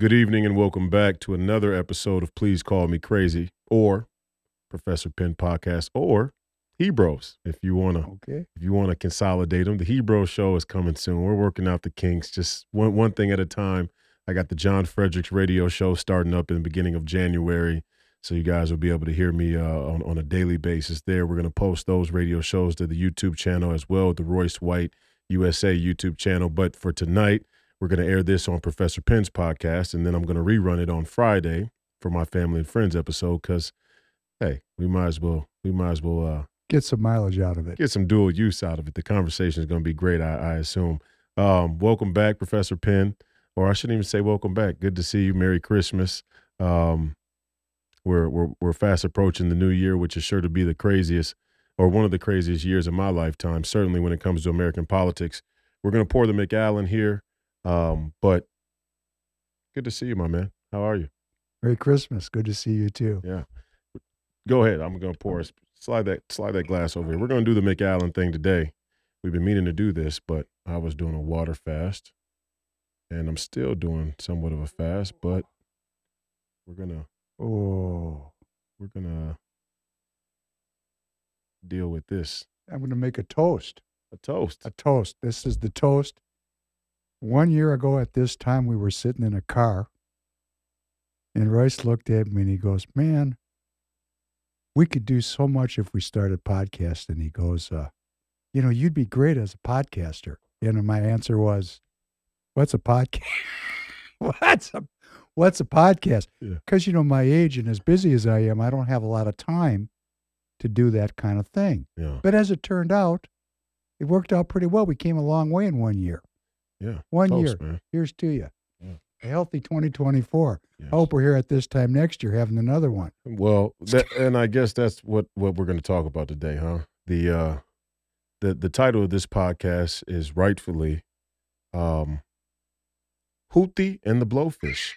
Good evening and welcome back to another episode of Please Call Me Crazy or Professor Penn Podcast or Hebroes. If you wanna Okay. if you wanna consolidate them, the Hebrew show is coming soon. We're working out the kinks, just one one thing at a time. I got the John Fredericks radio show starting up in the beginning of January. So you guys will be able to hear me uh, on, on a daily basis there. We're going to post those radio shows to the YouTube channel as well, the Royce White USA YouTube channel. But for tonight, we're going to air this on Professor Penn's podcast, and then I'm going to rerun it on Friday for my family and friends episode because, hey, we might as well we might as well uh, Get some mileage out of it. get some dual use out of it. The conversation is going to be great, I, I assume. Um, welcome back, Professor Penn, or I shouldn't even say welcome back. Good to see you. Merry Christmas. Um, we're we're we're fast approaching the new year, which is sure to be the craziest or one of the craziest years of my lifetime. Certainly when it comes to American politics. We're going to pour the Macallan here, um, but good to see you, my man. How are you? Merry Christmas. Good to see you too. Yeah. Go ahead. I'm going to pour. us- Slide that slide that glass over here. We're going to do the Macallan thing today. We've been meaning to do this, but I was doing a water fast, and I'm still doing somewhat of a fast. But we're gonna Oh, we're gonna deal with this. I'm going to make a toast. A toast. A toast. This is the toast. One year ago at this time, we were sitting in a car, and Royce looked at me and he goes, "Man, we could do so much if we started podcasting." He goes, uh, "You know, you'd be great as a podcaster." And my answer was, "What's a podcast? what's a what's a podcast?" Yeah. Because you know, my age and as busy as I am, I don't have a lot of time to do that kind of thing. Yeah. But as it turned out, it worked out pretty well. We came a long way in one year. Yeah. One Toast, year. man. Here's to you. Yeah. A healthy 2024. Yes. I hope we're here at this time next year having another one. Well, that, and I guess that's what what we're going to talk about today, huh? The uh the the title of this podcast is rightfully um Houthi and the Blowfish.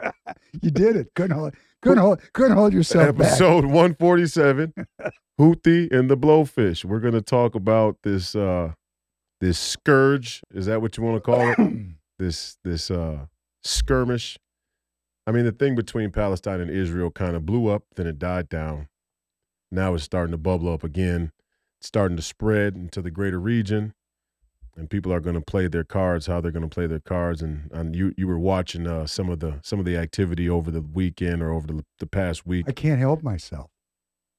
You did it. Couldn't hold, couldn't hold, couldn't hold yourself back. Episode 147, Houthi and the Blowfish. We're going to talk about this uh this scourge, is that what you want to call it? this this uh skirmish. I mean, the thing between Palestine and Israel kind of blew up, then it died down. Now it's starting to bubble up again, it's starting to spread into the greater region, and people are going to play their cards. How they're going to play their cards, and, and you you were watching uh, some of the some of the activity over the weekend or over the, the past week. I can't help myself.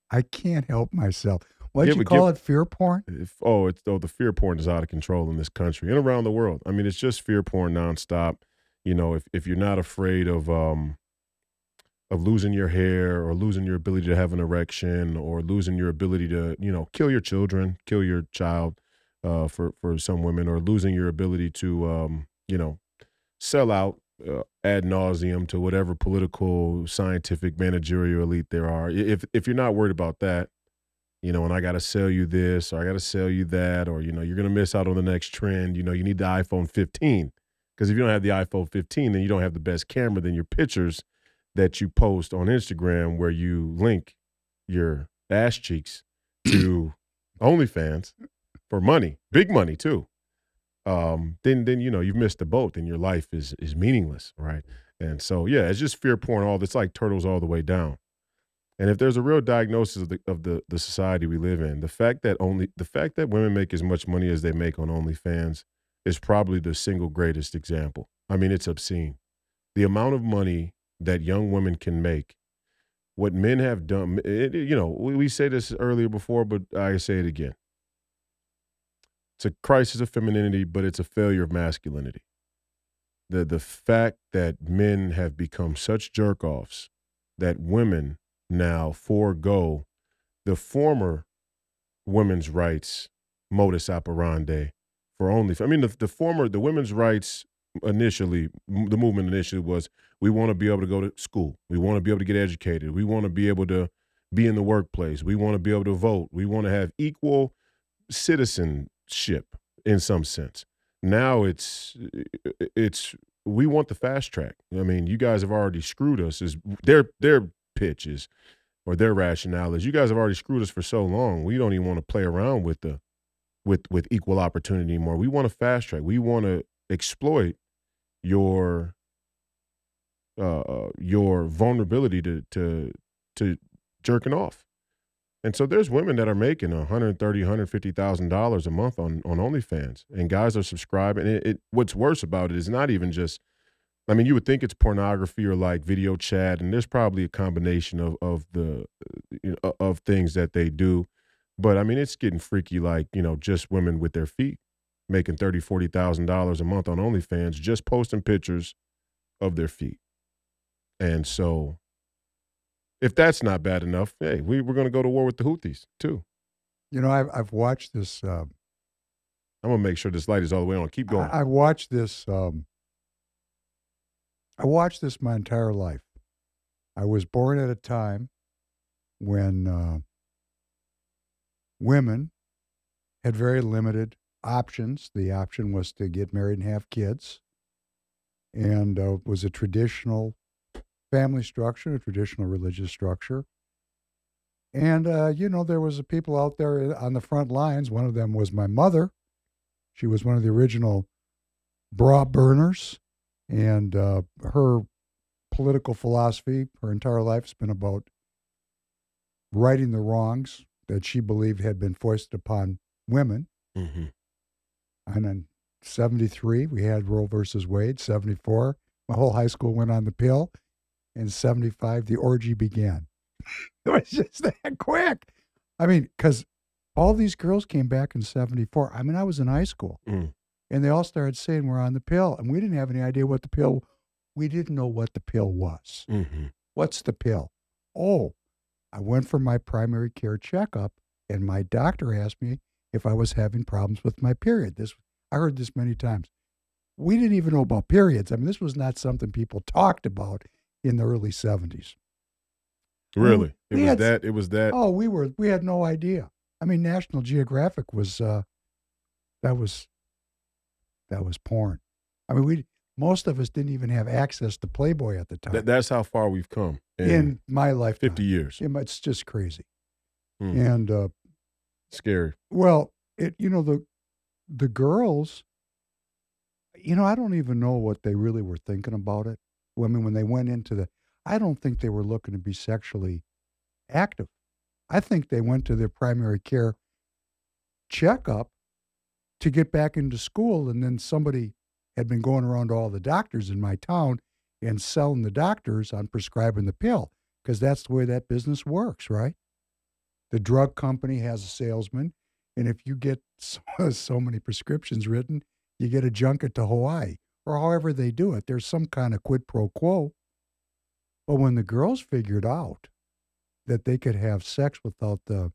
I can't help myself. What'd Give you call give- it? Fear porn? If, oh, it's oh the fear porn is out of control in this country and around the world. I mean, it's just fear porn nonstop. You know, if if you're not afraid of um of losing your hair or losing your ability to have an erection or losing your ability to you know kill your children, kill your child, uh, for for some women, or losing your ability to um you know sell out uh, ad nauseum to whatever political, scientific, managerial elite there are. If if you're not worried about that, you know, and I got to sell you this or I got to sell you that, or, you know, you're going to miss out on the next trend. You know, you need the iPhone 15. Because if you don't have the iPhone 15, then you don't have the best camera, then your pictures that you post on Instagram where you link your ass cheeks to OnlyFans for money, big money too. Um, then then you know you've missed the boat. and your life is is meaningless, right? And so yeah, it's just fear porn. All it's like turtles all the way down. And if there's a real diagnosis of the of the the society we live in, the fact that only the fact that women make as much money as they make on OnlyFans is probably the single greatest example. I mean, it's obscene. The amount of money that young women can make, what men have done. It, you know, we, we say this earlier before, but I say it again. It's a crisis of femininity, but it's a failure of masculinity. The the fact that men have become such jerk offs that women now forego the former women's rights modus operandi for only I mean the, the former the women's rights initially the movement initially was we want to be able to go to school. We want to be able to get educated. We want to be able to be in the workplace. We want to be able to vote. We want to have equal citizenship in some sense. Now it's it's we want the fast track. I mean you guys have already screwed us is their their pitch is or their rationale is you guys have already screwed us for so long we don't even want to play around with the with with equal opportunity anymore we want to fast track we want to exploit your uh, your vulnerability to to to jerking off. And so there's women that are making 130, 150,000 dollars a month on on OnlyFans, and guys are subscribing. It, it, what's worse about it is not even just. I mean, you would think it's pornography or like video chat, and there's probably a combination of of the you know, of things that they do. But I mean, it's getting freaky, like you know, just women with their feet making thirty, forty thousand dollars a month on OnlyFans, just posting pictures of their feet. And so, if that's not bad enough, hey, we, we're going to go to war with the Houthis too. You know, I've I've watched this. Uh, I'm gonna make sure this light is all the way on. Keep going. I, I watched this. Um, I watched this my entire life. I was born at a time when uh, women had very limited options. The option was to get married and have kids, and uh, was a traditional family structure, a traditional religious structure. And uh, you know, there was people out there on the front lines. One of them was my mother. She was one of the original bra burners, and uh, her political philosophy, her entire life, has been about righting the wrongs that she believed had been foisted upon women. Mm-hmm. And in 73, we had Roe versus Wade. 74, my whole high school went on the pill. In 75, the orgy began. it was just that quick. I mean, because all these girls came back in 74. I mean, I was in high school. Mm. And they all started saying we're on the pill. And we didn't have any idea what the pill, we didn't know what the pill was. Mm-hmm. What's the pill? Oh, I went for my primary care checkup, and my doctor asked me if I was having problems with my period. This I heard this many times. We didn't even know about periods. I mean, this was not something people talked about in the early 70s. Really? It was had- that. It was that. Oh, we were we had no idea. I mean, National Geographic was uh that was that was porn. I mean, we most of us didn't even have access to Playboy at the time. That- that's how far we've come in, in my life, 50 years. it's just crazy. Hmm. And uh, Scary. Well, it you know the the girls, you know, I don't even know what they really were thinking about it. I mean, when they went into the, I don't think they were looking to be sexually active. I think they went to their primary care checkup to get back into school, and then somebody had been going around to all the doctors in my town and selling the doctors on prescribing the pill because that's the way that business works, right? The drug company has a salesman, and if you get so, so many prescriptions written, you get a junket to Hawaii or however they do it. There's some kind of quid pro quo. But when the girls figured out that they could have sex without the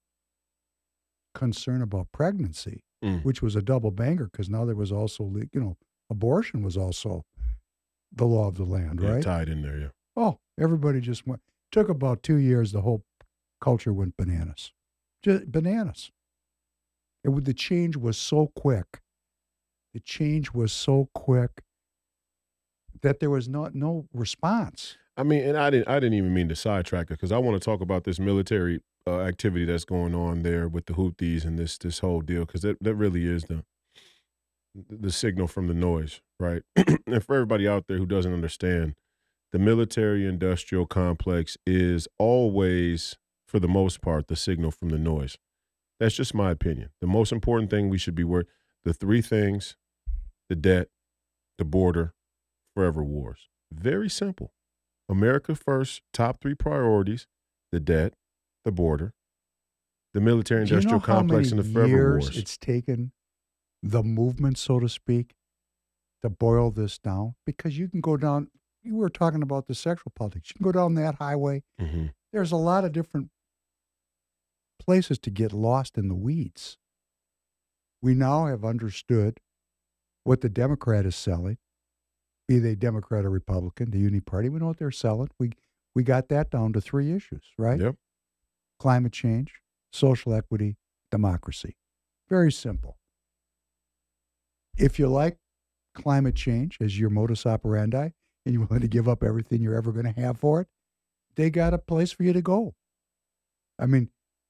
concern about pregnancy, Mm. which was a double banger because now there was also, you know, abortion was also the law of the land, Yeah, right? tied in there. Yeah. Oh, everybody just went. Took about two years. The whole culture went bananas. Just bananas. It would, the change was so quick. The change was so quick that there was no no response. I mean, and I didn't. I didn't even mean to sidetrack it because I want to talk about this military uh, activity that's going on there with the Houthis and this this whole deal because that that really is the the signal from the noise, right? and for everybody out there who doesn't understand, the military industrial complex is always, for the most part, the signal from the noise. That's just my opinion. The most important thing we should be worried the three things: the debt, the border, forever wars. Very simple. America first, top three priorities: the debt, the border, the military Do you industrial know complex, and the forever years wars. it's taken the movement, so to speak, to boil this down? Because you can go down. You were talking about the sexual politics. You can go down that highway. hmm there's a lot of different places to get lost in the weeds. We now have understood what the Democrat is selling, be they Democrat or Republican, the Uni Party. We know what they're selling. We we got that down to three issues, right? Yep. Climate change, social equity, democracy. Very simple. If you like climate change as your modus operandi and you're willing to give up everything you're ever going to have for it, they got a place for you to go. I mean,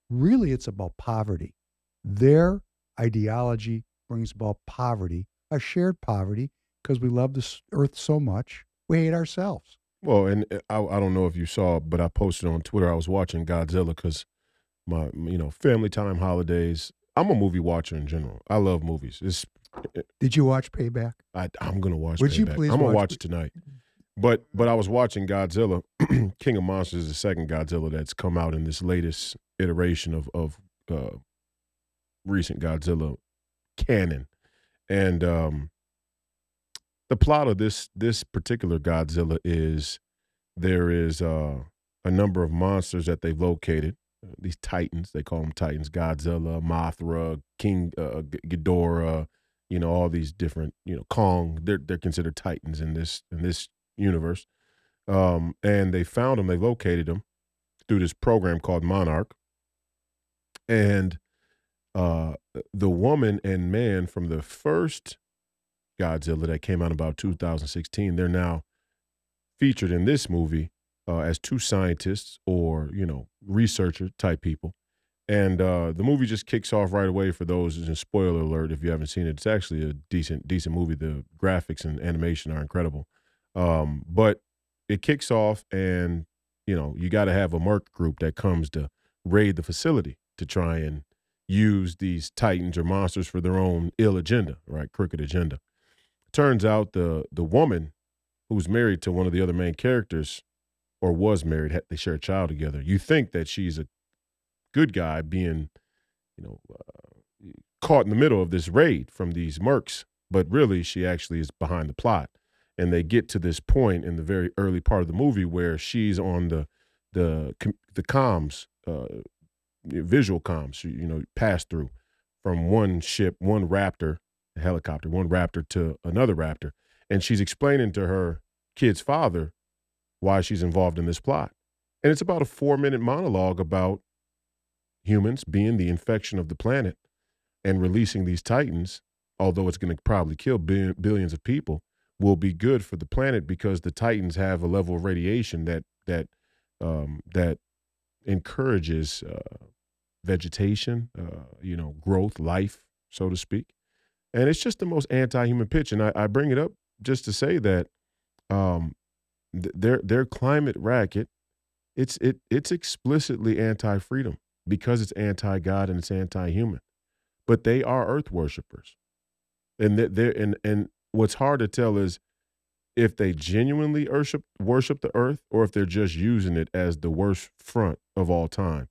really, it's about poverty. Their ideology brings about poverty, a shared poverty, because we love this earth so much, we hate ourselves. Well, and uh, I, I don't know if you saw, but I posted on Twitter. I was watching Godzilla because my you know family time holidays. I'm a movie watcher in general. I love movies. It's Did you watch Payback? I, I'm gonna watch. Would you Payback. please I'm gonna watch watch it tonight. But but I was watching Godzilla. King of Monsters is the second Godzilla that's come out in this latest iteration of of uh, recent Godzilla canon, and um, the plot of this this particular Godzilla is there is uh, a number of monsters that they've located. uh, These titans, they call them titans: Godzilla, Mothra, King uh, Ghidorah, you know all these different you know kong they're they're considered titans in this in this universe um and they found them they located them through this program called monarch and uh the woman and man from the first godzilla that came out about 2016 they're now featured in this movie uh, as two scientists or you know researcher type people and uh, the movie just kicks off right away for those. And spoiler alert if you haven't seen it, it's actually a decent decent movie. The graphics and animation are incredible, um, but it kicks off, and you know you got to have a merc group that comes to raid the facility to try and use these titans or monsters for their own ill agenda, right? Crooked agenda. Turns out the the woman who's married to one of the other main characters, or was married, they share a child together. You think that she's a good guy being, you know, uh, caught in the middle of this raid from these mercs, but really she actually is behind the plot. And they get to this point in the very early part of the movie where she's on the the the comms, uh, visual comms, you know, pass through from one ship, one Raptor helicopter, one Raptor to another Raptor, and she's explaining to her kid's father why she's involved in this plot. And it's about a four minute monologue about humans being the infection of the planet and releasing these titans, although it's going to probably kill billion, billions of people, will be good for the planet because the titans have a level of radiation that that um, that encourages uh, vegetation, uh, you know, growth, life, so to speak. And it's just the most anti-human pitch. And I, I bring it up just to say that um, th- their their climate racket, it's it it's explicitly anti-freedom because it's anti-God and it's anti-human. But they are earth worshippers. And that they're and and what's hard to tell is if they genuinely worship worship the earth or if they're just using it as the worst front of all time.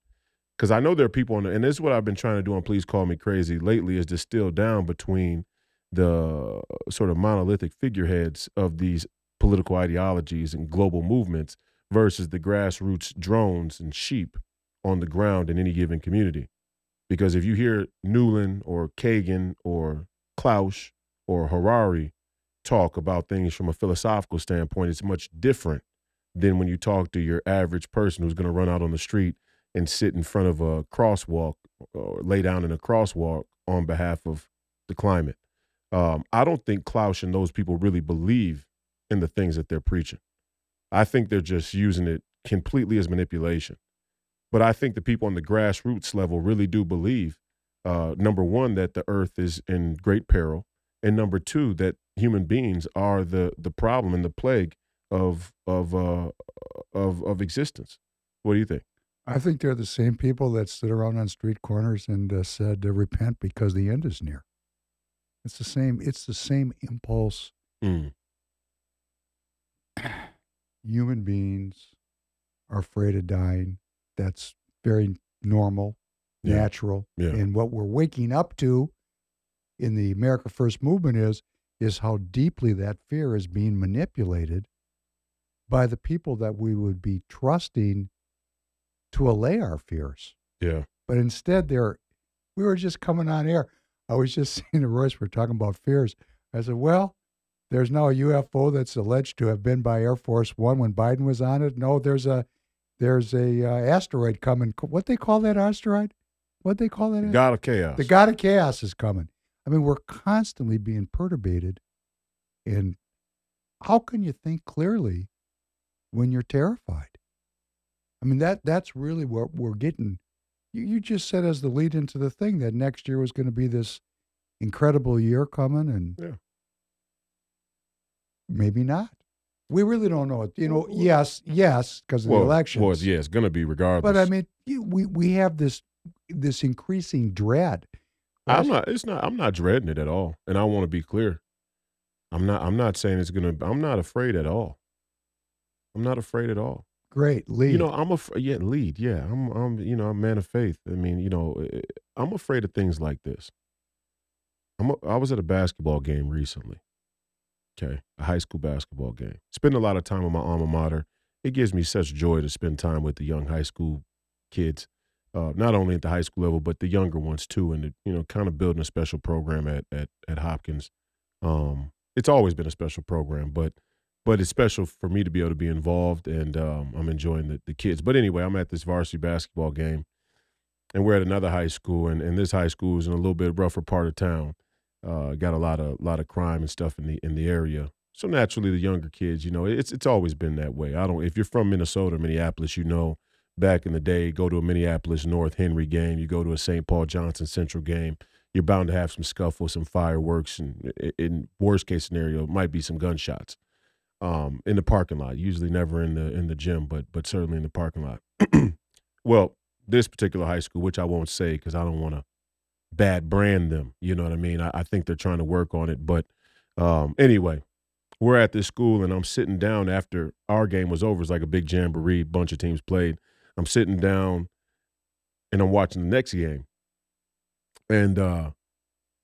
Because I know there are people on the, and this is what I've been trying to do on Please Call Me Crazy lately is distill down between the uh, sort of monolithic figureheads of these political ideologies and global movements versus the grassroots drones and sheep on the ground in any given community. Because if you hear Nuland or Kagan or Klaus or Harari talk about things from a philosophical standpoint, it's much different than when you talk to your average person who's going to run out on the street and sit in front of a crosswalk or lay down in a crosswalk on behalf of the climate. Um, I don't think Klaus and those people really believe in the things that they're preaching. I think they're just using it completely as manipulation. But I think the people on the grassroots level really do believe, uh, number one, that the earth is in great peril, and number two, that human beings are the the problem and the plague of of uh, of of existence. What do you think? I think they're the same people that stood around on street corners and uh, said, uh, "Repent because the end is near." It's the same. It's the same impulse. Mm. Human beings are afraid of dying. That's very normal, Yeah. natural, Yeah. and what we're waking up to in the America First movement is is how deeply that fear is being manipulated by the people that we would be trusting to allay our fears. Yeah. But instead, they're, we were just coming on air. I was just seeing the Royce, we're talking about fears. I said, well, there's now a UFO that's alleged to have been by Air Force One when Biden was on it. No, there's a there's a uh, asteroid coming. What they call that asteroid? What they call that? God of chaos. The God of Chaos is coming. I mean, we're constantly being perturbated. And how can you think clearly when you're terrified? I mean, that that's really what we're getting. You, you just said as the lead into the thing that next year was going to be this incredible year coming, and Yeah. maybe not. We really don't know it. You know, yes, yes, because of well, the election. Well, yeah, it's going to be regardless. But I mean, you- we we have this this increasing dread. I'm not. It's not. I'm not dreading it at all, and I want to be clear. I'm not. I'm not saying it's gonna. I'm not afraid at all. I'm not afraid at all. Great lead. You know, I'm a yeah lead. Yeah, I'm. I'm. You know, I'm a man of faith. I mean, you know, eh, I'm afraid of things like this. I'm. A, I was at a basketball game recently. Okay, a high school basketball game. Spend a lot of time with my alma mater. It gives me such joy to spend time with the young high school kids, uh, not only at the high school level but the younger ones too, and you know, kind of building a special program at at at Hopkins. Um, it's always been a special program, but but it's special for me to be able to be involved, and um, I'm enjoying the, the kids. But anyway, I'm at this varsity basketball game, and we're at another high school, and, and this high school is in a little bit rougher part of town. Uh, got a lot of lot of crime and stuff in the in the area. So naturally, the younger kids, you know, it's it's always been that way. I don't. If you're from Minnesota, Minneapolis, you know, back in the day, go to a Minneapolis North Henry game, you go to a St. Paul Johnson Central game, you're bound to have some scuffle, some fireworks, and in worst case scenario, might be some gunshots um, in the parking lot. Usually never in the in the gym, but but certainly in the parking lot. well, this particular high school, which I won't say because I don't want to bad brand them. You know what I mean? I, I, think they're trying to work on it, but um, anyway, we're at this school and I'm sitting down after our game was over. It's like a big jamboree, bunch of teams played. I'm sitting down and I'm watching the next game. And uh,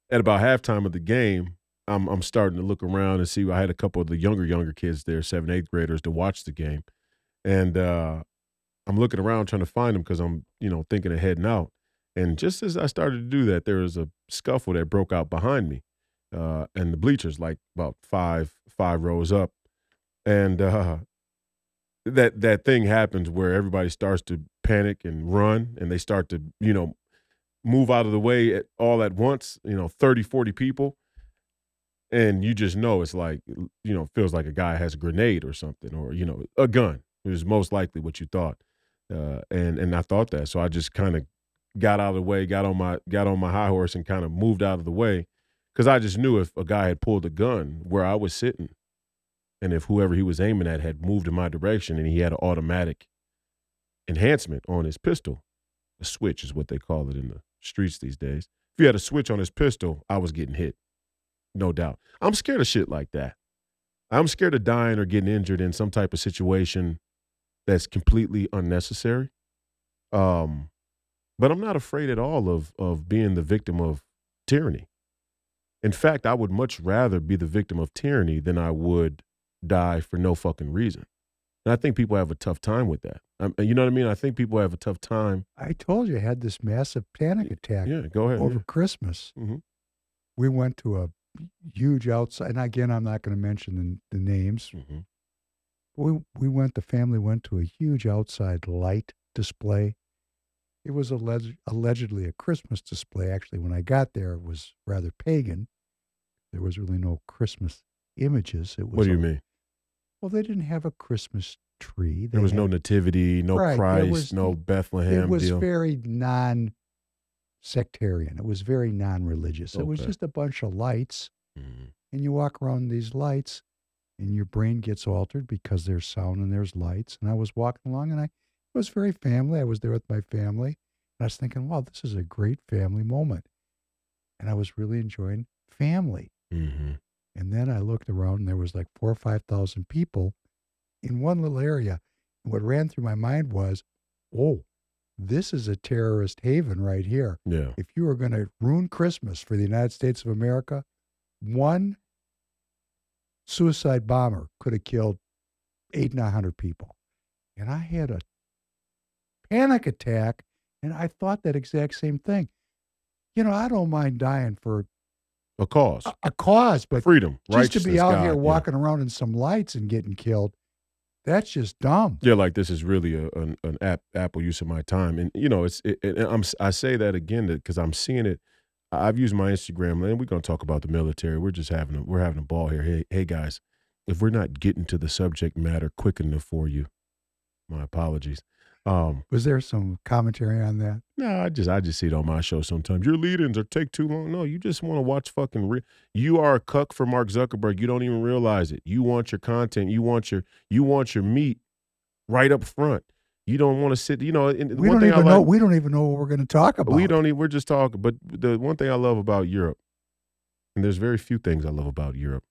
at about halftime of the game, I'm I'm starting to look around and see. I had a couple of the younger younger kids there, seven eighth graders, to watch the game, and uh, I'm looking around trying to find them because I'm you know thinking of heading out. And just as I started to do that, there was a scuffle that broke out behind me, uh, and the bleachers like about five five rows up, and uh, that that thing happens where everybody starts to panic and run, and they start to you know move out of the way at, all at once. You know, 30, 40 people and you just know it's like you know feels like a guy has a grenade or something or you know a gun it was most likely what you thought uh, and and i thought that. So i just kind of got out of the way got on my got on my high horse and kind of moved out of the way because i just knew if a guy had pulled a gun where i was sitting and if whoever he was aiming at had moved in my direction and he had an automatic enhancement on his pistol a switch is what they call it in the streets these days. If you had a switch on his pistol i was getting hit no doubt. I'm scared of shit like that. I'm scared of dying or getting injured in some type of situation that's completely unnecessary. Um, but I'm not afraid at all of of being the victim of tyranny. In fact, I would much rather be the victim of tyranny than I would die for no fucking reason. And I think people have a tough time with that. Um, you know what I mean? I think people have a tough time. I told you I had this massive panic attack. Yeah, go ahead. Over yeah. Christmas, mm-hmm. we went to a huge outside. And again, I'm not going to mention the, the names. Mm-hmm. We we went. The family went to a huge outside light display. It was alleged, allegedly a Christmas display. Actually, when I got there, it was rather pagan. There was really no Christmas images. It was. What do you a, mean? Well, they didn't have a Christmas tree. They there was had, no nativity, no right, Christ, was, no Bethlehem. It was deal. very non sectarian. It was very non religious. Okay. It was just a bunch of lights. Mm-hmm. And you walk around these lights and your brain gets altered because there's sound and there's lights. And I was walking along and I it was very family. I was there with my family. And I was thinking, wow, this is a great family moment. And I was really enjoying family. Mm-hmm. And then I looked around and there was like four or 5,000 people in one little area. And what ran through my mind was, oh, this is a terrorist haven right here. Yeah. If you are going to ruin Christmas for the United States of America, one suicide bomber could have killed eight, nine hundred people. And I had a panic attack and I thought that exact same thing. You know, I don't mind dying for a cause, a, a cause, but freedom, just to be out God, here yeah. walking around in some lights and getting killed, that's just dumb. Yeah, like this is really a, an, an app, Apple use of my time, and you know, it's it, I'm I say that again because I'm seeing it. I've used my Instagram, and we're gonna talk about the military. We're just having a, we're having a ball here. Hey, hey guys, if we're not getting to the subject matter quick enough for you, my apologies. Um, Was there some commentary on that? no, I just I just see it on my show sometimes. Your lead-ins are take too long. No, you just want to watch fucking. Re- you are a cuck for Mark Zuckerberg. You don't even realize it. You want your content. You want your you want your meat right up front. You don't want to sit. You know, and We one don't thing even I know. We don't even know what we're going to talk about. we don't even. We're just talking. But the one thing I love about Europe, and there's very few things I love about Europe,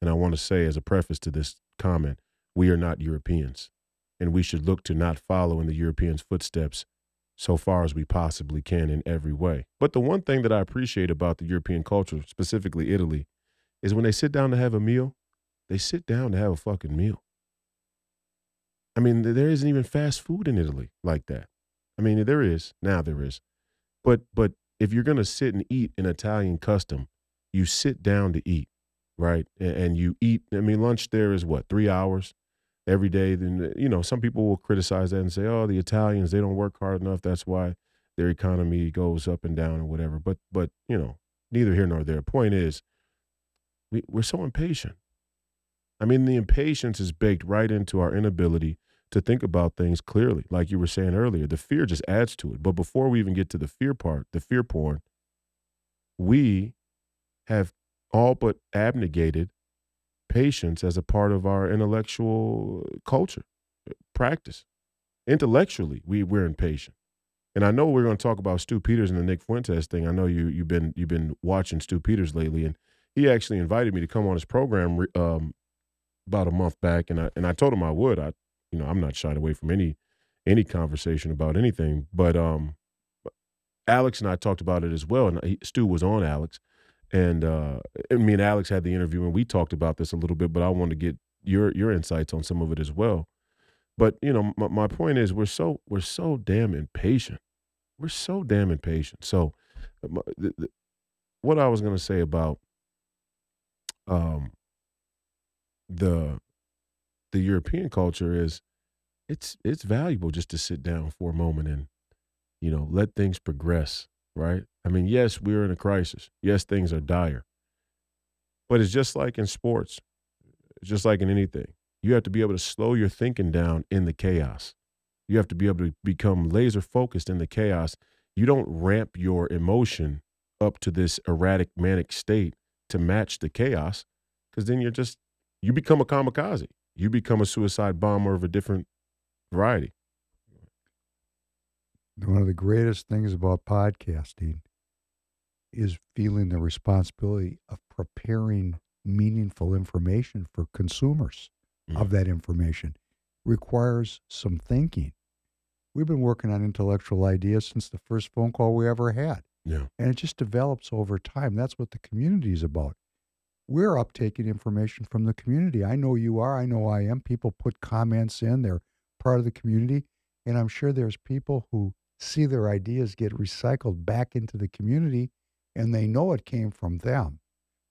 and I want to say as a preface to this comment, we are not Europeans, and we should look to not follow in the Europeans' footsteps so far as we possibly can in every way. But the one thing that I appreciate about the European culture, specifically Italy, is when they sit down to have a meal, they sit down to have a fucking meal. I mean, there isn't even fast food in Italy like that. I mean, there is now. There is, but but if you're gonna sit and eat in Italian custom, you sit down to eat, right? And, and you eat. I mean, lunch there is what three hours every day. Then you know, some people will criticize that and say, "Oh, the Italians they don't work hard enough. That's why their economy goes up and down or whatever." But but you know, neither here nor there. Point is, we, we're so impatient. I mean, the impatience is baked right into our inability to think about things clearly. Like you were saying earlier, the fear just adds to it. But before we even get to the fear part, the fear porn, we have all but abnegated patience as a part of our intellectual culture, practice. Intellectually, we, we're impatient. And I know we're going to talk about Stu Peters and the Nick Fuentes thing. I know you you've been you've been watching Stu Peters lately, and he actually invited me to come on his program um, about a month back, and I and I told him I would. I you know I'm not shied away from any any conversation about anything, but um, Alex and I talked about it as well, and he, Stu was on Alex, and uh, me and Alex had the interview, and we talked about this a little bit, but I wanted to get your your insights on some of it as well. But you know, my, my point is, we're so we're so damn impatient. We're so damn impatient. So, the, what I was going to say about um the the European culture is it's it's valuable just to sit down for a moment and you know let things progress right? I mean yes we're in a crisis. Yes things are dire. But it's just like in sports just like in anything. You have to be able to slow your thinking down in the chaos. You have to be able to become laser focused in the chaos. You don't ramp your emotion up to this erratic manic state to match the chaos because then you're just you become a kamikaze. You become a suicide bomber of a different variety One of the greatest things about podcasting is feeling the responsibility of preparing meaningful information for consumers mm. of that information. Requires some thinking. We've been working on intellectual ideas since the first phone call we ever had. yeah and it just develops over time. That's what the community is about. We're uptaking information from the community. I know you are. I know I am. People put comments in. They're part of the community, and I'm sure there's people who see their ideas get recycled back into the community, and they know it came from them.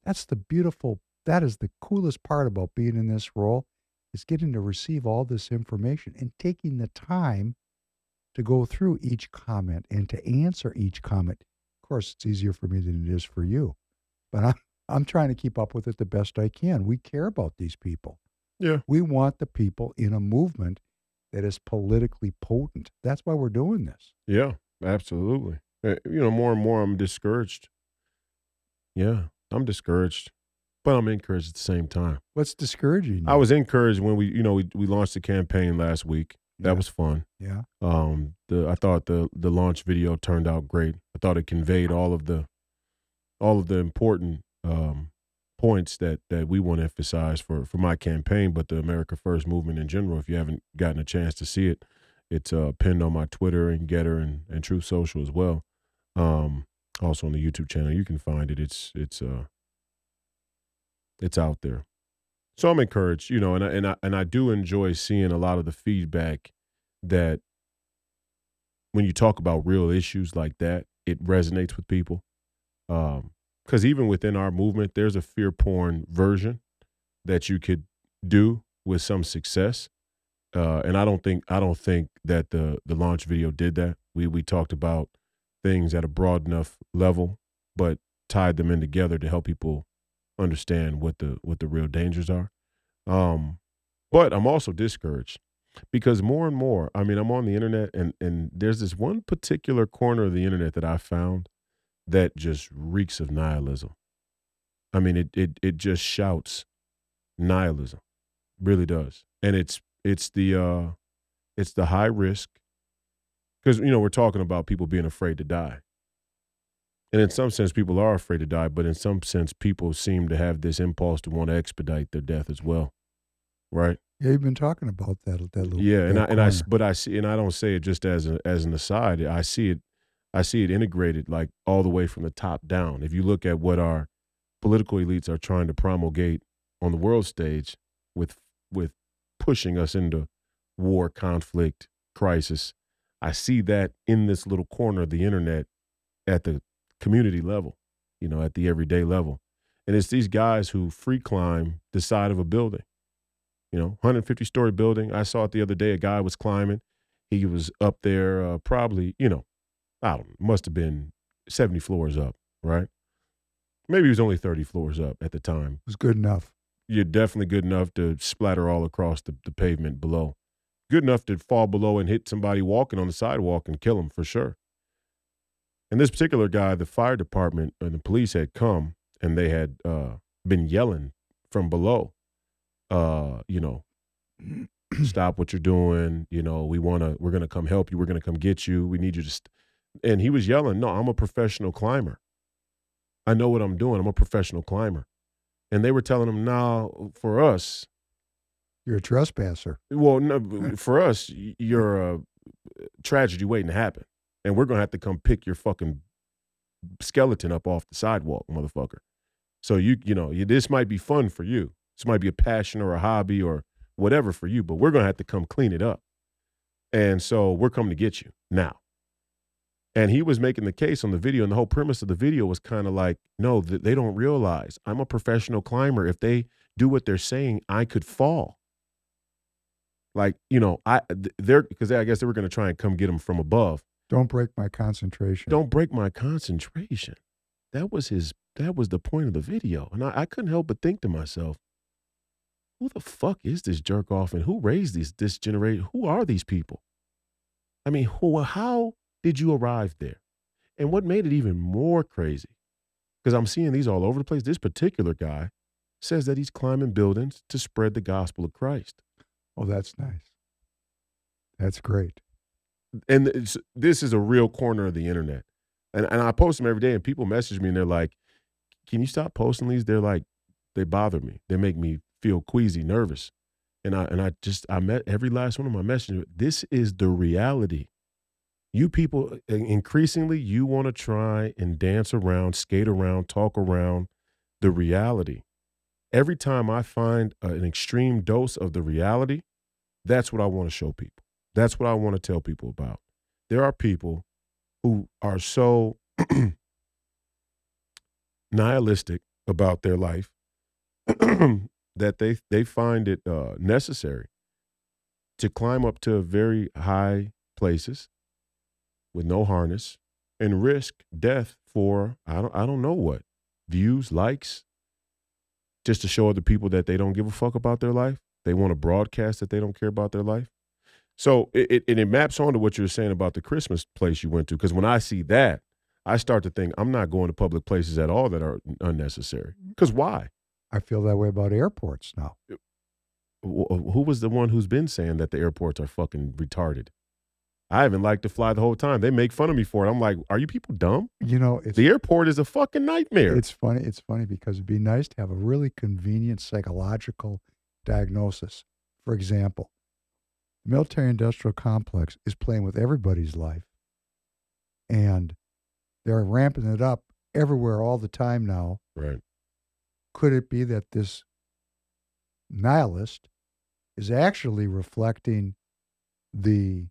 That's the beautiful. That is the coolest part about being in this role, is getting to receive all this information and taking the time to go through each comment and to answer each comment. Of course, it's easier for me than it is for you, but I'm I'm trying to keep up with it the best I can. We care about these people. Yeah. We want the people in a movement that is politically potent. That's why we're doing this. Yeah, absolutely. Uh, You know, more and more I'm discouraged. Yeah, I'm discouraged, but I'm encouraged at the same time. What's discouraging you? I was encouraged when we, you know, we, we launched the campaign last week. That Yeah. was fun. yeah. Um, the I thought the the launch video turned out great. I thought it conveyed all of the all of the important um, points that that we want to emphasize for for my campaign, but the America First movement in general. If you haven't gotten a chance to see it, it's uh, pinned on my Twitter and Gettr and and Truth Social as well. Um, also on the YouTube channel, you can find it. It's it's uh it's out there. So I'm encouraged, you know, and I, and I and I do enjoy seeing a lot of the feedback that when you talk about real issues like that, it resonates with people. Um, because even within our movement, there's a fear porn version that you could do with some success. Uh, and I don't think I don't think that the the launch video did that. We we talked about things at a broad enough level, but tied them in together to help people understand what the what the real dangers are. Um, but I'm also discouraged because more and more, I mean, I'm on the internet and and there's this one particular corner of the internet that I found that just reeks of nihilism. I mean, it it it just shouts nihilism. Really does. And it's it's the uh it's the high risk cuz you know, we're talking about people being afraid to die. And in some sense people are afraid to die, but in some sense people seem to have this impulse to want to expedite their death as well. Right? Yeah, you've been talking about that that little Yeah, and I and I but I see and I don't say it just as a, as an aside. I see it I see it integrated like all the way from the top down. If you look at what our political elites are trying to promulgate on the world stage with with pushing us into war, conflict, crisis, I see that in this little corner of the internet at the community level, you know, at the everyday level. And it's these guys who free climb the side of a building you know 150 story building i saw it the other day a guy was climbing he was up there uh, probably you know i don't know must have been 70 floors up right maybe he was only 30 floors up at the time It was good enough. you're definitely good enough to splatter all across the, the pavement below good enough to fall below and hit somebody walking on the sidewalk and kill him for sure and this particular guy the fire department and the police had come and they had uh, been yelling from below uh, you know, stop what you're doing. You know, we want to, we're going to come help you. We're going to come get you. We need you to, st-. and he was yelling, no, I'm a professional climber. I know what I'm doing. I'm a professional climber. And they were telling him, no, for us, You're a trespasser. well, no, for us, you're a tragedy waiting to happen. And we're going to have to come pick your fucking skeleton up off the sidewalk, motherfucker. So you, you know, you, this might be fun for you. This might be a passion or a hobby or whatever for you, but we're going to have to come clean it up. And so we're coming to get you now. And he was making the case on the video, and the whole premise of the video was kind of like, no, th- they don't realize I'm a professional climber. If they do what they're saying, I could fall. Like, you know, I they're because I guess they were going to try and come get him from above. Don't break my concentration. Don't break my concentration. That was his. That was the point of the video, and I, I couldn't help but think to myself, who the fuck is this jerk off, and who raised these this generation? Who are these people? I mean, who? How did you arrive there? And what made it even more crazy, because I'm seeing these all over the place. This particular guy says that he's climbing buildings to spread the gospel of Christ. Oh, that's nice. That's great. and it's, this is a real corner of the internet. And and I post them every day, and people message me, and they're like, "Can you stop posting these?" They're like, they bother me. They make me feel queasy, nervous. And I and I just I met every last one of my messages. This is the reality. You people increasingly you want to try and dance around, skate around, talk around the reality. Every time I find uh, an extreme dose of the reality, that's what I want to show people. That's what I want to tell people about. There are people who are so nihilistic about their life that they they find it uh, necessary to climb up to very high places with no harness and risk death for I don't I don't know what views likes just to show other people that they don't give a fuck about their life. They want to broadcast that they don't care about their life. So it, it and it maps onto what you're saying about the Christmas place you went to. Because when I see that, I start to think I'm not going to public places at all that are unnecessary. Mm-hmm. Because why? I feel that way about airports now. Wh- Who was the one who's been saying that the airports are fucking retarded? I haven't liked to fly the whole time. They make fun of me for it. I'm like, are you people dumb? You know, it's The airport is a fucking nightmare. it's funny. It's funny because it'd be nice to have a really convenient psychological diagnosis. For example, the military industrial complex is playing with everybody's life, and they're ramping it up everywhere all the time now. right. Could it be that this nihilist is actually reflecting the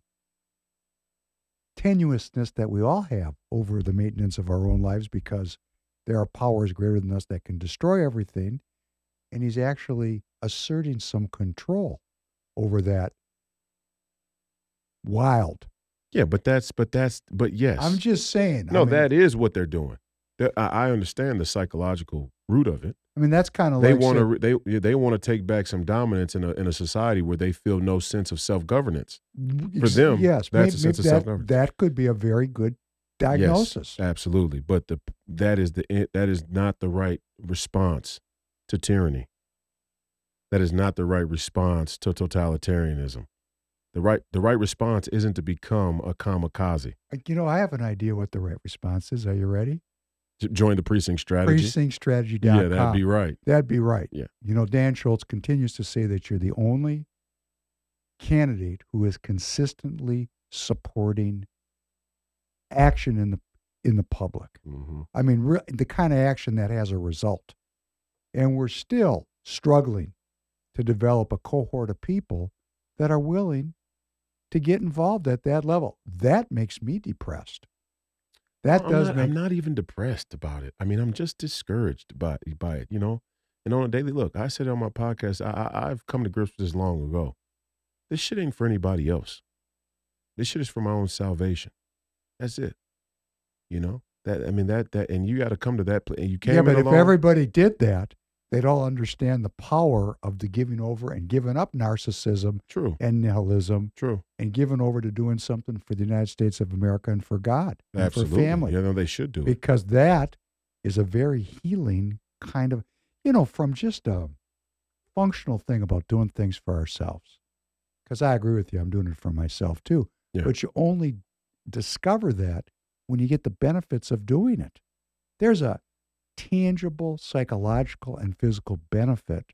tenuousness that we all have over the maintenance of our own lives because there are powers greater than us that can destroy everything. And he's actually asserting some control over that wild. Yeah, but that's but that's but yes. I'm just saying. I No, mean, that is what they're doing. I, I understand the psychological root of it. I mean, that's kind of They like want to they they want to take back some dominance in a in a society where they feel no sense of self governance. For them, yes, that's maybe, a sense maybe of that, that could be a very good diagnosis. Absolutely, but the that is the eh, that is not the right response to tyranny. That is not the right response to totalitarianism. The right the right response isn't to become a kamikaze. You know, I have an idea what the right response is. Are you ready? Join the precinct strategy. PrecinctStrategy.com. yeah, that'd be right. That'd be right. Yeah. You know, Dan Schultz continues to say that you're the only candidate who is consistently supporting action in the in the public. hmm I mean, re- the kind of action that has a result. And we're still struggling to develop a cohort of people that are willing to get involved at that level. That makes me depressed. That I'm does not, make I'm not even depressed about it. I mean, I'm just discouraged by by it. You know, and on a daily look, I said on my podcast, I, I I've come to grips with this long ago. This shit ain't for anybody else. This shit is for my own salvation. That's it. You know that. I mean that that, and you got to come to that. place. You came yeah, but if alone. everybody did that, they'd all understand the power of the giving over and giving up narcissism true, and nihilism true, and giving over to doing something for the United States of America and for God and absolutely. for family. You know they should do it. because that is a very healing kind of, you know, from just a functional thing about doing things for ourselves. Because I agree with you, I'm doing it for myself too. Yeah. But you only discover that when you get the benefits of doing it. There's a tangible psychological and physical benefit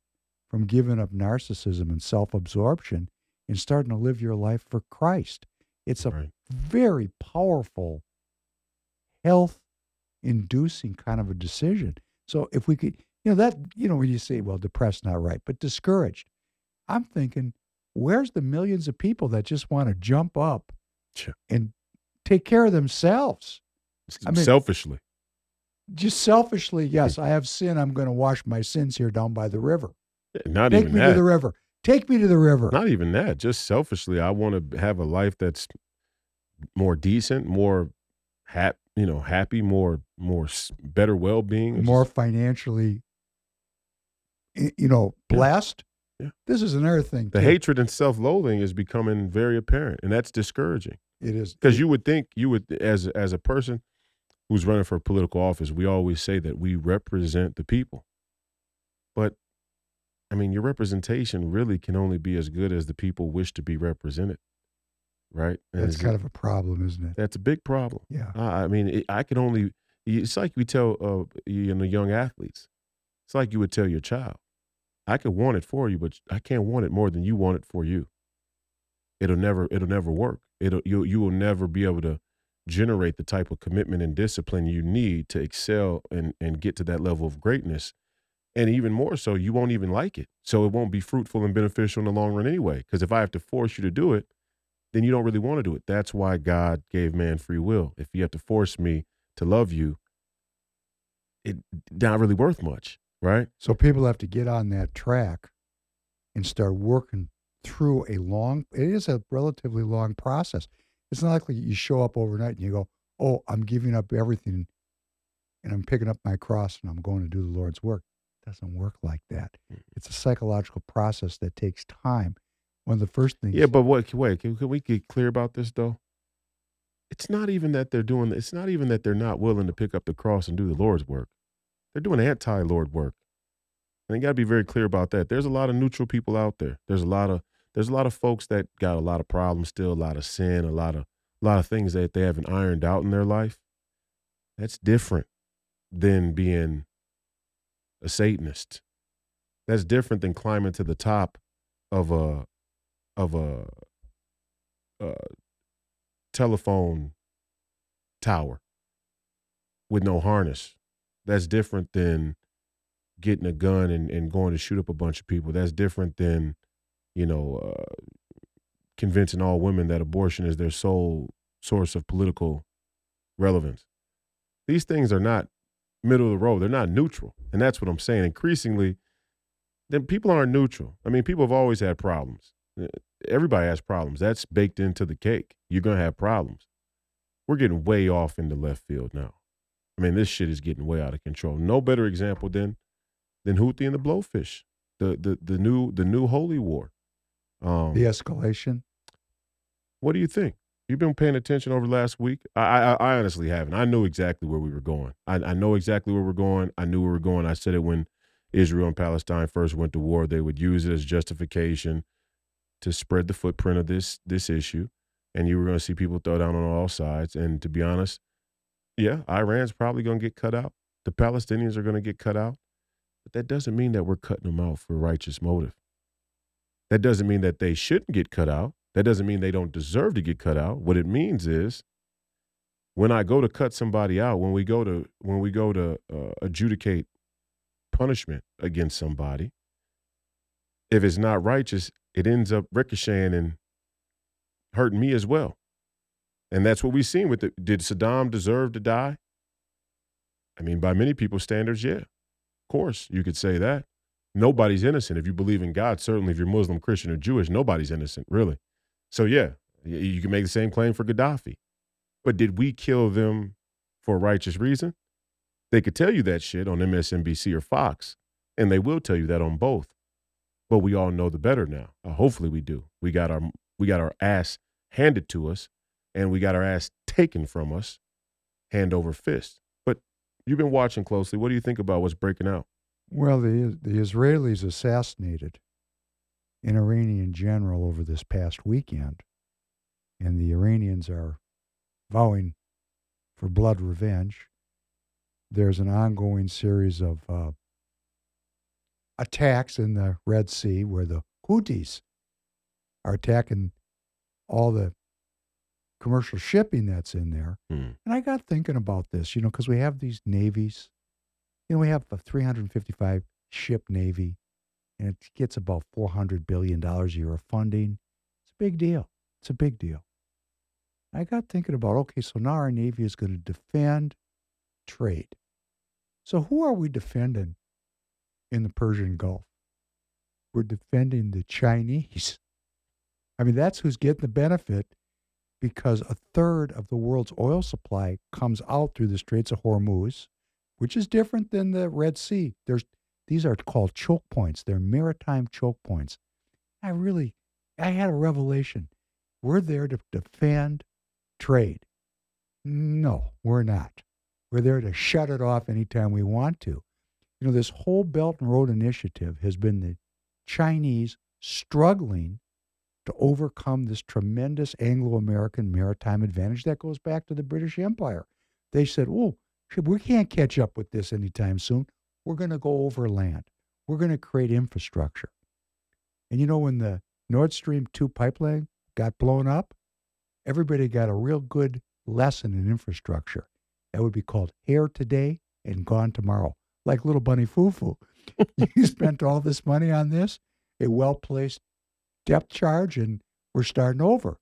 from giving up narcissism and self absorption and starting to live your life for Christ. It's a Right. very powerful health inducing kind of a decision. So if we could, you know, that, you know, when you say, well, depressed, not right, but discouraged, I'm thinking, where's the millions of people that just want to jump up Sure. and take care of themselves? I mean- Selfishly, Just selfishly, yes, I have sin. I'm going to wash my sins here down by the river. not Take even me that. to the river. Take me to the river. Not even that. Just selfishly, I want to have a life that's more decent, more hap, you know, happy, more more better well being. more financially, you know, Yeah. blessed. Yeah. This is another thing. the too. hatred and self loathing is becoming very apparent, and that's discouraging. It is Because you would think you would, as as a person who's running for political office, we always say that we represent the people. But I mean, your representation really can only be as good as the people wish to be represented, right? And That's kind it- of a problem, isn't it? that's a big problem. Yeah. I I mean, it, I can only. It's like we tell uh, you know young athletes. It's like you would tell your child, "I could want it for you, but I can't want it more than you want it for you." It'll never. It'll never work. It'll you. You will never be able to generate the type of commitment and discipline you need to excel and and get to that level of greatness. And even more so, you won't even like it. So it won't be fruitful and beneficial in the long run anyway. Because if I have to force you to do it, then you don't really want to do it. That's why God gave man free will. If you have to force me to love you, it not really worth much, right? So people have to get on that track and start working through a long. It is a relatively long process. It's not like you show up overnight and you go, "Oh, I'm giving up everything, and I'm picking up my cross and I'm going to do the Lord's work." It doesn't work like that. Mm. It's a psychological process that takes time. One of the first things. Yeah, but what? Wait, can, can we get clear about this though? It's not even that they're doing. It's not even that they're not willing to pick up the cross and do the Lord's work. They're doing anti-Lord work. And you got to be very clear about that. There's a lot of neutral people out there. There's a lot of there's a lot of folks that got a lot of problems still, a lot of sin, a lot of a lot of things that they haven't ironed out in their life. That's different than being a Satanist. That's different than climbing to the top of a of a, a telephone tower with no harness. That's different than getting a gun and, and going to shoot up a bunch of people. That's different than, you know, uh, convincing all women that abortion is their sole source of political relevance. These things are not middle of the road. They're not neutral. And that's what I'm saying. Increasingly, then people aren't neutral. I mean, people have always had problems. Uh, Everybody has problems. That's baked into the cake. You're going to have problems. We're getting way off into left field now. I mean, this shit is getting way out of control. No better example than than Houthi and the Blowfish, the the the new the new holy war. Um, the escalation. What do you think? You've been paying attention over the last week. I, I, I honestly haven't. I knew exactly where we were going. I, I know exactly where we're going. I knew where we're going. I said it when Israel and Palestine first went to war. They would use it as justification to spread the footprint of this this issue, and you were going to see people throw down on all sides. And to be honest, yeah, Iran's probably going to get cut out. The Palestinians are going to get cut out, but that doesn't mean that we're cutting them out for righteous motive. That doesn't mean that they shouldn't get cut out. That doesn't mean they don't deserve to get cut out. What it means is when I go to cut somebody out, when we go to when we go to uh, adjudicate punishment against somebody, if it's not righteous, it ends up ricocheting and hurting me as well. And that's what we've seen with it. Did Saddam deserve to die? I mean, by many people's standards, yeah. Of course, you could say that. Nobody's innocent. If you believe in God, certainly if you're Muslim, Christian, or Jewish, nobody's innocent, really. So, yeah, you can make the same claim for Gaddafi. But did we kill them for a righteous reason? They could tell you that shit on MSNBC or Fox, and they will tell you that on both. But we all know the better now. Uh, hopefully, we do. We got our we got our ass handed to us, and we got our ass taken from us, hand over fist. But you've been watching closely. What do you think about what's breaking out? Well, the the Israelis assassinated an Iranian general over this past weekend, and the Iranians are vowing for blood revenge. There's an ongoing series of uh, attacks in the Red Sea where the Houthis are attacking all the commercial shipping that's in there. Hmm. And I got thinking about this, you know, because we have these navies. You know, we have a 355 ship navy and it gets about $400 billion a year of funding. It's a big deal. It's a big deal. I got thinking about okay, so now our Navy is going to defend trade. So who are we defending in the Persian Gulf? We're defending the Chinese. I mean, that's who's getting the benefit because a third of the world's oil supply comes out through the Straits of Hormuz, which is different than the Red Sea. There's these are called choke points. They're maritime choke points. I really, I had a revelation. We're there to defend trade. No, we're not. We're there to shut it off anytime we want to. You know, this whole Belt and Road Initiative has been the Chinese struggling to overcome this tremendous Anglo American maritime advantage that goes back to the British Empire. They said, oh, we can't catch up with this anytime soon. We're going to go over land. We're going to create infrastructure. And you know, when the Nord Stream 2 pipeline got blown up, everybody got a real good lesson in infrastructure. That would be called here today and gone tomorrow, like little bunny foo foo. you spent all this money on this, a well placed depth charge, and we're starting over.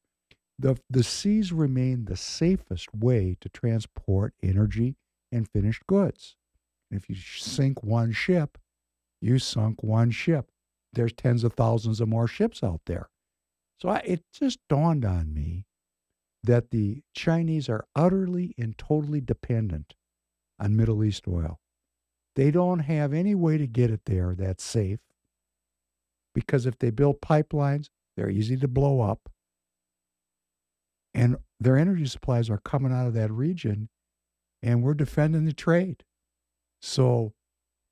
The, the seas remain the safest way to transport energy and finished goods. If you sink one ship, you sunk one ship. There's tens of thousands of more ships out there. So I, it just dawned on me that the Chinese are utterly and totally dependent on Middle East oil. They don't have any way to get it there that's safe because if they build pipelines, they're easy to blow up. And their energy supplies are coming out of that region, and we're defending the trade. So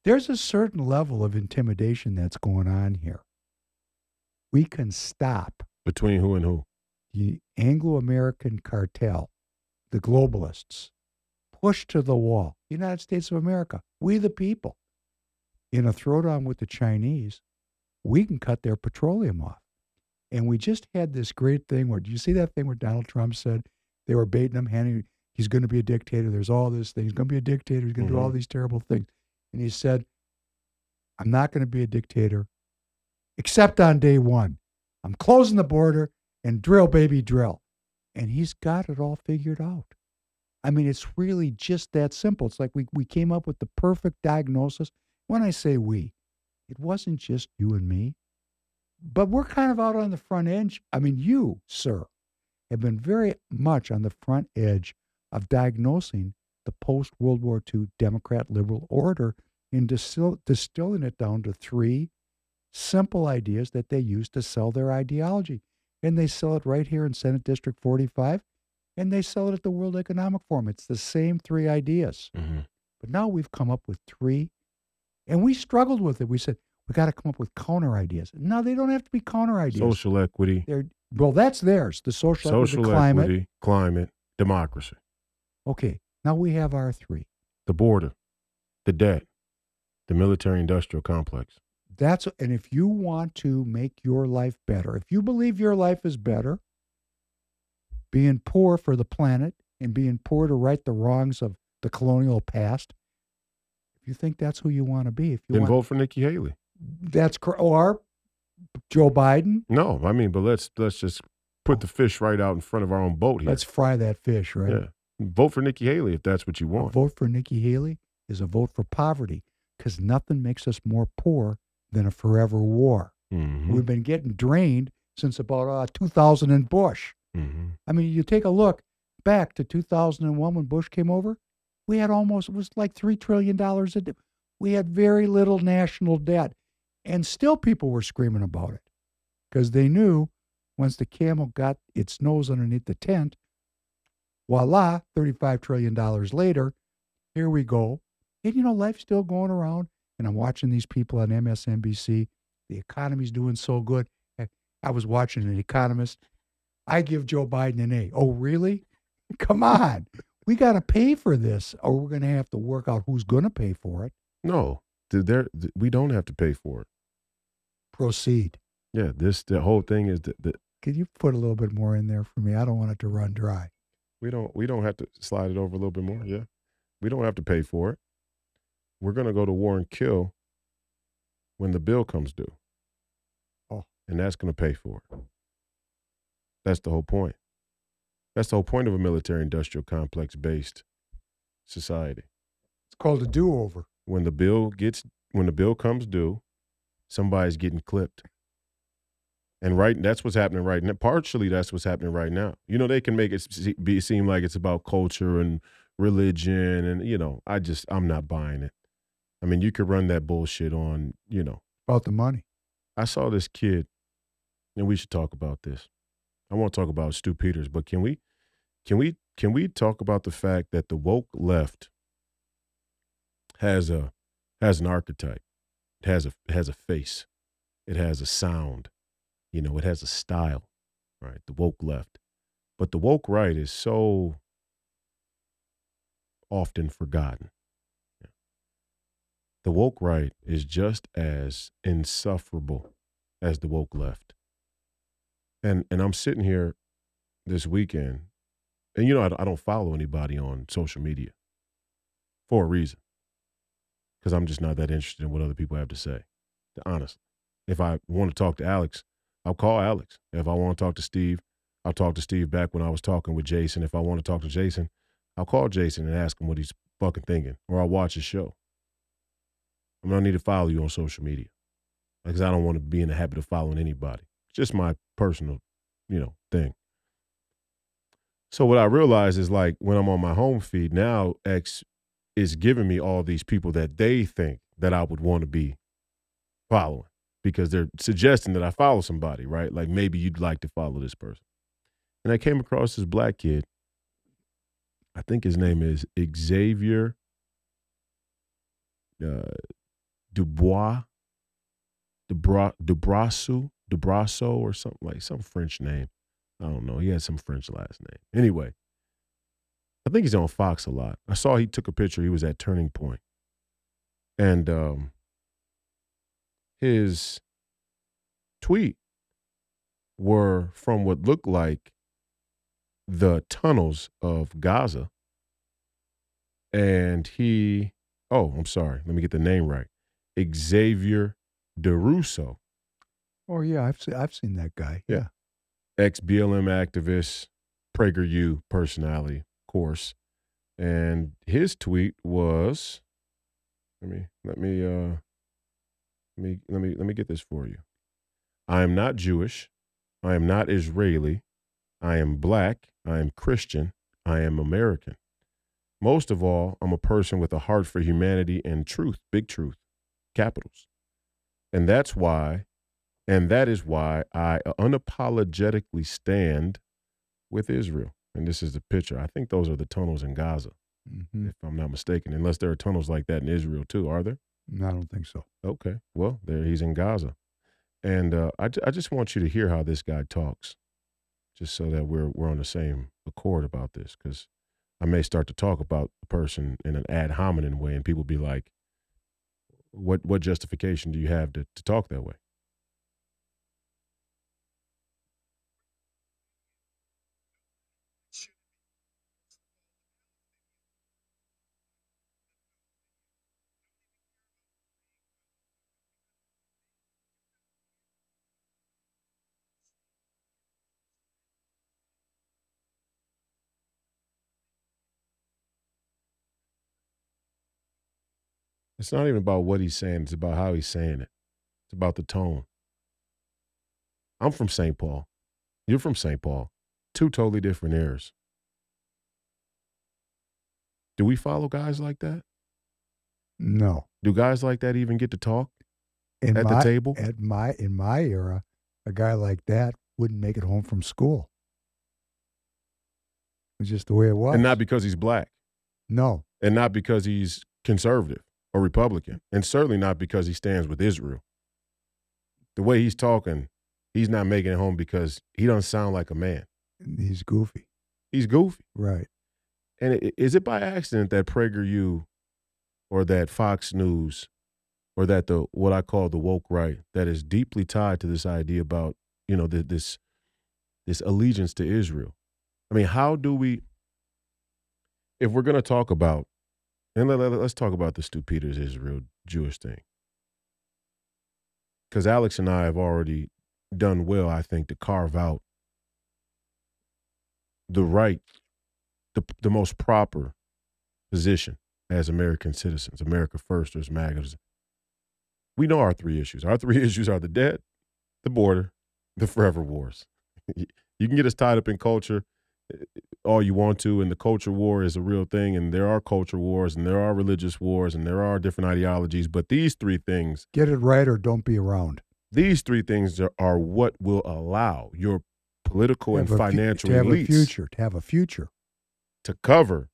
there's a certain level of intimidation that's going on here. We can stop. Between who and who? The Anglo American cartel, the globalists, push to the wall. United States of America, we the people. In a throwdown with the Chinese, we can cut their petroleum off. And we just had this great thing where, do you see that thing where Donald Trump said they were baiting him, handing, he's going to be a dictator. There's all this thing. He's going to be a dictator. He's going to mm-hmm. do all mm-hmm. these terrible things. And he said, I'm not going to be a dictator except on day one. I'm closing the border and drill, baby, drill. And he's got it all figured out. I mean, it's really just that simple. It's like we, we came up with the perfect diagnosis. When I say we, it wasn't just you and me, but we're kind of out on the front edge. I mean, you, sir, have been very much on the front edge of diagnosing the post World War II Democrat liberal order and distill, distilling it down to three simple ideas that they use to sell their ideology. And they sell it right here in Senate District 45, and they sell it at the World Economic Forum. It's the same three ideas. Mm-hmm. But now we've come up with three, and we struggled with it. We said, we got to come up with counter ideas. No, they don't have to be counter ideas. Social equity, They're, well, that's theirs. The social, social equity, the climate. equity, climate, democracy, Okay, now we have our three. the border, the debt, the military-industrial complex. That's and if you want to make your life better, if you believe your life is better, being poor for the planet and being poor to right the wrongs of the colonial past, if you think that's who you want to be, if you Then want, vote for Nikki Haley. that's or Joe Biden. No, I mean, but let's let's just put the fish right out in front of our own boat here. Let's fry that fish, right? yeah. Vote for Nikki Haley if that's what you A want. vote for Nikki Haley is a vote for poverty because nothing makes us more poor than a forever war. Mhm. We've been getting drained since about uh, 2000 and Bush. Mhm. I mean, you take a look back to 2001 when Bush came over, we had almost, it was like $3 trillion. A d- we had very little national debt. And still people were screaming about it because they knew once the camel got its nose underneath the tent, voila, $35 trillion later, here we go. And you know, life's still going around. And I'm watching these people on MSNBC. The economy's doing so good. I- I was watching an economist. I give Joe Biden an A. Oh, really? Come on. We got to pay for this, or we're going to have to work out who's going to pay for it. No, there we don't have to pay for it. Proceed. Yeah, this the whole thing is that, that Could you put a little bit more in there for me? I don't want it to run dry. We don't we don't have to slide it over a little bit more. Yeah, we don't have to pay for it. We're gonna go to war and kill when the bill comes due. Oh. and that's gonna pay for it. That's the whole point. That's the whole point of a military-industrial complex-based society. It's called a do over. When the bill gets when the bill comes due, somebody's getting clipped. And right, that's what's happening right now. Partially, that's what's happening right now. You know, they can make it be seem like it's about culture and religion, and you know, I just I'm not buying it. I mean, you could run that bullshit on. You know, About the money. I saw this kid, and we should talk about this. I want to talk about Stu Peters, but can we, can we, can we talk about the fact that the woke left has a has an archetype, it has a has a face, it has a sound, you know, it has a style, right? The woke left, but the woke right is so often forgotten. The woke right is just as insufferable as the woke left. And and I'm sitting here this weekend, and you know I, don't- I don't follow anybody on social media for a reason, because I'm just not that interested in what other people have to say. To honestly, if I want to talk to Alex, I'll call Alex. If I want to talk to Steve, I'll talk to Steve back when I was talking with Jason. If I want to talk to Jason, I'll call Jason and ask him what he's fucking thinking, or I'll watch his show. I don't need to follow you on social media because I don't want to be in the habit of following anybody. It's just my personal, you know, thing. So what I realize is like when I'm on my home feed now, X is giving me all these people that they think that I would want to be following because they're suggesting that I follow somebody, right? Like maybe you'd like to follow this person. And I came across this black kid. I think his name is Xavier uh, Dubois, Dubra, Dubrasu, Dubrasso, or something like some French name. I don't know. He had some French last name. Anyway, I think he's on Fox a lot. I saw he took a picture. He was at Turning Point, and um, his tweet were from what looked like the tunnels of Gaza, and he Oh, I'm sorry. Let me get the name right. Xavier DuRousseau, Oh yeah, I've seen I've seen that guy. Yeah. ex BLM activist, PragerU personality, of course. And his tweet was let me let me uh let me let me let me get this for you. I am not Jewish. I am not Israeli. I am black. I am Christian. I am American. Most of all, I'm a person with a heart for humanity and truth, big truth, capitals. And that's why, and that is why I unapologetically stand with Israel. And this is the picture. I think those are the tunnels in Gaza, hmm if I'm not mistaken, unless there are tunnels like that in Israel too. Are there? I don't think so. Okay. Well, there he's in Gaza. And uh, I, I just want you to hear how this guy talks, just so that we're, we're on the same accord about this, because I may start to talk about a person in an ad hominem way, and people be like, what, what justification do you have to, to talk that way? It's not even about what he's saying, it's about how he's saying it. It's about the tone. I'm from St. Paul. You're from St. Paul. Two totally different eras. Do we follow guys like that? No. Do guys like that even get to talk In at my, the table? At my in my era, a guy like that wouldn't make it home from school. It's just the way it was. And not because he's black, no. and not because he's conservative or Republican, and certainly not because he stands with Israel. The way he's talking, he's not making it home because he doesn't sound like a man. He's goofy. He's goofy. Right. And is it by accident that PragerU or that Fox News or that the what I call the woke right that is deeply tied to this idea about, you know, th- this this allegiance to Israel? I mean, how do we if we're going to talk about and let, us talk about the Stu Peters Israel Jewish thing. Cuz Alex and I have already done well, I think, to carve out the right the the most proper position as American citizens, America first or as MAGAs. We know our three issues. Our three issues are the debt, the border, the forever wars. you can get us tied up in culture all you want to, and the culture war is a real thing, and there are culture wars, and there are religious wars, and there are different ideologies. But these three things, Get it right or don't be around. these three things are, are what will allow your political and a fu- financial to have elites a future. To have a future. to cover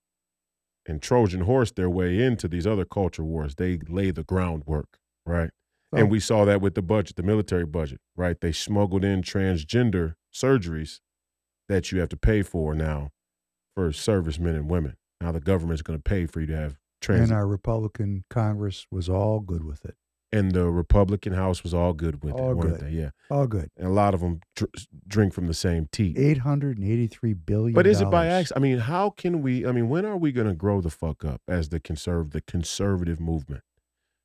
and Trojan horse their way into these other culture wars. They lay the groundwork, right? So, And we saw that with the budget, the military budget, right? They smuggled in transgender surgeries that you have to pay for now for servicemen and women. Now the government's going to pay for you to have trans. and our Republican Congress was all good with it. and the Republican House was all good with All it, weren't good. they? Yeah. All good. And a lot of them dr- drink from the same teat. Eight hundred and eighty-three billion. But is it by accident? I mean, how can we? I mean, when are we going to grow the fuck up as the conserv the conservative movement?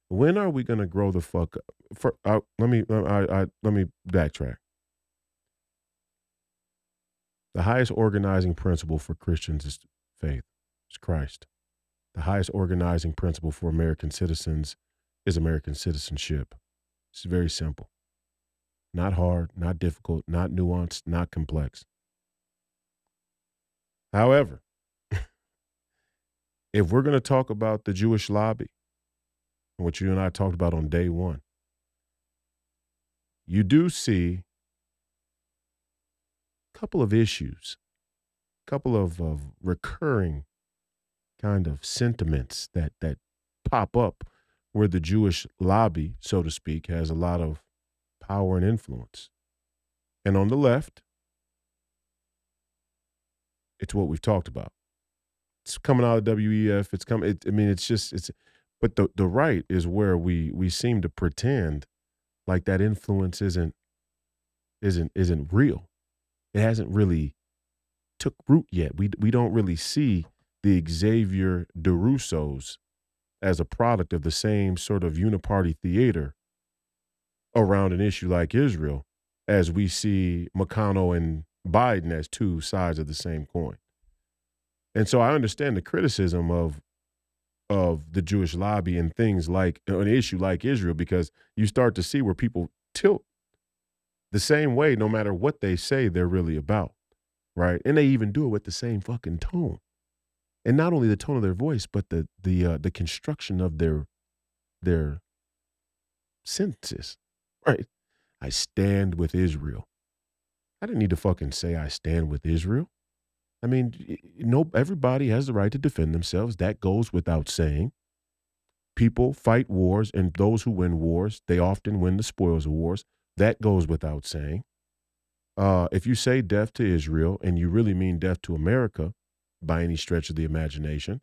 When are we going to grow the fuck up? For, uh, let me I, I, let me backtrack. The highest organizing principle for Christians is faith. It's Christ. The highest organizing principle for American citizens is American citizenship. It's very simple. Not hard, not difficult, not nuanced, not complex. However, if we're going to talk about the Jewish lobby, what you and I talked about on day one, you do see couple of issues, a couple of, of recurring kind of sentiments that, that pop up where the Jewish lobby, so to speak, has a lot of power and influence. And on the left, it's what we've talked about. It's coming out of WEF. It's coming. It, I mean, it's just it's. But the the right is where we we seem to pretend like that influence isn't isn't isn't real. It hasn't really took root yet. We we don't really see the Xavier DuRousseaus as a product of the same sort of uniparty theater around an issue like Israel as we see McConnell and Biden as two sides of the same coin. And so I understand the criticism of of the Jewish lobby and things like an issue like Israel because you start to see where people tilt the same way no matter what they say they're really about. Right? And they even do it with the same fucking tone. and not only the tone of their voice, but the the uh, the construction of their their sentences. Right? I stand with Israel. I didn't need to fucking say I stand with Israel. I mean, no, everybody has the right to defend themselves. That goes without saying. People fight wars, and those who win wars, they often win the spoils of wars. That goes without saying. Uh, if you say death to Israel and you really mean death to America by any stretch of the imagination,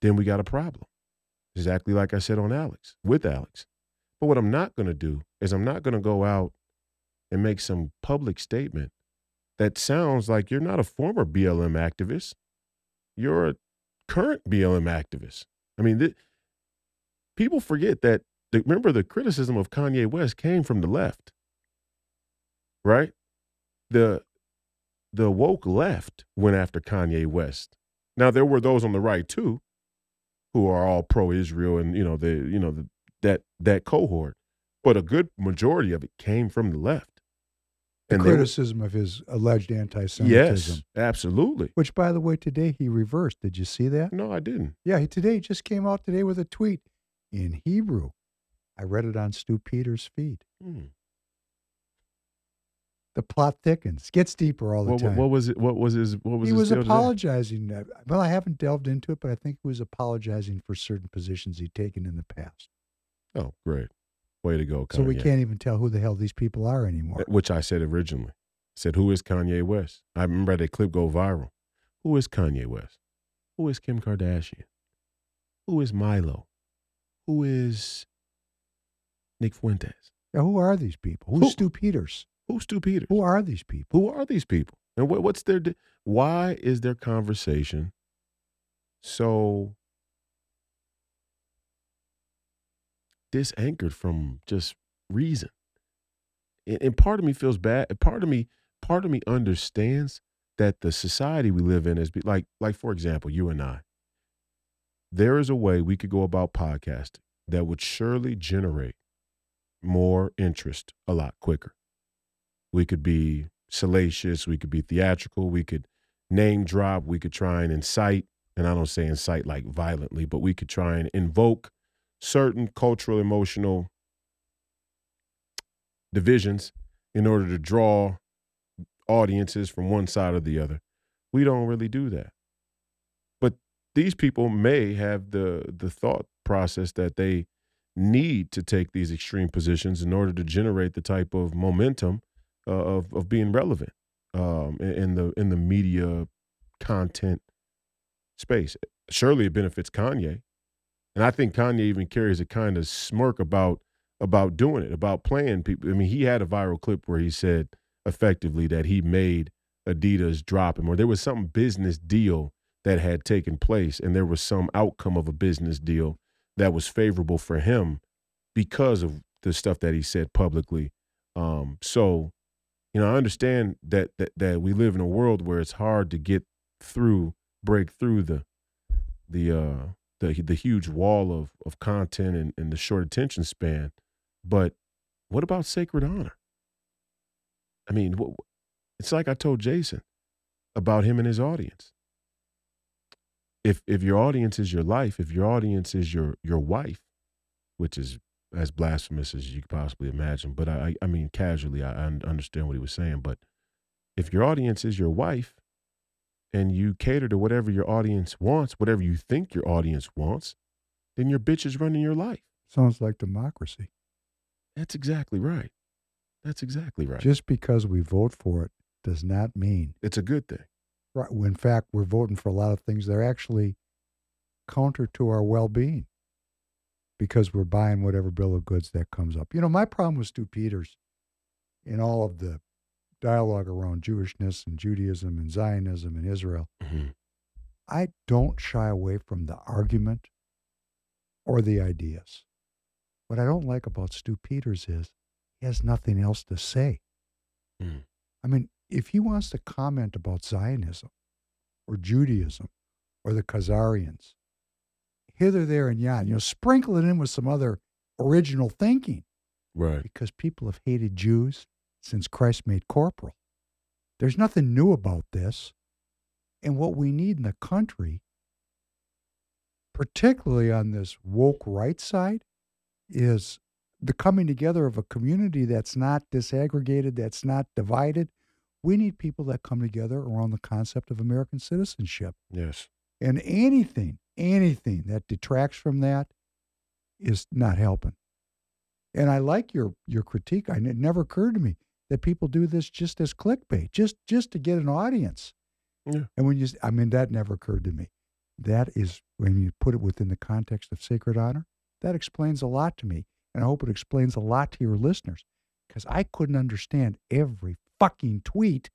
then we got a problem. Exactly like I said on Alex, with Alex. But what I'm not going to do is I'm not going to go out and make some public statement that sounds like you're not a former BLM activist. You're a current BLM activist. I mean, th- people forget that. The, remember, the criticism of Kanye West came from the left, right? The the woke left went after Kanye West. Now there were those on the right too, who are all pro-Israel and you know the you know the, that that cohort, but a good majority of it came from the left. The And they were- criticism of his alleged anti-Semitism. yes, absolutely. Which, by the way, today he reversed. Did you see that? No, I didn't. Yeah, he today just came out today with a tweet in Hebrew. I read it on Stu Peters' feed. Hmm. The plot thickens, gets deeper all the What, time. what was it? What was his? What was he was deal today? apologizing. uh, Well, I haven't delved into it, but I think he was apologizing for certain positions he'd taken in the past. Oh, great! Way to go, Kanye. So we can't even tell who the hell these people are anymore. Which I said originally. Said, who is Kanye West? I remember that clip go viral. Who is Kanye West? Who is Kim Kardashian? Who is Milo? Who is Nick Fuentes? Now, who are these people? Who's Who- Stu Peters? Who's Stu Peters? Who are these people? Who are these people? And what, what's their? Why is their conversation so disanchored from just reason? And, and part of me feels bad. Part of me, part of me understands that the society we live in is be, like, like for example, you and I. There is a way we could go about podcasting that would surely generate more interest a lot quicker. We could be salacious. We could be theatrical. We could name drop. We could try and incite. And I don't say incite like violently, but we could try and invoke certain cultural, emotional divisions in order to draw audiences from one side or the other. We don't really do that. But these people may have the the thought process that they need to take these extreme positions in order to generate the type of momentum uh, of of being relevant um, in, the in the media content space. Surely it benefits Kanye, and I think Kanye even carries a kind of smirk about about doing it, about playing people. I mean, he had a viral clip where he said effectively that he made Adidas drop him, or there was some business deal that had taken place, and there was some outcome of a business deal that was favorable for him because of the stuff that he said publicly. Um, so, you know, I understand that, that that we live in a world where it's hard to get through, break through the the uh the the huge wall of of content and, and the short attention span. But what about sacred honor? I mean, it's like I told Jason about him and his audience. If if your audience is your life, if your audience is your your wife, which is as blasphemous as you could possibly imagine, but I I mean casually I, I understand what he was saying. But if your audience is your wife, and you cater to whatever your audience wants, whatever you think your audience wants, then your bitch is running your life. Sounds like democracy. That's exactly right. That's exactly right. Just because we vote for it does not mean, it's a good thing. Right, in fact, we're voting for a lot of things that are actually counter to our well being because we're buying whatever bill of goods that comes up. You know, my problem with Stu Peters in all of the dialogue around Jewishness and Judaism and Zionism and Israel, Mhm. I don't shy away from the argument or the ideas. What I don't like about Stu Peters is he has nothing else to say. Mm. I mean, if he wants to comment about Zionism or Judaism or the Khazarians, hither, there, and yon, you know, sprinkle it in with some other original thinking Right. because people have hated Jews since Christ made corporal. There's nothing new about this. And what we need in the country particularly on this woke right side, is the coming together of a community that's not disaggregated, that's not divided. We need people that come together around the concept of American citizenship. Yes. And anything, anything that detracts from that is not helping. And I like your your critique. I, it never occurred to me that people do this just as clickbait, just just to get an audience. Yeah. And when you, I mean, that never occurred to me. That is when you put it within the context of sacred honor. That explains a lot to me, and I hope it explains a lot to your listeners, because I couldn't understand every fucking tweet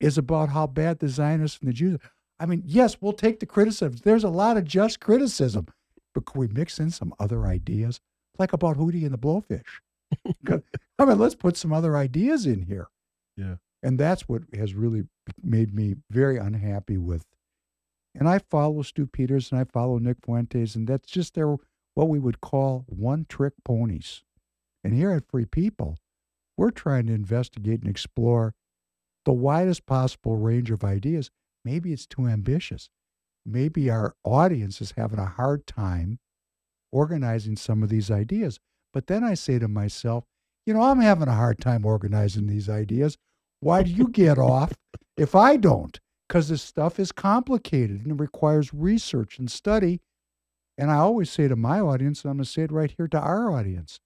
is about how bad the Zionists and the Jews. Are. I mean, yes, we'll take the criticism. There's a lot of just criticism, but can we mix in some other ideas, like about Hootie and the Blowfish? I mean, let's put some other ideas in here. Yeah. And that's what has really made me very unhappy with. And I follow Stu Peters and I follow Nick Fuentes, and that's just their what we would call one trick ponies. And here at Free People, we're trying to investigate and explore the widest possible range of ideas. Maybe it's too ambitious. Maybe our audience is having a hard time organizing some of these ideas. But then I say to myself, you know, I'm having a hard time organizing these ideas. Why do you get off if I don't? Because this stuff is complicated and it requires research and study. And I always say to my audience, and I'm going to say it right here to our audience,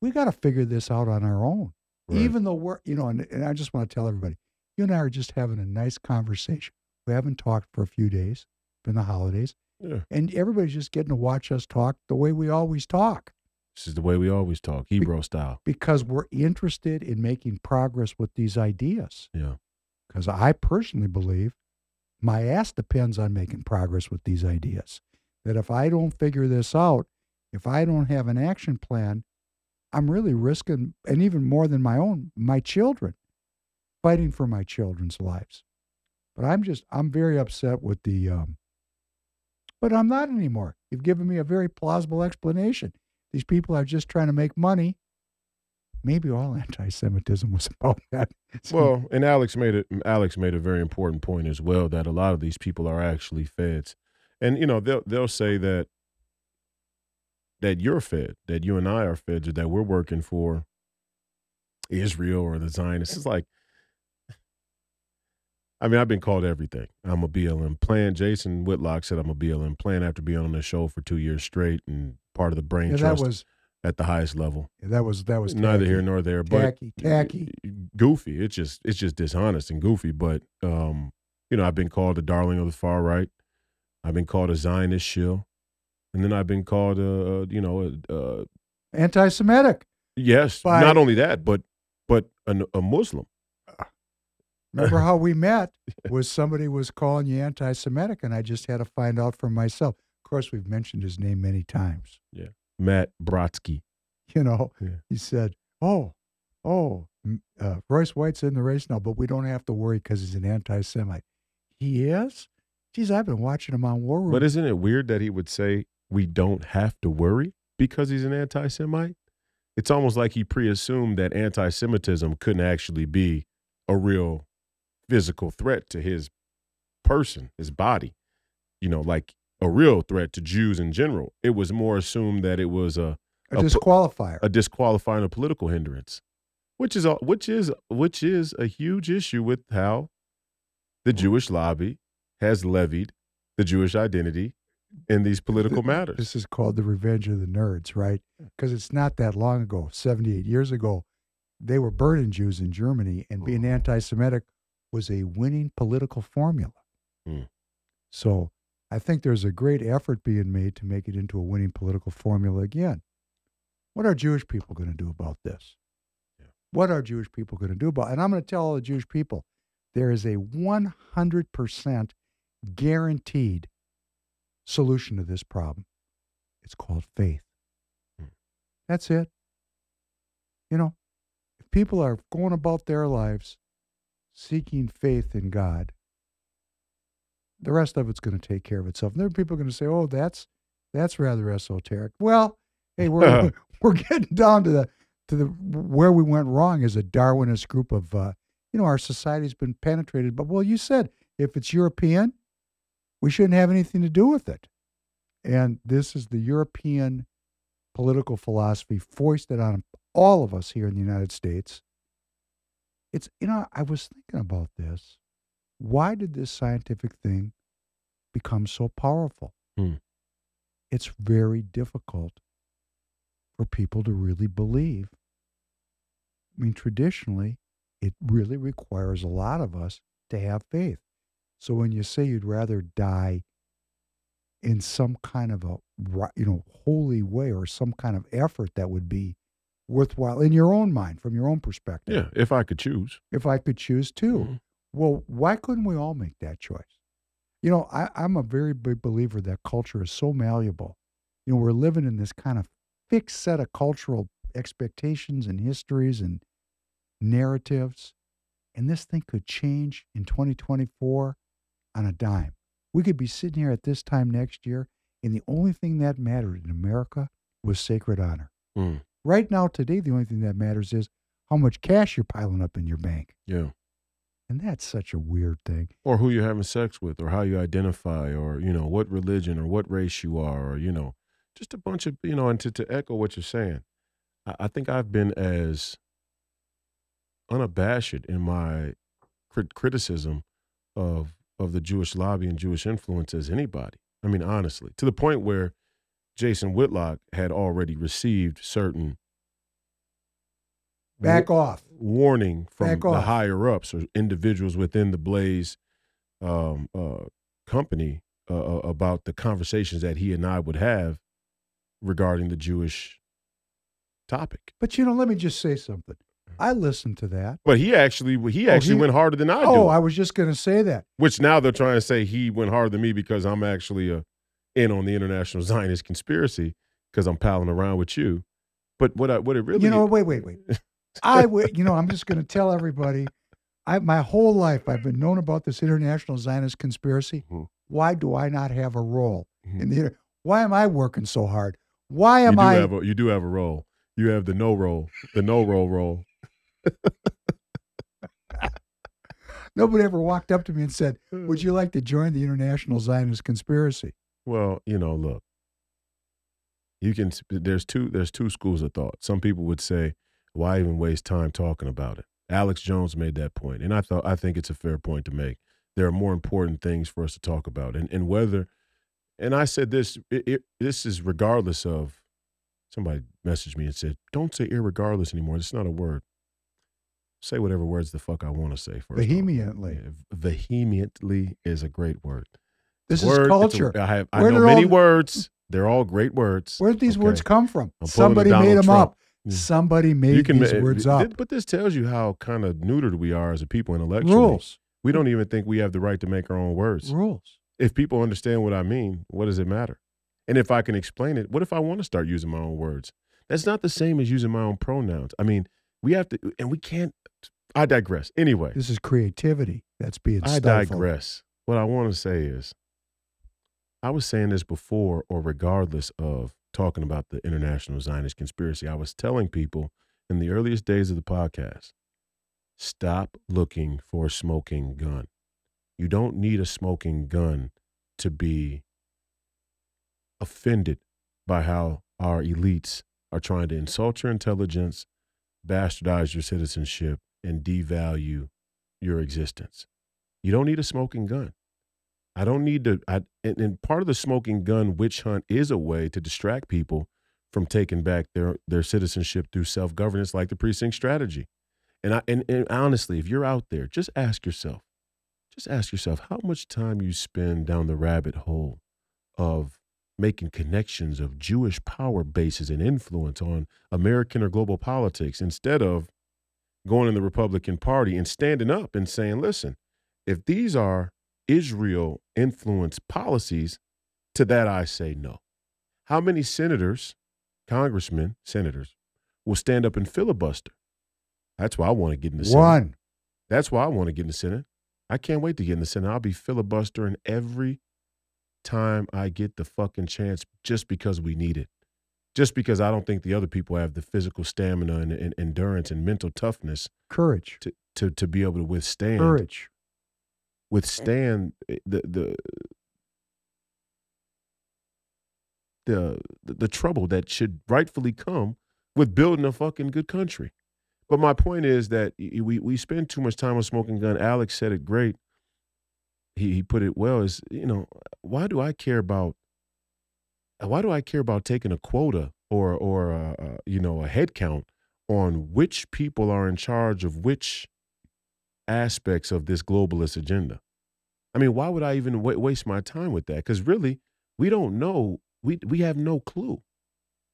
we got to figure this out on our own. Right. Even though we're, you know, and, and I just want to tell everybody, you and I are just having a nice conversation. We haven't talked for a few days, been the holidays, Yeah. and everybody's just getting to watch us talk the way we always talk This is the way we always talk, Hebrew style. because we're interested in making progress with these ideas. Yeah. Because I personally believe my ass depends on making progress with these ideas. That if I don't figure this out, if I don't have an action plan, I'm really risking, and even more than my own, my children, fighting for my children's lives. But I'm just, I'm very upset with the, um, but I'm not anymore. You've given me a very plausible explanation. These people are just trying to make money. Maybe all anti-Semitism was about that. Well, and Alex made it. Alex made a very important point as well that a lot of these people are actually feds, and you know they'll they'll say that that you're fed, that you and I are fed, or that we're working for Israel or the Zionists. It's like, I mean, I've been called everything. I'm a BLM plan. Jason Whitlock said I'm a BLM plan after being on the show for two years straight and part of the brain yeah, that trust was at the highest level. that was that was Neither here nor there, but tacky, tacky. goofy. It's just it's just dishonest and goofy. But um, you know, I've been called the darling of the far right. I've been called a Zionist shill, and then I've been called uh, uh you know uh, Anti-Semitic. yes, By- not only that, but but a, a Muslim. Remember how we met? Was somebody was calling you anti-Semitic, and I just had to find out for myself. Of course, we've mentioned his name many times. Yeah, Matt Brodsky. You know, Yeah. he said, "Oh, oh, uh, Royce White's in the race now, but we don't have to worry because he's an anti-Semite." He is. Geez, I've been watching him on War Room. But isn't it weird that he would say we don't have to worry because he's an anti-Semite? It's almost like he pre-assumed that anti-Semitism couldn't actually be a real physical threat to his person, his body. You know, like a real threat to Jews in general. It was more assumed that it was a a a disqualifier. a disqualifying a political hindrance, which is a, which is which is a huge issue with how the Jewish lobby has levied the Jewish identity in these political Th- matters. This is called the revenge of the nerds, right? Because it's not that long ago, 78 years ago, they were burning Jews in Germany, and being anti Semitic was a winning political formula. Hmm. So I think there's a great effort being made to make it into a winning political formula again. What are Jewish people going to do about this? Yeah. What are Jewish people going to do about it? And I'm going to tell all the Jewish people there is a 100% guaranteed solution to this problem. It's called faith. Hmm. That's it. You know, if people are going about their lives seeking faith in God, the rest of it's going to take care of itself. And there are people going to say, "Oh, that's that's rather esoteric." Well, hey, we're we're getting down to the to the where we went wrong as a Darwinist group of uh, you know our society's been penetrated. But well, you said if it's European, we shouldn't have anything to do with it. And this is the European political philosophy foisted on all of us here in the United States. It's, you know, I was thinking about this. Why did this scientific thing become so powerful? Hmm. It's very difficult for people to really believe. I mean, traditionally, it really requires a lot of us to have faith. So when you say you'd rather die in some kind of a you know holy way or some kind of effort that would be worthwhile in your own mind from your own perspective Yeah, if I could choose. if i could choose too Mhm. well why couldn't we all make that choice you know I, i'm a very big believer that culture is so malleable you know we're living in this kind of fixed set of cultural expectations and histories and narratives and this thing could change in 2024 on a dime we could be sitting here at this time next year and the only thing that mattered in america was sacred honor Mm. right now today the only thing that matters is how much cash you're piling up in your bank Yeah. and that's such a weird thing Or who you're having sex with, or how you identify, or, you know, what religion or what race you are, or, you know, just a bunch of, you know, and to, to echo what you're saying, I, I think I've been as unabashed in my crit- criticism of of the Jewish lobby and Jewish influence as anybody. I mean, honestly, to the point where Jason Whitlock had already received certain back off warning from Back the off. higher ups or individuals within the Blaze um, uh, company uh, uh, about the conversations that he and I would have regarding the Jewish topic. but you know let me just say something i listened to that But he actually he Oh, actually he- went harder than I do. oh i was just going to say that which now they're trying to say he went harder than me because I'm actually uh, in on the international Zionist conspiracy because I'm palling around with you. But what I, what it really you know wait wait wait i would you know i'm just going to tell everybody i my whole life i've been known about this international zionist conspiracy Mhm. why do i not have a role Mhm. in the why am i working so hard why am do i have a, you do have a role. You have the no role, the no role role. Nobody ever walked up to me and said would you like to join the international zionist conspiracy Well, you know, look. You can there's two there's two schools of thought. Some people would say, why even waste time talking about it? Alex Jones made that point, and I thought I think it's a fair point to make. There are more important things for us to talk about, and and whether, and I said this it, it, this is regardless of. Somebody messaged me and said, "Don't say irregardless anymore. It's not a word. Say whatever words the fuck I want to say first. Vehemently. Yeah, vehemently is a great word. this Word, is culture I have I know many all- words. They're all great words. where did these words come from a somebody made them Trump. up somebody made can these ma- words up But this tells you how kind of neutered we are as a people intellectually. rules We don't even think we have the right to make our own words. rules If people understand what I mean, what does it matter? And if I can explain it, what if I want to start using my own words? That's not the same as using my own pronouns. I mean, we have to, and we can't. I digress. Anyway, This is creativity that's being I stifled. digress. What I want to say is, I was saying this before, or regardless of talking about the international Zionist conspiracy, I was telling people in the earliest days of the podcast stop looking for a smoking gun. You don't need a smoking gun to be offended by how our elites are trying to insult your intelligence, bastardize your citizenship, and devalue your existence. You don't need a smoking gun. I don't need to. I, and, and part of the smoking gun witch hunt is a way to distract people from taking back their their citizenship through self governance, like the precinct strategy. And I and, and honestly, if you're out there, just ask yourself, just ask yourself how much time you spend down the rabbit hole of making connections of Jewish power bases and influence on American or global politics instead of going in the Republican Party and standing up and saying, listen, if these are Israel influenced policies, to that I say no. How many senators, congressmen, senators will stand up and filibuster? That's why I want to get in the Senate. One. That's why I want to get in the Senate. I can't wait to get in the Senate. I'll be filibustering every time I get the fucking chance just because we need it. Just because I don't think the other people have the physical stamina and, and endurance and mental toughness Courage. to, to, to be able to withstand Courage. withstand eh, the the the the trouble that should rightfully come with building a fucking good country. But my point is that we we spend too much time on smoking gun. Alex said it great. He he put it well. Is you know why do I care about why do I care about taking a quota or or a, a, you know a head count on which people are in charge of which aspects of this globalist agenda? I mean, why would I even waste my time with that? Because really, we don't know. We we have no clue.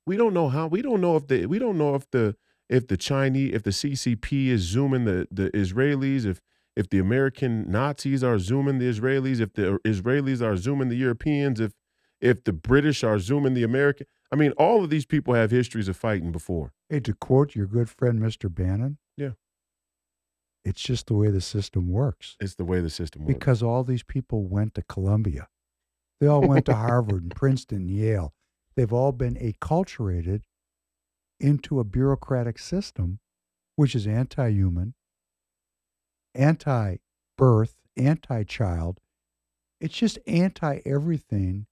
We don't know how. We don't know if the we don't know if the if the Chinese if the CCP is zooming the the Israelis if if the American Nazis are zooming the Israelis if the Israelis are zooming the Europeans if if the British are zooming the American. I mean, all of these people have histories of fighting before. Hey, to quote your good friend Mr. Bannon. Yeah. It's just the way the system works. It's the way the system works. Because all these people went to Columbia. They all went to Harvard and Princeton and Yale. They've all been acculturated into a bureaucratic system which is anti human, anti birth, anti child. It's just anti everything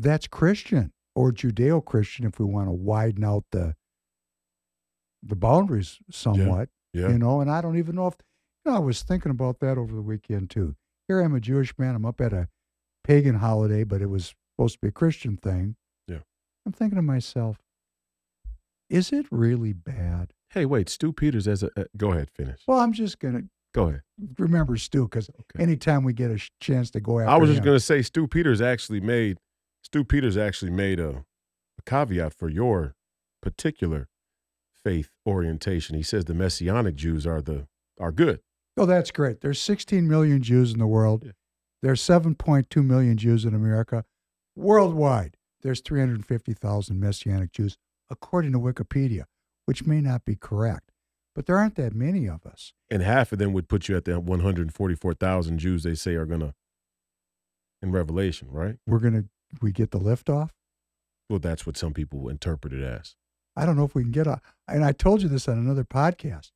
that's Christian or Judeo Christian if we want to widen out the the boundaries somewhat. Yeah. yeah. You know, and I don't even know if you know, I was thinking about that over the weekend too. Here I'm a Jewish man, I'm up at a pagan holiday, but it was supposed to be a Christian thing. Yeah. I'm thinking to myself, is it really bad? Hey, wait, Stu Peters as a uh, go ahead, finish. Well, I'm just gonna go ahead. Remember Stu because okay. anytime we get a chance to go after, I was just him, gonna say Stu Peters actually made Stu Peters actually made a, a caveat for your particular faith orientation. He says the messianic Jews are the are good. Oh, that's great. There's 16 million Jews in the world. Yeah. There's 7.2 million Jews in America. Worldwide, there's 350,000 messianic Jews, according to Wikipedia, which may not be correct. But there aren't that many of us. And half of them would put you at the 144,000 Jews they say are going to, in Revelation, right? We're going to, we get the lift off? Well, that's what some people interpret it as. I don't know if we can get a, and I told you this on another podcast.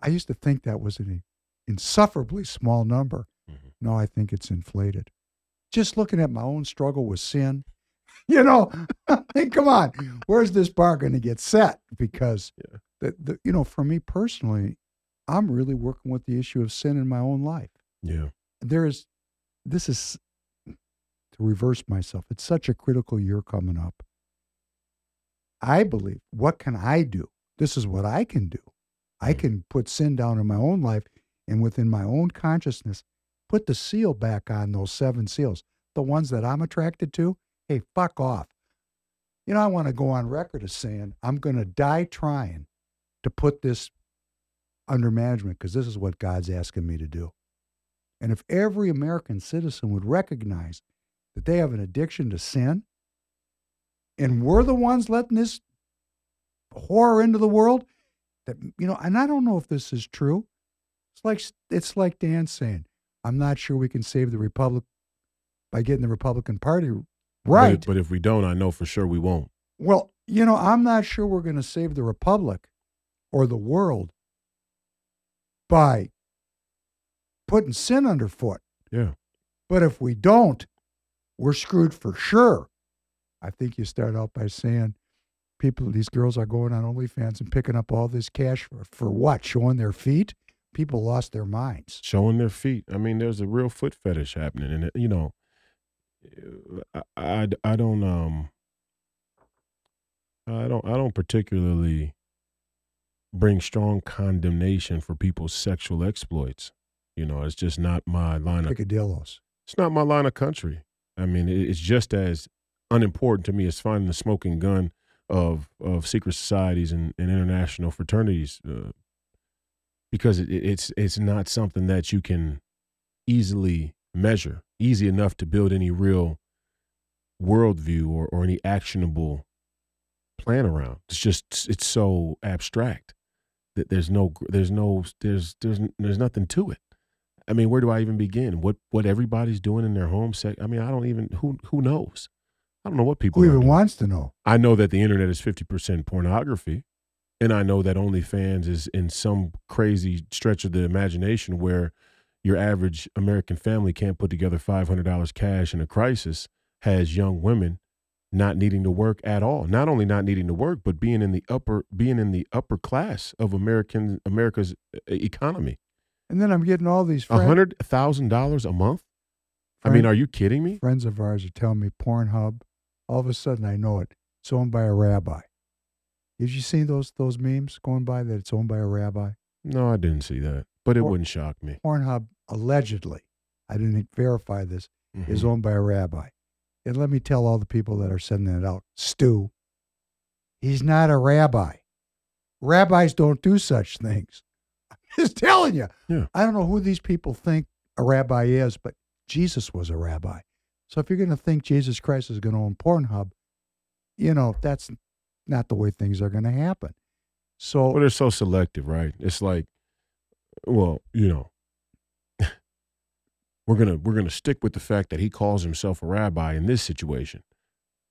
I used to think that was an insufferably small number. Mm-hmm. No, I think it's inflated. Just looking at my own struggle with sin, you know, hey, come on, where's this bar going to get set? Because, yeah. the, the, you know, for me personally, I'm really working with the issue of sin in my own life. Yeah. There is, this is, to reverse myself, it's such a critical year coming up. I believe, what can I do? This is what I can do. I mm. can put sin down in my own life and within my own consciousness, put the seal back on those seven seals. The ones that I'm attracted to, hey, fuck off. You know, I want to go on record as saying I'm going to die trying to put this under management because this is what God's asking me to do. And if every American citizen would recognize that they have an addiction to sin, and we're the ones letting this horror into the world, that you know, and I don't know if this is true. It's like it's like Dan saying, "I'm not sure we can save the republic by getting the Republican Party right." But, but if we don't, I know for sure we won't. Well, you know, I'm not sure we're going to save the republic or the world by putting sin underfoot. Yeah. But if we don't, we're screwed for sure. I think you start out by saying people, these girls are going on OnlyFans and picking up all this cash for, for what? Showing their feet? people lost their minds. Showing their feet. I mean, there's a real foot fetish happening, and you know, I, I, I don't um, I don't I don't particularly bring strong condemnation for people's sexual exploits. You know, it's just not my line of picadillos. It's not my line of country. I mean, it's just as unimportant to me as finding the smoking gun of of secret societies and, and international fraternities uh, because it, it's it's not something that you can easily measure, easy enough to build any real worldview or, or any actionable plan around. It's just it's so abstract that there's no there's no there's there's there's nothing to it. I mean, where do I even begin? What what everybody's doing in their home sec? I mean, I don't even who who knows. I don't know what people. Who even wants to know? I know that the internet is fifty percent pornography. And I know that OnlyFans is in some crazy stretch of the imagination where your average American family can't put together $500 cash in a crisis has young women not needing to work at all. Not only not needing to work, but being in the upper being in the upper class of American America's economy. And then I'm getting all these A friends, hundred thousand dollars a month. I mean, are you kidding me? friends of ours are telling me Pornhub. All of a sudden, I know it. It's owned by a rabbi. Have you seen those those memes going by that it's owned by a rabbi? No, I didn't see that, but it wouldn't shock me. Pornhub allegedly, I didn't verify this, is Mhm. owned by a rabbi. And let me tell all the people that are sending it out, Stu, he's not a rabbi. Rabbis don't do such things. Just telling you. Yeah. I don't know who these people think a rabbi is, but Jesus was a rabbi. So if you're going to think Jesus Christ is going to own Pornhub, you know, that's not the way things are going to happen. So Well, they're so selective, right? It's like, well, you know, we're gonna we're gonna stick with the fact that he calls himself a rabbi in this situation,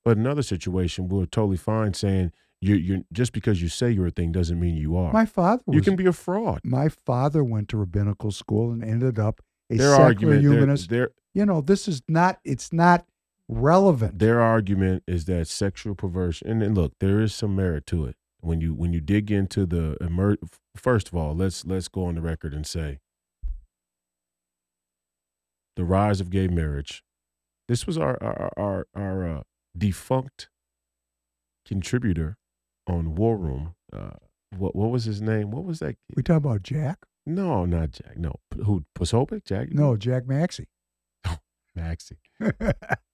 but another situation we're totally fine saying you you just because you say you're a thing doesn't mean you are. my father was you can be a fraud. my father went to rabbinical school and ended up a Their secular argument, their, humanist. their you know, this is not. It's not relevant. their argument is that sexual perversion, and, and look, there is some merit to it when you when you dig into the emer- First of all, let's let's go on the record and say the rise of gay marriage. This was our our our, our uh, defunct contributor on War Room. Uh, what what was his name? What was that? kid? we talk about Jack? No, not Jack. No, P- who? Posobiec? Jack? No, Jack Maxey. Maxey.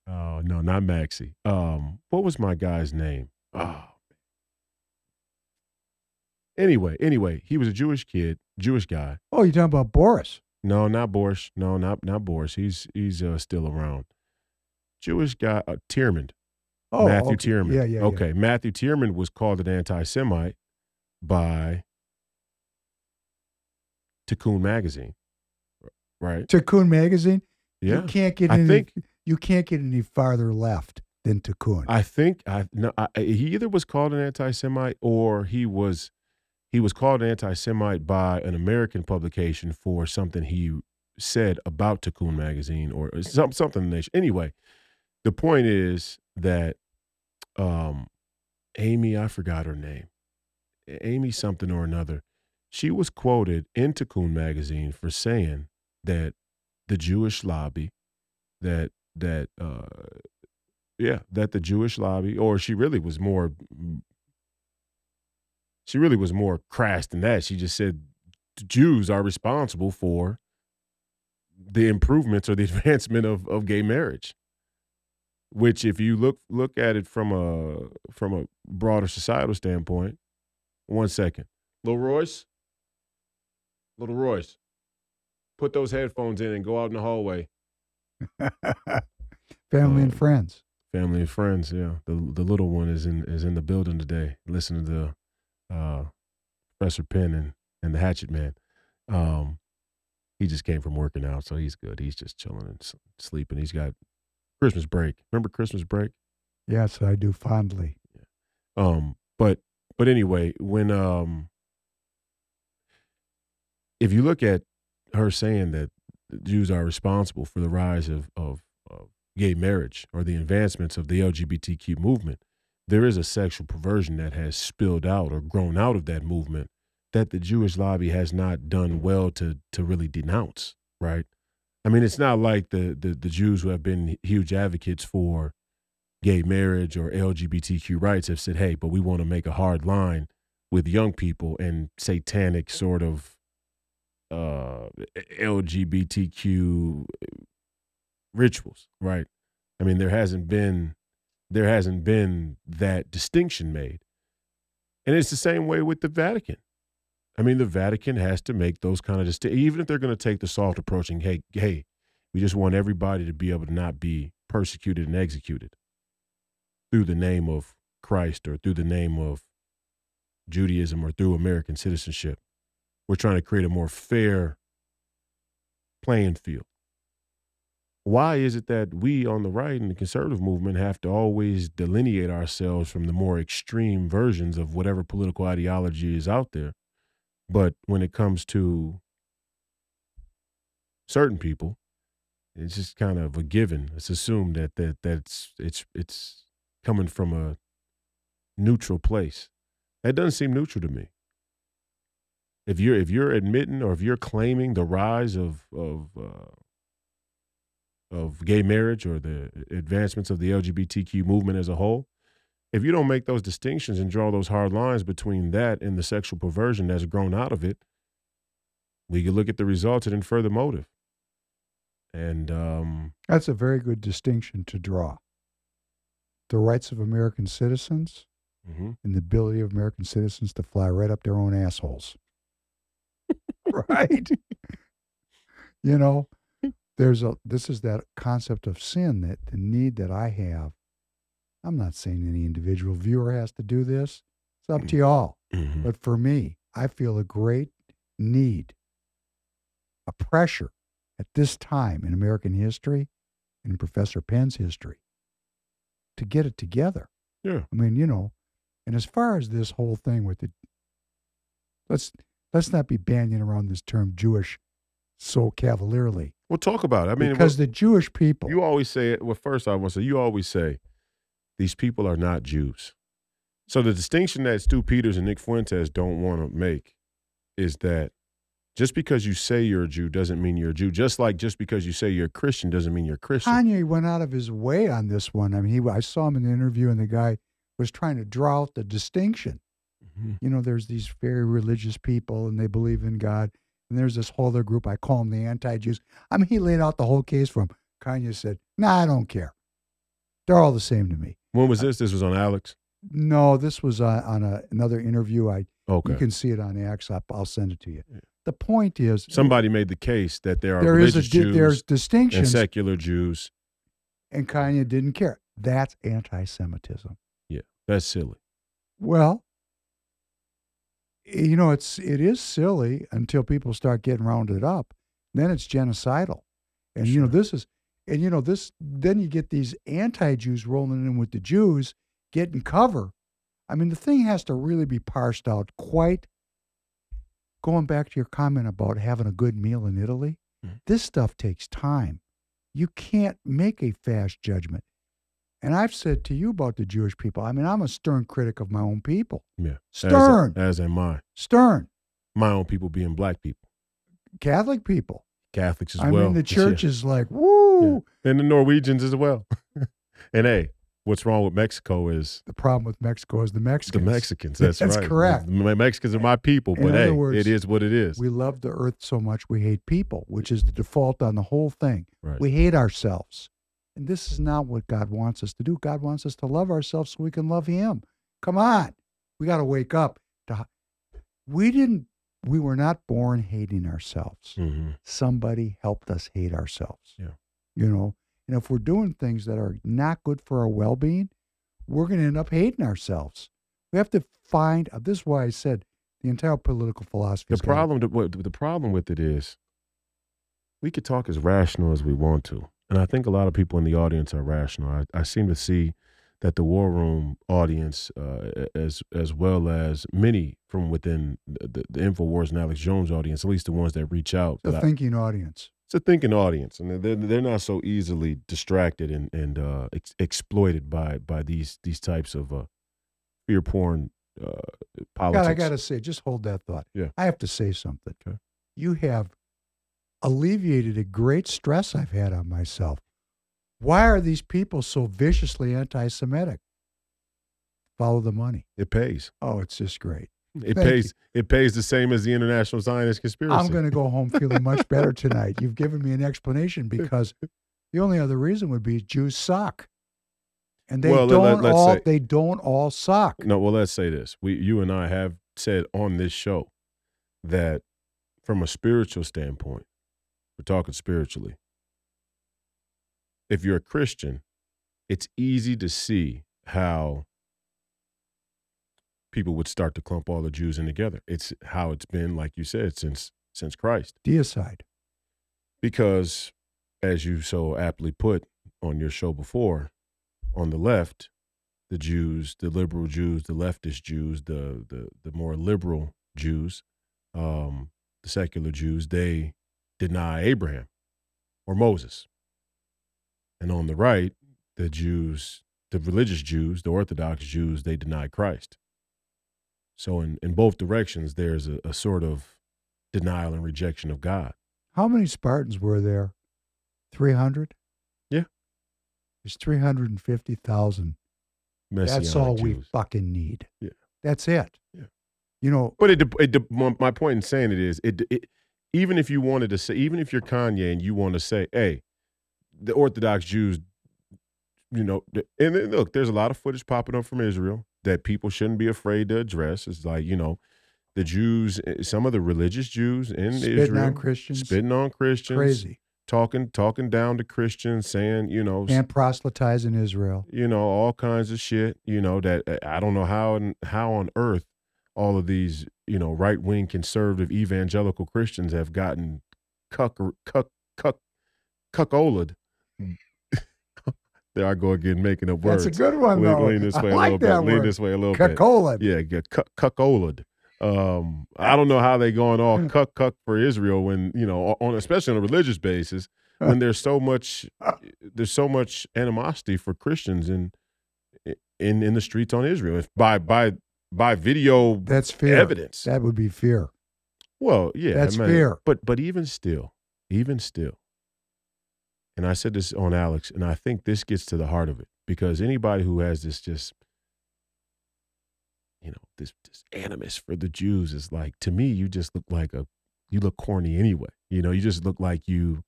Oh no, not Maxey. Um, what was my guy's name? Oh. Anyway, anyway, he was a Jewish kid, Jewish guy. oh, you're talking about Boris? No, not Boris. No, not not Boris. He's he's uh, still around. Jewish guy, uh, Tyrmand, Oh, Matthew okay. Tyrmand. Yeah, yeah. yeah. Okay, Matthew Tyrmand was called an anti-Semite by Tikkun magazine, right? Tikkun magazine. Yeah, You can't get I any. think- you can't get any farther left than Tikkun. I think I no. I, he either was called an anti-Semite or he was he was called an anti-Semite by an American publication for something he said about Tikkun magazine or uh, some, something in the nation. Anyway, the point is that um, Amy, I forgot her name, Amy something or another. She was quoted in Tikkun magazine for saying that the Jewish lobby, that that uh, yeah, that the Jewish lobby, or she really was more, she really was more crass than that. She just said Jews are responsible for the improvements or the advancement of, of gay marriage. Which, if you look look at it from a from a broader societal standpoint, one second, little Royce, little Royce, put those headphones in and go out in the hallway. Family and Um, friends. Family and friends, yeah. The the little one is in is in the building today. Listening to uh, Professor Penn and, and the Hatchet Man. Um, he just came from working out, so he's good. He's just chilling and sleeping. He's got Christmas break. Remember Christmas break? Yes, I do fondly. Um, but but anyway, when um, if you look at her saying that Jews are responsible for the rise of of, of gay marriage or the advancements of the LGBTQ movement, there is a sexual perversion that has spilled out or grown out of that movement that the Jewish lobby has not done well to to really denounce. Right? I mean, it's not like the the, the Jews who have been huge advocates for gay marriage or LGBTQ rights have said, hey, but we want to make a hard line with young people and satanic sort of uh, LGBTQ rituals, right? I mean, there hasn't been there hasn't been that distinction made, and it's the same way with the Vatican. I mean, the Vatican has to make those kind of distinctions, even if they're going to take the soft approach and hey, hey, we just want everybody to be able to not be persecuted and executed through the name of Christ or through the name of Judaism or through American citizenship. We're trying to create a more fair playing field. Why is it that we on the right in the conservative movement have to always delineate ourselves from the more extreme versions of whatever political ideology is out there? But when it comes to certain people, It's just kind of a given. It's assumed that that that's it's it's coming from a neutral place. That doesn't seem neutral to me. If you're if you're admitting or if you're claiming the rise of of uh, of gay marriage or the advancements of the LGBTQ movement as a whole, if you don't make those distinctions and draw those hard lines between that and the sexual perversion that's grown out of it, we could look at the results and infer the motive. And um, That's a very good distinction to draw. The rights of American citizens mhm. and the ability of American citizens to fly right up their own assholes. right? you know, there's a this is that concept of sin that the need that I have. I'm not saying any individual viewer has to do this. It's up to y'all. Mhm. But for me, I feel a great need, a pressure at this time in American history and in Professor Penn's history to get it together. Yeah. I mean, you know, and as far as this whole thing with the let's let's not be bandying around this term Jewish so cavalierly. We'll talk about it. I mean, because the Jewish people you always say it. Well, first I want to say you always say these people are not Jews. So the distinction that Stu Peters and Nick Fuentes don't want to make is that just because you say you're a Jew doesn't mean you're a Jew. Just like just because you say you're a Christian doesn't mean you're a Christian. Kanye went out of his way on this one. I mean, he I saw him in the interview, and the guy was trying to draw out the distinction. Mhm. You know, there's these very religious people, and they believe in God, and there's this whole other group. I call them the anti-Jews. I mean, he laid out the whole case for him. Kanye said, "Nah, I don't care. They're all the same to me." When was this? This was on Alex. No, this was on, on a, another interview. I Okay. you can see it on X. I- I'll send it to you. Yeah. The point is, Somebody made the case that there are there is a Jews there's and distinctions, secular Jews. and Kanye didn't care. That's anti-Semitism. Yeah, that's silly. Well, you know, it's it is silly until people start getting rounded up. Then it's genocidal, and you know this is, and you know this. Then you get these anti-Jews rolling in with the Jews getting cover. I mean, the thing has to really be parsed out quite. Going back to your comment about having a good meal in Italy, Mhm. this stuff takes time. You can't make a fast judgment. And I've said to you about the Jewish people. I mean, I'm a stern critic of my own people. Yeah. Stern, As, as am I. stern. My own people being black people, Catholic people. Catholics as I well. I mean, the Yeah. church is like, woo. And the Norwegians as well. and hey, what's wrong with Mexico is The problem with Mexico is the Mexicans. the Mexicans. That's, That's right. correct. The Mexicans are my people, In but hey, words, it is what it is. We love the earth so much we hate people, which is the default on the whole thing. right. We hate ourselves. And this is not what God wants us to do. God wants us to love ourselves so we can love Him. Come on. We got to wake up. To, we didn't, we were not born hating ourselves. hmm Somebody helped us hate ourselves. Yeah. You know, and if we're doing things that are not good for our well being, we're going to end up hating ourselves. We have to find, uh, this is why I said the entire political philosophy. The is gonna- problem, what- the problem with it is, we could talk as rational as we want to, and I think a lot of people in the audience are rational. I, I seem to see that the War Room audience, uh, as as well as many from within the, the, the Infowars and Alex Jones audience, at least the ones that reach out, the that I- thinking audience. It's a thinking audience, and they're they're not so easily distracted and and uh, ex- exploited by by these these types of uh, fear porn uh, politics. God, I got to say, just hold that thought. Yeah. I have to say something. Okay. You have alleviated a great stress I've had on myself. Why are these people so viciously anti Semitic? Follow the money. It pays. Oh, it's just great. It Thank pays. It pays the same as the international Zionist conspiracy. I'm going to go home feeling much better tonight. You've given me an explanation because the only other reason would be Jews suck. And they Well, don't let- all say- they don't all suck. No, well, let's say this. We, you and I have said on this show that from a spiritual standpoint, we're talking spiritually. If you're a Christian, it's easy to see how people would start to clump all the Jews in together. It's how it's been, like you said, since since Christ. Deicide. Because, as you so aptly put on your show before, on the left, the Jews, the liberal Jews, the leftist Jews, the the the more liberal Jews, um, the secular Jews, they deny Abraham or Moses. And on the right, the Jews, the religious Jews, the Orthodox Jews, they deny Christ. So in, in both directions, there's a, a sort of denial and rejection of God. How many Spartans were there? 300? Yeah. There's 350,000. That's all we fucking need. Yeah. That's it. Yeah. You know, But it, it, my my point in saying it is, it, it even if you wanted to say, even if you're Kanye and you want to say, hey, the Orthodox Jews, you know, and then, look, there's a lot of footage popping up from Israel that people shouldn't be afraid to address. It's like you know, the Jews, eh, some of the religious Jews in spitting Israel, on Christians. spitting on Christians, Crazy. talking talking down to Christians, saying you know, And proselytizing Israel. you know all kinds of shit you know that uh, i don't know how and how on earth all of these you know right-wing conservative evangelical christians have gotten cuck cuck cuck cuckoled there i go again making up words That's a good one, lean, though. lean this way a like little bit that lean this way a little bit Cuckold. yeah get cuck cuckoled um i don't know how they going all cuck cuck for israel when you know on especially on a religious basis when there's so much there's so much animosity for Christians in in in the streets on Israel. If by by by video That's fear. evidence. That would be fear. well, yeah, That's I mean, fear. But but even still, even still, and I said this on Alex, and I think this gets to the heart of it because anybody who has this just you know this this animus for the Jews is like to me, you just look like a you look corny anyway. You know, you just look like you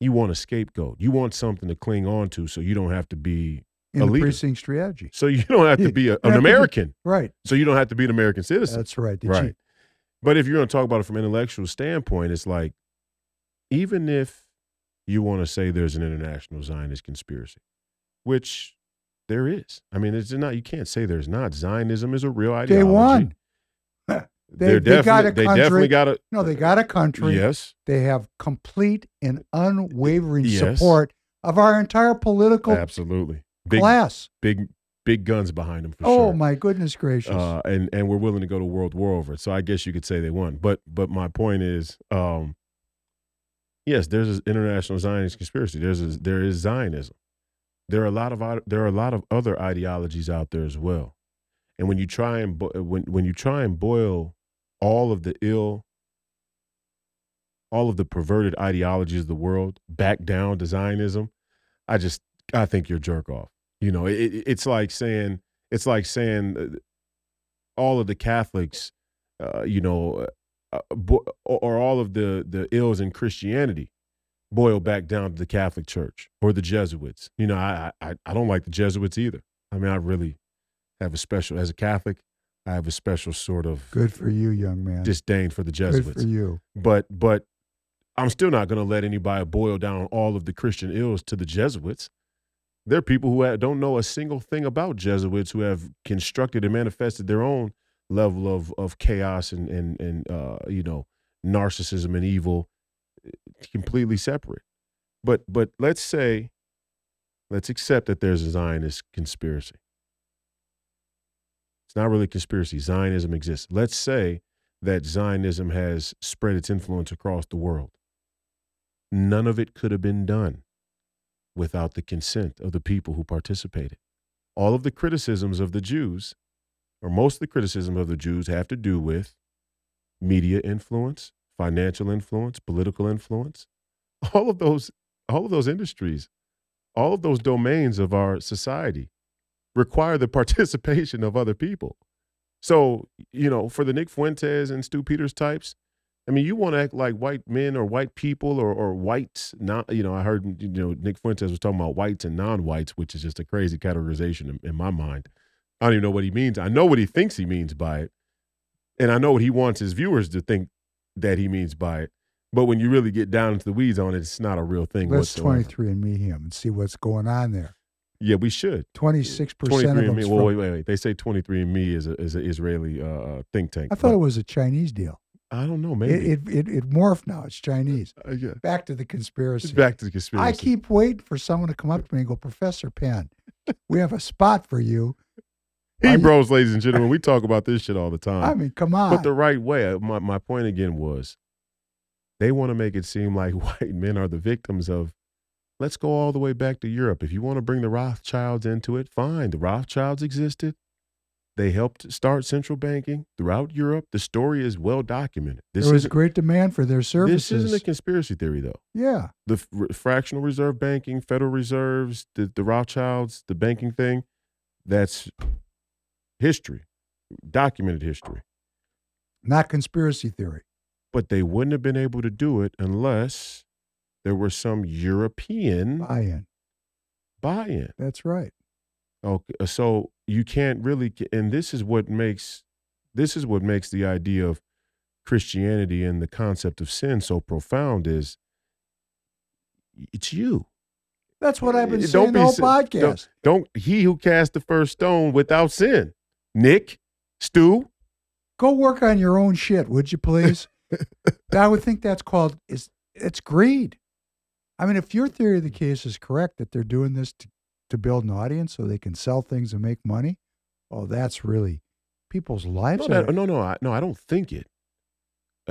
you want a scapegoat. You want something to cling on to so you don't have to be In A the leader. precinct strategy. so you don't have to be a, an to be- American. Right. So you don't have to be an American citizen. That's right. Right. chief- But if you're going to talk about it from an intellectual standpoint, it's like even if you want to say there's an international Zionist conspiracy, which there is. I mean, it's not. You can't say there's not. Zionism is a real ideology. Day one. They- They're they got definitely- a They country. definitely got a. No, they got a country. Yes. They have complete and unwavering Yes. support of our entire political Absolutely. Big, class. big, big guns behind them for oh sure. my goodness gracious! uh, and and we're willing to go to world war over it. So I guess you could say they won. But but my point is, um, yes, there's an international Zionist conspiracy. There's a, there is Zionism. There are a lot of there are a lot of other ideologies out there as well. And when you try and bo- when when you try and boil all of the ill, all of the perverted ideologies of the world back down to Zionism, I just I think you're jerk off. You know, it, it- it's like saying it's like saying uh, all of the Catholics, uh, you know, uh, bo- or, all of the the ills in Christianity boil back down to the Catholic Church or the Jesuits. You know, I I I don't like the Jesuits either. I mean, I really have a special as a Catholic. I have a special sort of Good for you, young man. disdain for the Good Jesuits for you. but but I'm still not going to let anybody boil down all of the Christian ills to the Jesuits. There are people who don't know a single thing about Jesuits who have constructed and manifested their own level of of chaos and and and uh, you know narcissism and evil, eh, completely separate. But but let's say, let's accept that there's a Zionist conspiracy. It's not really a conspiracy. Zionism exists. Let's say that Zionism has spread its influence across the world. None of it could have been done without the consent of the people who participated. All of the criticisms of the Jews, or most of the criticism of the Jews, have to do with media influence, financial influence, political influence. All of those, all of those industries, all of those domains of our society require the participation of other people. So, you know, for the Nick Fuentes and Stu Peters types, I mean, you want to act like white men or white people or or whites. Not, you know, I heard you know Nick Fuentes was talking about whites and non-whites, which is just a crazy categorization in, in my mind. I don't even know what he means. I know what he thinks he means by it, and I know what he wants his viewers to think that he means by it. But when you really get down into the weeds on it, it's not a real thing Let's whatsoever. 23 and me him and see what's going on there. Yeah, we should. 26% of 23 them. and me. Well, wait, wait, wait. They say 23 and me is a is an Israeli uh, think tank. I thought but it was a Chinese deal. I don't know. Maybe. It, it, it, it morphed now. It's Chinese. Uh, yeah. Back to the conspiracy. It's back to the conspiracy. I keep waiting for someone to come up to me and go, Professor Penn, we have a spot for you. You- Hebroes, ladies and gentlemen, we talk about this shit all the time. I mean, come on. but the right way. Uh, My my point again was, they want to make it seem like white men are the victims of Let's go all the way back to Europe. If you want to bring the Rothschilds into it, fine. The Rothschilds existed. They helped start central banking throughout Europe. The story is well documented. This there was great demand for their services. This isn't a conspiracy theory, though. yeah. The f- fractional reserve banking, Federal Reserves, the, the Rothschilds, the banking thing, that's history, documented history. Not conspiracy theory. But they wouldn't have been able to do it unless there was some European Buy-in. buy-in. That's right. Okay, uh, so you can't really, and this is what makes this is what makes the idea of Christianity and the concept of sin so profound. Is it's you. That's what I've been Uh, saying don't the be whole si- podcast. Don't he who cast the first stone without sin, Nick, Stu. Go work on your own shit, would you please? I would think that's called is it's greed. I mean, if your theory of the case is correct that they're doing this to, to build an audience so they can sell things and make money, oh, that's really people's lives. No, that- no, no, I, no. I don't think it.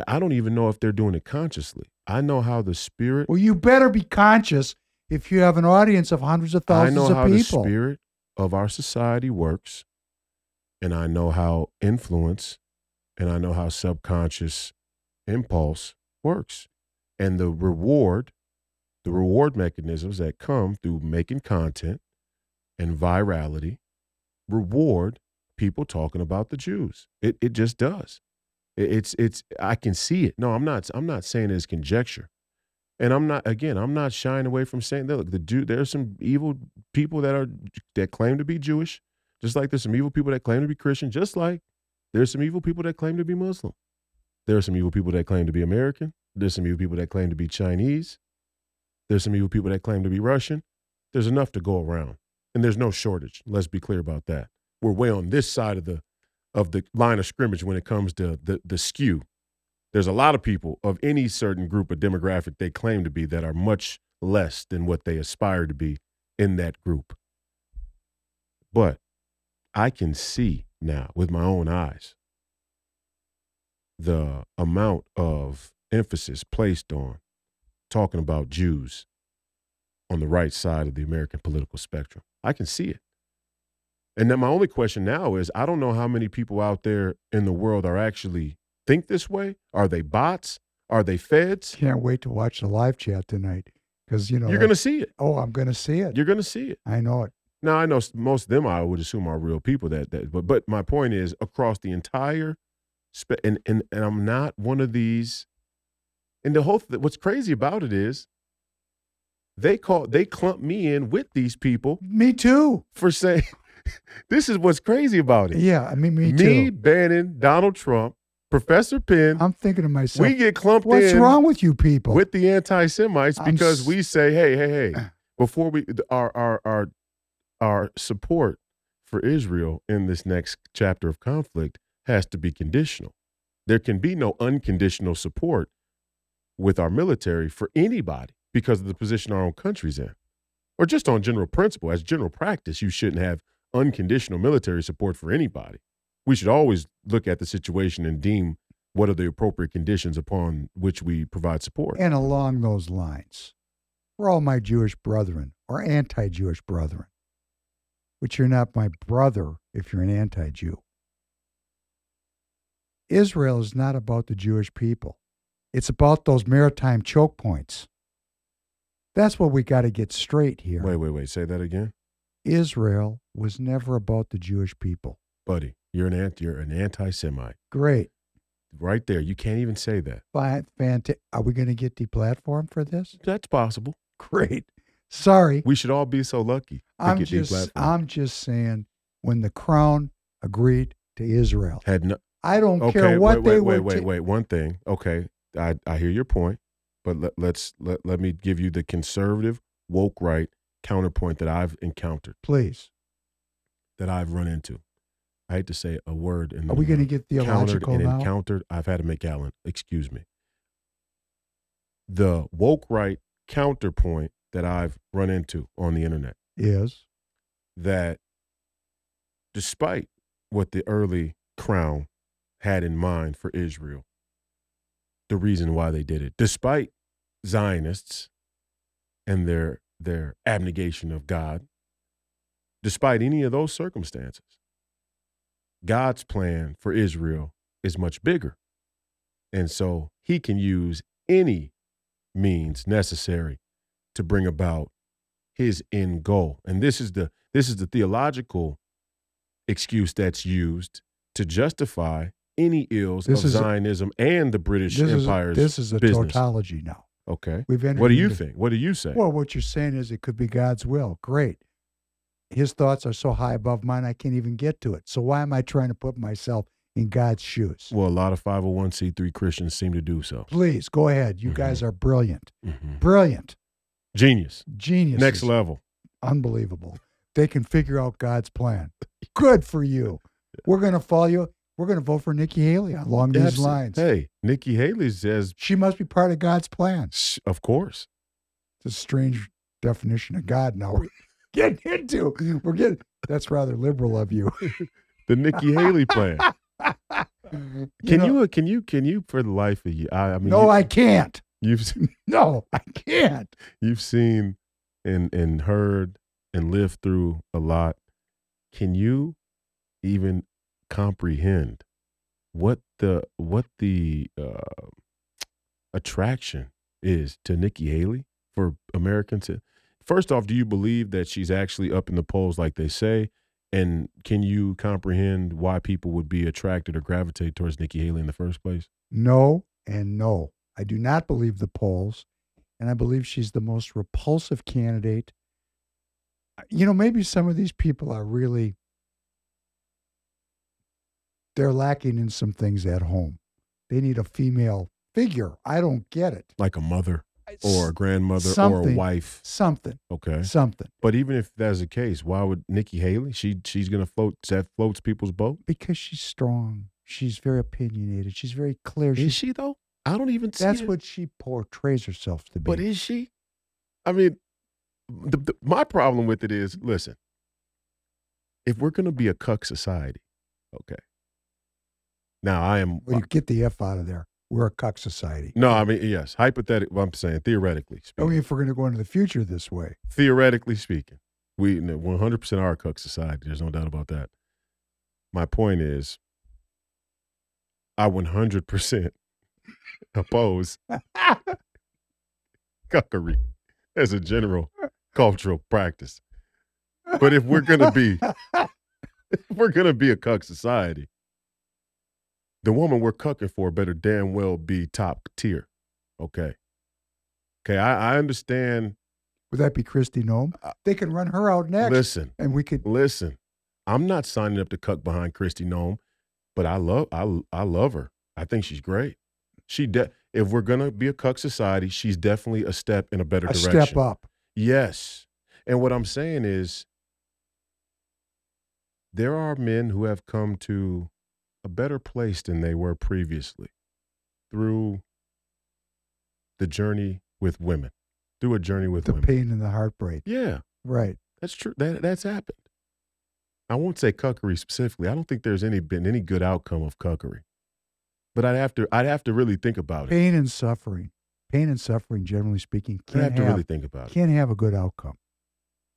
I don't even know if they're doing it consciously. I know how the spirit. well, you better be conscious if you have an audience of hundreds of thousands. I thousands know of how the spirit of our society works, and I know how influence, and I know how subconscious impulse works, and the reward, the reward mechanisms that come through making content and virality, reward people talking about the Jews. It it just does. It- It's it's I can see it. No, I'm not. I'm not saying it's conjecture. And I'm not again. I'm not shying away from saying that. Look, the Jew. are some evil people that are that claim to be Jewish, just like there's some evil people that claim to be Christian. Just like there's some evil people that claim to be Muslim. There are some evil people that claim to be American. There's some evil people that claim to be Chinese. There's some evil people that claim to be Russian. There's enough to go around, and there's no shortage. Let's be clear about that. We're way on this side of the of the line of scrimmage when it comes to the the skew there's a lot of people of any certain group of demographic they claim to be that are much less than what they aspire to be in that group. But I can see now with my own eyes the amount of emphasis placed on talking about Jews on the right side of the American political spectrum. I can see it. And then my only question now is I don't know how many people out there in the world are actually think this way? Are they bots? Are they feds? Can't wait to watch the live chat tonight because you know You're going to see it. Oh, I'm going to see it. You're going to see it. I know it. Now I know most of them I would assume are real people that that but but my point is across the entire spe- and and and I'm not one of these and the whole th- what's crazy about it is they call they clump me in with these people Me too. for saying this is what's crazy about it. Yeah, I mean, me, me too. Me, Bannon, Donald Trump, Professor Penn, I'm thinking to myself, we get clumped what's wrong with you people? with the anti-Semites because s- we say, hey, hey, hey, before we our our our our support for Israel in this next chapter of conflict has to be conditional. There can be no unconditional support with our military for anybody because of the position our own country's in. Or just on general principle, as general practice, you shouldn't have unconditional military support for anybody. We should always look at the situation and deem what are the appropriate conditions upon which we provide support. and along those lines, for all my Jewish brethren or anti Jewish brethren, which you're not my brother if you're an anti Jew. Israel is not about the Jewish people, it's about those maritime choke points. That's what we got to get straight here. Wait, wait, wait. Say that again, Israel was never about the Jewish people. buddy. You're an anti. You're an anti-Semite. Great. Right there. You can't even say that. Fanta- Are we going to get deplatformed for this? That's possible. Great. Sorry. We should all be so lucky. I'm just. I'm just saying when the crown agreed to Israel. Had no. I don't Okay. care what wait, they wait, were wait, wait, ta- wait. One thing. Okay. I I hear your point, but let, let's let let me give you the conservative woke right counterpoint that I've encountered, Please. that I've run into. I hate to say a word and Are we going to get theological and now? encountered. I've had to make Allen, excuse me. The woke right counterpoint that I've run into on the internet Is that despite what the early crown had in mind for Israel, the reason why they did it, despite Zionists and their their abnegation of God, despite any of those circumstances, God's plan for Israel is much bigger. And so he can use any means necessary to bring about his end goal. And this is the this is the theological excuse that's used to justify any ills This of is a- Zionism and the British This is, Empire's this is a business. tautology now. Okay. We've entered What do you into- think? What do you say? Well, what you're saying is it could be God's will. Great. His thoughts are so high above mine, I can't even get to it. So why am I trying to put myself in God's shoes? Well, a lot of 501c3 Christians seem to do so. Please go ahead. You Mhm. guys are brilliant. Mhm. Brilliant. Genius. Genius. Next level. Unbelievable. They can figure out God's plan. Good for you. We're going to follow you. We're going to vote for Nikki Haley along these Absol- lines. Hey, Nikki Haley says, She must be part of God's plan. Of course. It's a strange definition of God now we're getting into. We're getting that's rather liberal of you. The Nikki Haley plan. Can know- you, uh, can you, can you, for the life of you? I, I mean, No, you, I can't. You've No, I can't. you've seen and and heard and lived through a lot. Can you even comprehend what the what the uh, attraction is to Nikki Haley for Americans? First off, do you believe that she's actually up in the polls like they say? And can you comprehend why people would be attracted or gravitate towards Nikki Haley in the first place? No and no. I do not believe the polls, and I believe she's the most repulsive candidate. You know, maybe some of these people are really they're lacking in some things at home. They need a female figure. I don't get it. Like a mother or a grandmother or a wife. something, Okay. something. But even if that's the case, why would Nikki Haley? She she's gonna float that floats people's boat. Because she's strong. She's very opinionated. She's very clear. Is She's, she though? I don't even see that's it. what she portrays herself to be. But is she? I mean, the, the, my problem with it is, listen, if we're gonna be a cuck society, okay. Now I am. well, you get the F out of there. We're a cuck society. no, I mean yes, hypothetically. I'm saying theoretically I speaking. mean, if we're going to go into the future this way, theoretically speaking, we 100 percent are a cuck society. There's no doubt about that. My point is, I 100 percent oppose cuckery as a general cultural practice. But if we're gonna be, if we're gonna be a cuck society, the woman we're cucking for better damn well be top tier. Okay. Okay, I, I understand. would that be Kristi Noem? Uh, They can run her out next, Listen, and we could. listen. I'm not signing up to cuck behind Kristi Noem, but I love I I love her. I think she's great. She de- if we're gonna be a cuck society, she's definitely a step in a better A direction. step up. Yes. And what I'm saying is there are men who have come to a better place than they were previously through the journey with women, through a journey with The women. pain and the heartbreak. Yeah, Right. that's true. That that's happened. I won't say cuckery specifically. I don't think there's any been any good outcome of cuckery. But I'd have to I'd have to really think about it. Pain and suffering. Pain and suffering, generally speaking, I'd can't have have, to really think about it. can't have a good outcome.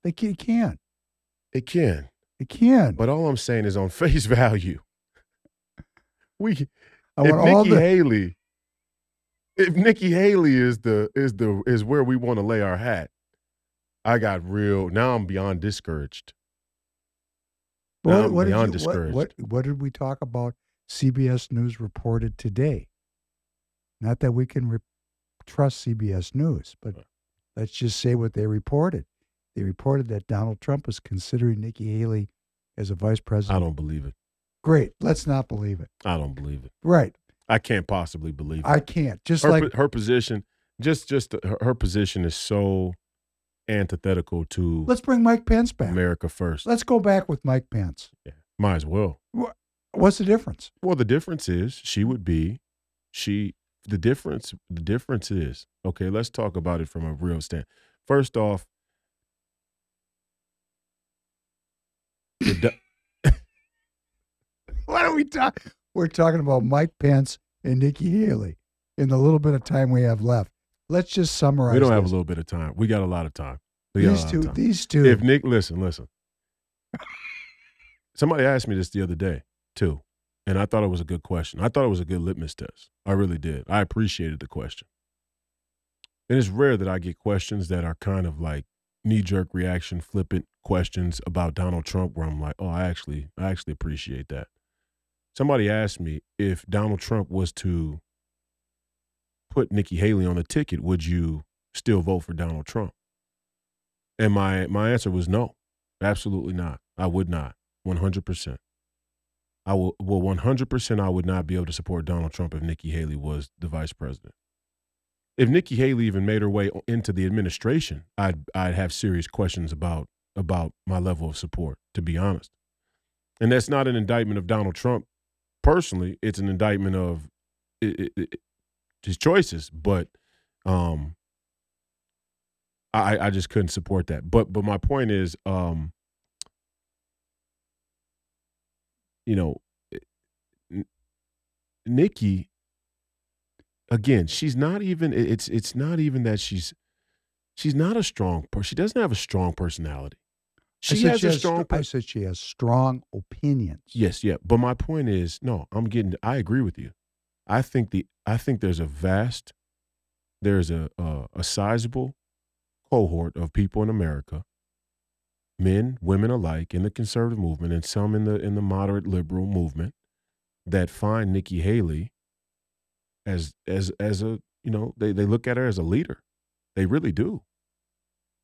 They can, it can. It can. It can. But all I'm saying is on face value. We I if want all Nikki the, Haley, if Nikki Haley is the is the is where we want to lay our hat, I got real. Now I'm beyond discouraged. Now what, I'm what beyond you- discouraged. what, what, what did we talk about? CBS News reported today. Not that we can re- trust CBS News, but let's just say what they reported. They reported that Donald Trump is considering Nikki Haley as a vice president. I don't believe it. Great. Let's not believe it. I don't believe it. Right. I can't possibly believe it. I can't. Just her, like her position, just just her, her position is so antithetical to let's bring Mike Pence back. America first. Let's go back with Mike Pence. Yeah, Might as well. What's the difference? Well, the difference is she would be she the difference the difference is okay, let's talk about it from a real stand. First off, the What are we talking? We're talking about Mike Pence and Nikki Haley in the little bit of time we have left. Let's just summarize. we don't have a little bit of time. We got a lot of time. These two, time. these two. If Nick, listen, listen. Somebody asked me this the other day too, and I thought it was a good question. I thought it was a good litmus test. I really did. I appreciated the question. And it's rare that I get questions that are kind of like knee jerk reaction, flippant questions about Donald Trump, where I'm like, oh, I actually, I actually appreciate that. Somebody asked me if Donald Trump was to put Nikki Haley on the ticket, would you still vote for Donald Trump? And my my answer was no, absolutely not. I would not, one hundred percent. I will well one hundred percent. I would not be able to support Donald Trump if Nikki Haley was the vice president. If Nikki Haley even made her way into the administration, I'd I'd have serious questions about about my level of support. To be honest, and that's not an indictment of Donald Trump personally. It's an indictment of it, it, his choices, but um, I, I just couldn't support that. But but my point is, um, you know, eh, N- Nikki. Again, she's not even. It's it's not even that she's she's not a strong person. She doesn't have a strong personality. She has she a has strong. str- I said she has strong opinions. Yes, yeah. But my point is, no, I'm getting. I agree with you. I think the. I think there's a vast, there's a a, a sizable cohort of people in America, men, women alike, in the conservative movement, and some in the in the moderate liberal movement, that find Nikki Haley as as as a you know they they look at her as a leader, they really do.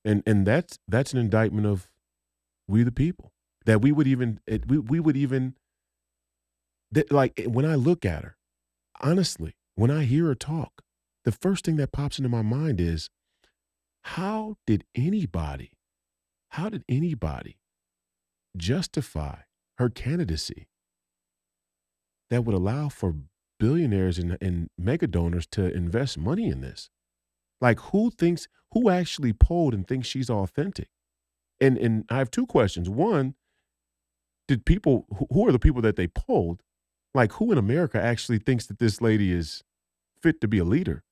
And and that's that's an indictment of we the people that we would even it, we we would even that like eh, when I look at her, honestly, when I hear her talk, the first thing that pops into my mind is how did anybody how did anybody justify her candidacy that would allow for billionaires and, and mega donors to invest money in this? Like who thinks who actually polled and thinks she's authentic? And and i have two questions. One did people who- are the people that they polled like who in america actually thinks that this lady is fit to be a leader?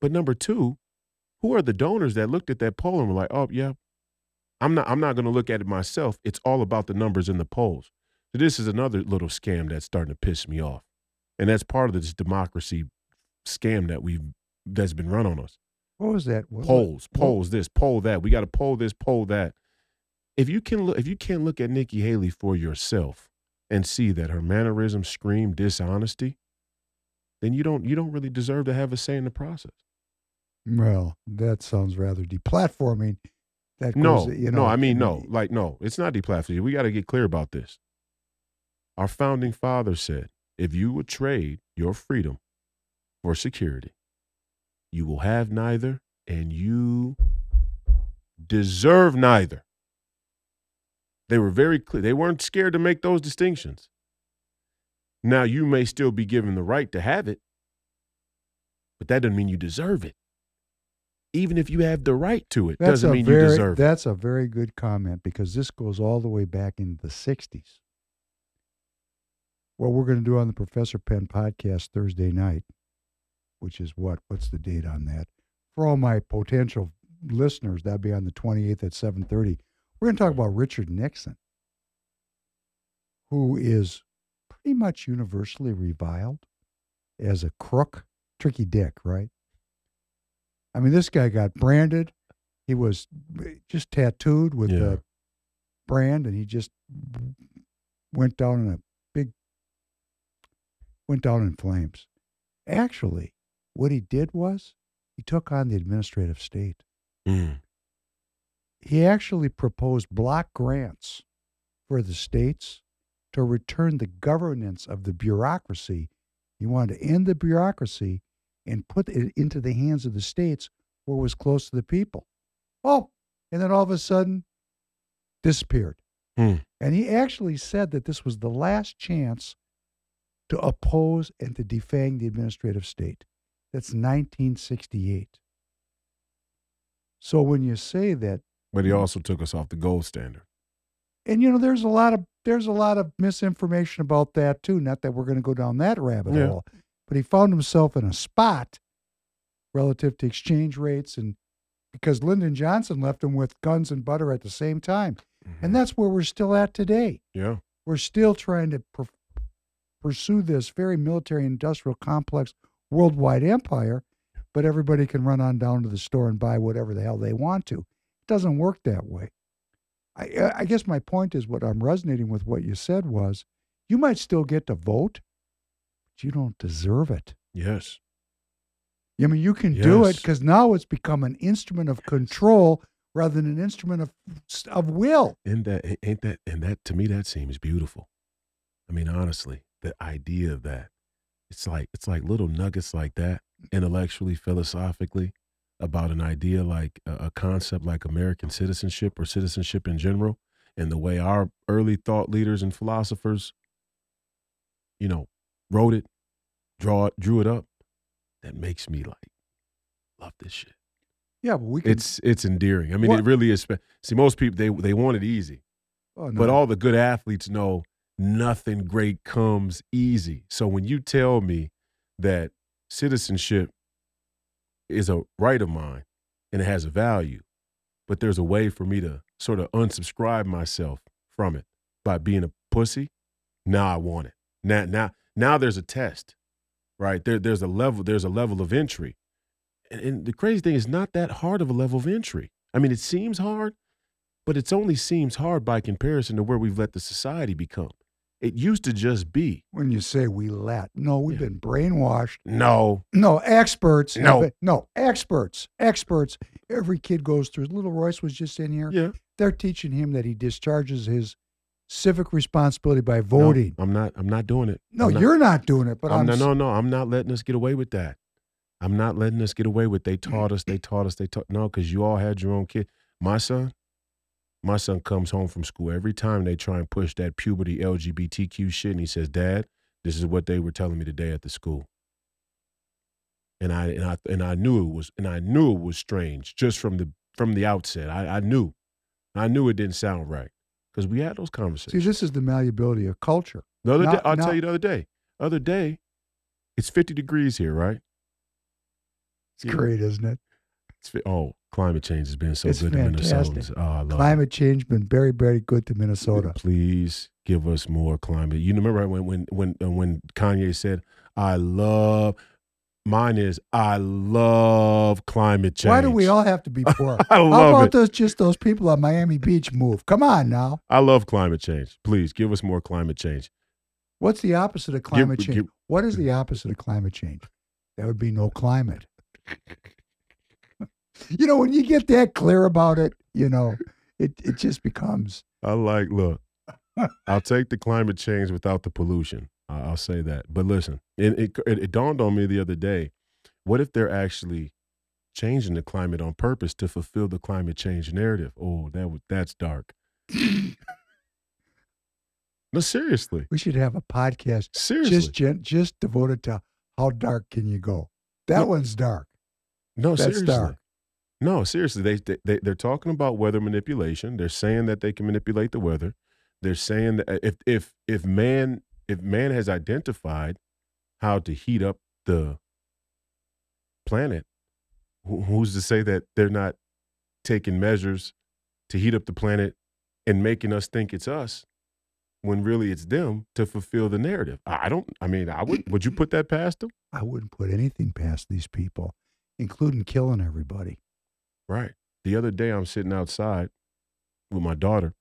But number two who are the donors that looked at that poll and were like oh yeah i'm not i'm not going to look at it myself it's all about the numbers in the polls so this is another little scam that's starting to piss me off and that's part of this democracy scam that we've that's been run on us What was that? What- polls, what- polls this, poll that. We got to poll this, poll that. If you can look, if you can't look at Nikki Haley for yourself and see that her mannerisms scream dishonesty, then you don't you don't really deserve to have a say in the process. Well, that sounds rather deplatforming. That No, goes, you know, no, I mean no, like no, it's not deplatforming. We got to get clear about this. Our founding father said, if you would trade your freedom for security, you will have neither, and you deserve neither. They were very clear. They weren't scared to make those distinctions. Now, you may still be given the right to have it, but that doesn't mean you deserve it. Even if you have the right to it, That's doesn't mean very, you deserve it. That's a very good comment because this goes all the way back into the '60s. What we're going to do on the Professor Penn podcast Thursday night, which is what? What's the date on that? For all my potential listeners, that'd be on the 28th at 7:30. We're going to talk about Richard Nixon, who is pretty much universally reviled as a crook, tricky dick, right? I mean, this guy got branded. He was just tattooed with Yeah. the brand, and he just went down in a big, went down in flames. Actually, what he did was he took on the administrative state. Mm. He actually proposed block grants for the states to return the governance of the bureaucracy. He wanted to end the bureaucracy and put it into the hands of the states where it was close to the people. Oh, and then all of a sudden, disappeared. Hmm. And he actually said that this was the last chance to oppose and to defang the administrative state. That's 1968. So when you say that But he also took us off the gold standard. and you know there's a lot of there's a lot of misinformation about that too not that we're going to go down that rabbit Yeah. hole but he found himself in a spot relative to exchange rates and because Lyndon Johnson left him with guns and butter at the same time. Mhm. And that's where we're still at today. yeah, We're still trying to per- pursue this very military industrial complex worldwide empire, but everybody can run on down to the store and buy whatever the hell they want to. It doesn't work that way. I, I guess my point is what I'm resonating with what you said was you might still get to vote, you don't deserve it. yes, I mean, you can do it because now it's become an instrument of control rather than an instrument of of will. and that ain't that and that to me that seems beautiful. I mean, honestly, the idea of that, it's like it's like little nuggets like that, intellectually, philosophically, about an idea like a, a concept like American citizenship or citizenship in general, and the way our early thought leaders and philosophers, you know, wrote it, draw it, drew it up. That makes me like love this shit. Yeah, but we can. It's it's endearing. I mean, What- it really is. See, most people they they want it easy. oh, But all the good athletes know nothing great comes easy. So when you tell me that citizenship is a right of mine and it has a value, but there's a way for me to sort of unsubscribe myself from it by being a pussy, now I want it. Now now now there's a test. Right? There there's a level there's a level of entry. And, and the crazy thing is not that hard of a level of entry. I mean, it seems hard, but it's only seems hard by comparison to where we've let the society become. It used to just be when you say we let, no, we've Yeah. been brainwashed. no, No, experts. No. been- no, experts. Experts. Every kid goes through. Little Royce was just in here. yeah, They're teaching him that he discharges his civic responsibility by no, voting. I'm not. I'm not doing it. No, not- you're not doing it, but I'm I'm, no, no, no. I'm not letting us get away with that. I'm not letting us get away with. They taught us. They taught us. They taught. No, because you all had your own kid. My son, my son comes home from school every time they try and push that puberty LGBTQ shit, and he says, "Dad, this is what they were telling me today at the school." And I and I and I knew it was and I knew it was strange just from the from the outset. I, I knew, I knew it didn't sound right because we had those conversations. see, this is the malleability of culture. The other Now- day, I'll now- tell you the other day. Other day, it's 50 degrees here, right? It's Yeah. great, isn't it? It's oh, climate change has been so It's good fantastic. to Minnesotans. Oh, I love Climate change been very, very good to. Minnesota. Please give us more climate. You remember when when when uh, when Kanye said, "I love." Mine is I love climate change. Why do we all have to be poor? I love How about it. those just those people on Miami Beach move? Come on now. I love climate change. Please give us more climate change. What's the opposite of climate change? give- what is the opposite of climate change? That would be no climate. you know, when you get that clear about it, you know, it, it just becomes I like, look, I'll take the climate change without the pollution. I- I'll say that. But listen, it, it, it, dawned on me the other day what if they're actually changing the climate on purpose to fulfill the climate change narrative? Oh, that would that's dark. no, seriously. we should have a podcast Seriously. just gen, just devoted to how dark can you go. That No. one's dark. no, that's seriously. dark. No, seriously. They, they, they're talking about weather manipulation. They're saying that they can manipulate the weather. They're saying that if, if, if man, if man has identified how to heat up the planet, who's to say that they're not taking measures to heat up the planet and making us think it's us when really it's them to fulfill the narrative? I don't, I mean, I would, would you put that past them? I wouldn't put anything past these people, including killing everybody. Right. The other day, I'm sitting outside with my daughter.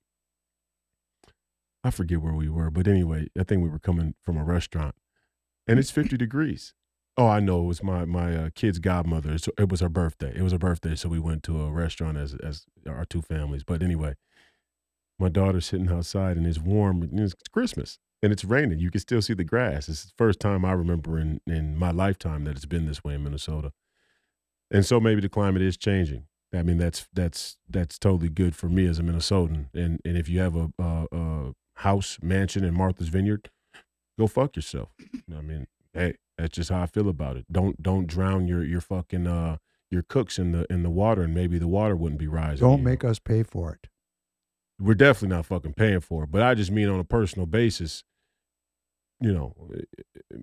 I forget where we were, but anyway, I think we were coming from a restaurant, and it's 50 degrees. Oh, I know. It was my my uh, kid's godmother. It was her birthday. It was her birthday, so we went to a restaurant as as our two families. But anyway, my daughter's sitting outside, and it's warm. and It's Christmas, and it's raining. You can still see the grass. It's the first time I remember in in my lifetime that it's been this way in Minnesota. And so maybe the climate is changing. I mean, that's that's that's totally good for me as a Minnesotan. And and if you have a, a, a house mansion in Martha's Vineyard, go fuck yourself. I mean, hey, that's just how I feel about it. Don't don't drown your your fucking uh your cooks in the in the water, and maybe the water wouldn't be rising. Don't make know. us pay for it. We're definitely not fucking paying for it. But I just mean on a personal basis. You know,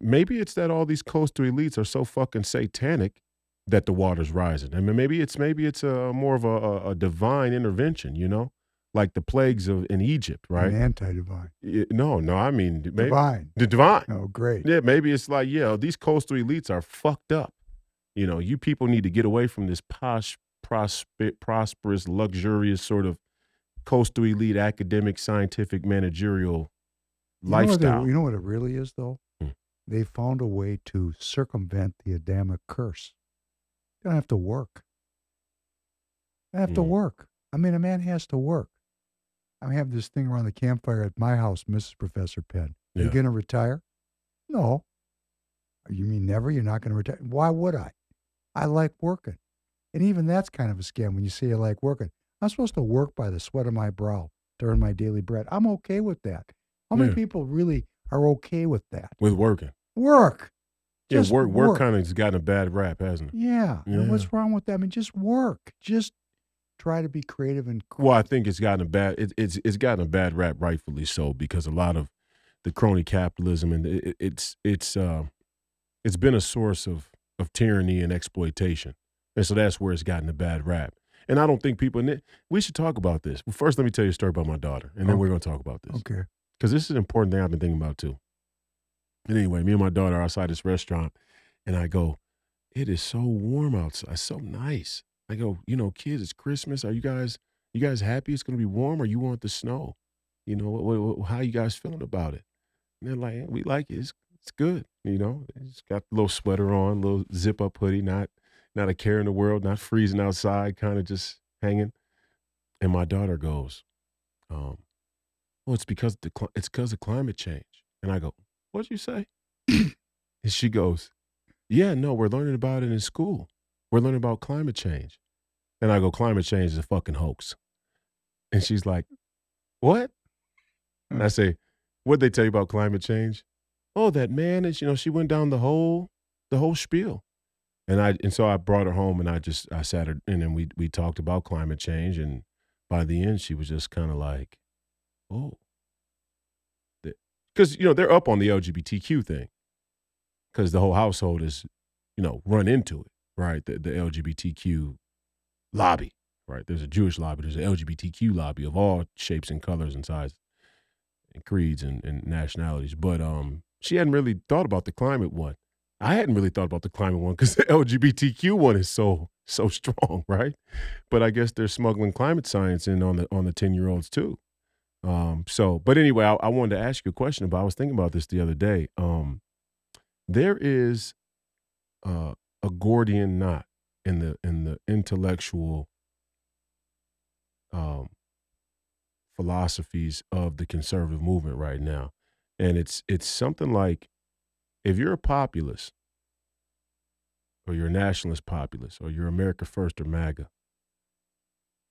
maybe it's that all these coastal elites are so fucking satanic that the water's rising. I mean, maybe it's maybe it's a more of a, a divine intervention, you know, like the plagues of in Egypt, right? Anti-divine. No, no, I mean maybe Divine. the divine. Oh, great. Yeah, maybe it's like, yeah, these coastal elites are fucked up. You know, you people need to get away from this posh, prosper, prosperous, luxurious sort of coastal elite academic, scientific, managerial You know, lifestyle. they, you know what it really is, though? Hmm. They found a way to circumvent the Adamic curse. They don't have to work. They have to Hmm. work. I mean, a man has to work. I have this thing around the campfire at my house, Mrs. Professor Penn. Are you Yeah. going to retire? No. You mean never? You're not going to retire? Why would I? I like working. And even that's kind of a scam when you say you like working. I'm supposed to work by the sweat of my brow to earn my daily bread. I'm okay with that. How many Yeah. people really are okay with that? with working. Work. Yeah, work work work. kind of has gotten a bad rap, hasn't it? Yeah. And Yeah. what's wrong with that? I mean, just work. Just try to be creative and Well, I think it's gotten a bad it, it's it's gotten a bad rap, rightfully so, because a lot of the crony capitalism and it, it's it's uh, it's been a source of of tyranny and exploitation, and so that's where it's gotten a bad rap. And I don't think people. We should talk about this. Well, first, let me tell you a story about my daughter, and then Okay. we're going to talk about this okay. because this is an important thing I've been thinking about too. And anyway, me and my daughter are outside this restaurant, and I go, "It is so warm outside, so nice." I go, "You know, kids, it's Christmas. Are you guys, you guys happy? It's going to be warm, or you want the snow? You know, what, what, how you guys feeling about it?" And they're like, "We like it. It's, it's good. You know, it's got a little sweater on, little zip up hoodie, not not a care in the world, not freezing outside, kind of just hanging." And my daughter goes, um, well, it's because the cli- it's because of climate change. And I go, what'd you say? and she goes, yeah, no, we're learning about it in school. We're learning about climate change. And I go, climate change is a fucking hoax. And she's like, what? And I say, what'd they tell you about climate change? Oh, that man is, you know, she went down the whole the whole spiel. And I and so I brought her home and I just I sat her and then we we talked about climate change and by the end she was just kind of like, oh. Because, you know, they're up on the LGBTQ thing. Because the whole household is, you know, run into it, right? The, the LGBTQ lobby, right? There's a Jewish lobby, there's an LGBTQ lobby of all shapes and colors and sizes and creeds and, and nationalities. But um, she hadn't really thought about the climate one. I hadn't really thought about the climate one because the LGBTQ one is so so strong, right? But I guess they're smuggling climate science in on the on the ten year olds too. Um, so, but anyway, I, I wanted to ask you a question about. I was thinking about this the other day. Um, there is uh, a Gordian knot in the in the intellectual um, philosophies of the conservative movement right now, and it's it's something like if you're a populist or you're a nationalist populist or you're America First or MAGA,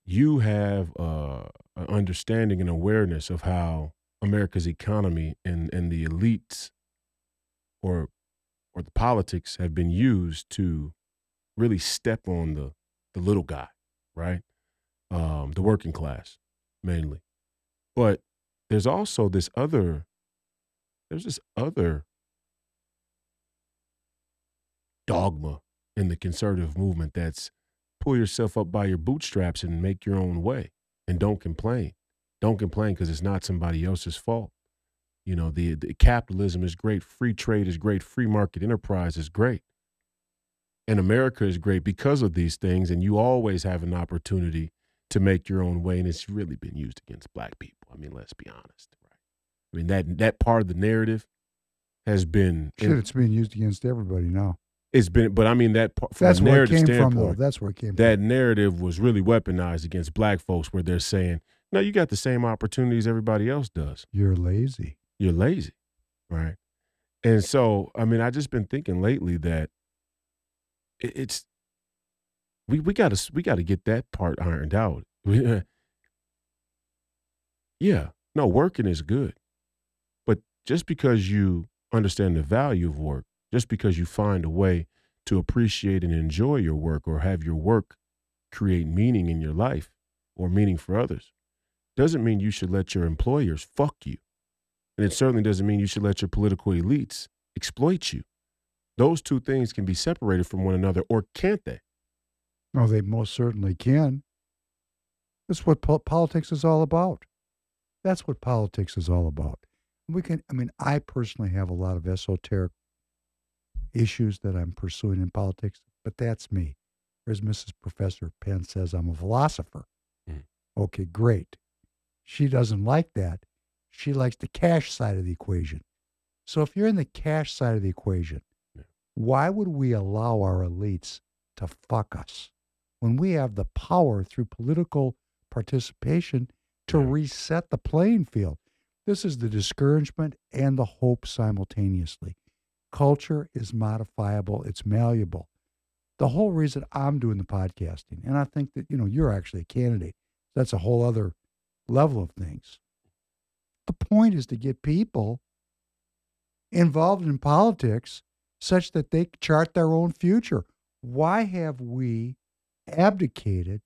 you have uh, an understanding and awareness of how America's economy and, and the elites or or the politics have been used to really step on the the little guy, right? Um, the working class mainly. But there's also this other there's this other dogma in the conservative movement that's pull yourself up by your bootstraps and make your own way and don't complain. Don't complain because it's not somebody else's fault. You know, the, the capitalism is great, free trade is great, free market enterprise is great. And America is great because of these things, and you always have an opportunity to make your own way, and it's really been used against black people. I mean, let's be honest, right? I mean that that part of the narrative has been Shit, it's being used against everybody now. it's been, but I mean that part from That's a where it narrative came from, though. That's where it came from. that narrative was really weaponized against black folks where they're saying, no, you got the same opportunities everybody else does. You're lazy. You're lazy. Right. And so, I mean, I just been thinking lately that it's, we, we gotta, we gotta get that part ironed out. yeah. No, working is good. But just because you understand the value of work, just because you find a way to appreciate and enjoy your work or have your work create meaning in your life or meaning for others doesn't mean you should let your employers fuck you. And it certainly doesn't mean you should let your political elites exploit you. those two things can be separated from one another, or can't they? Oh, they most certainly can. That's what po- politics is all about. That's what politics is all about. We can, I mean, I personally have a lot of esoteric issues that I'm pursuing in politics, but that's me. Whereas Mrs. Professor Penn says I'm a philosopher. Mm. Okay, great. She doesn't like that. She likes the cash side of the equation. So if you're in the cash side of the equation, Yeah. why would we allow our elites to fuck us when we have the power through political participation to Yeah. reset the playing field? This is the discouragement and the hope simultaneously. Culture is modifiable, it's malleable. The whole reason I'm doing the podcasting, and I think that, you know, you're actually a candidate. That's a whole other level of things. The point is to get people involved in politics such that they chart their own future. Why have we abdicated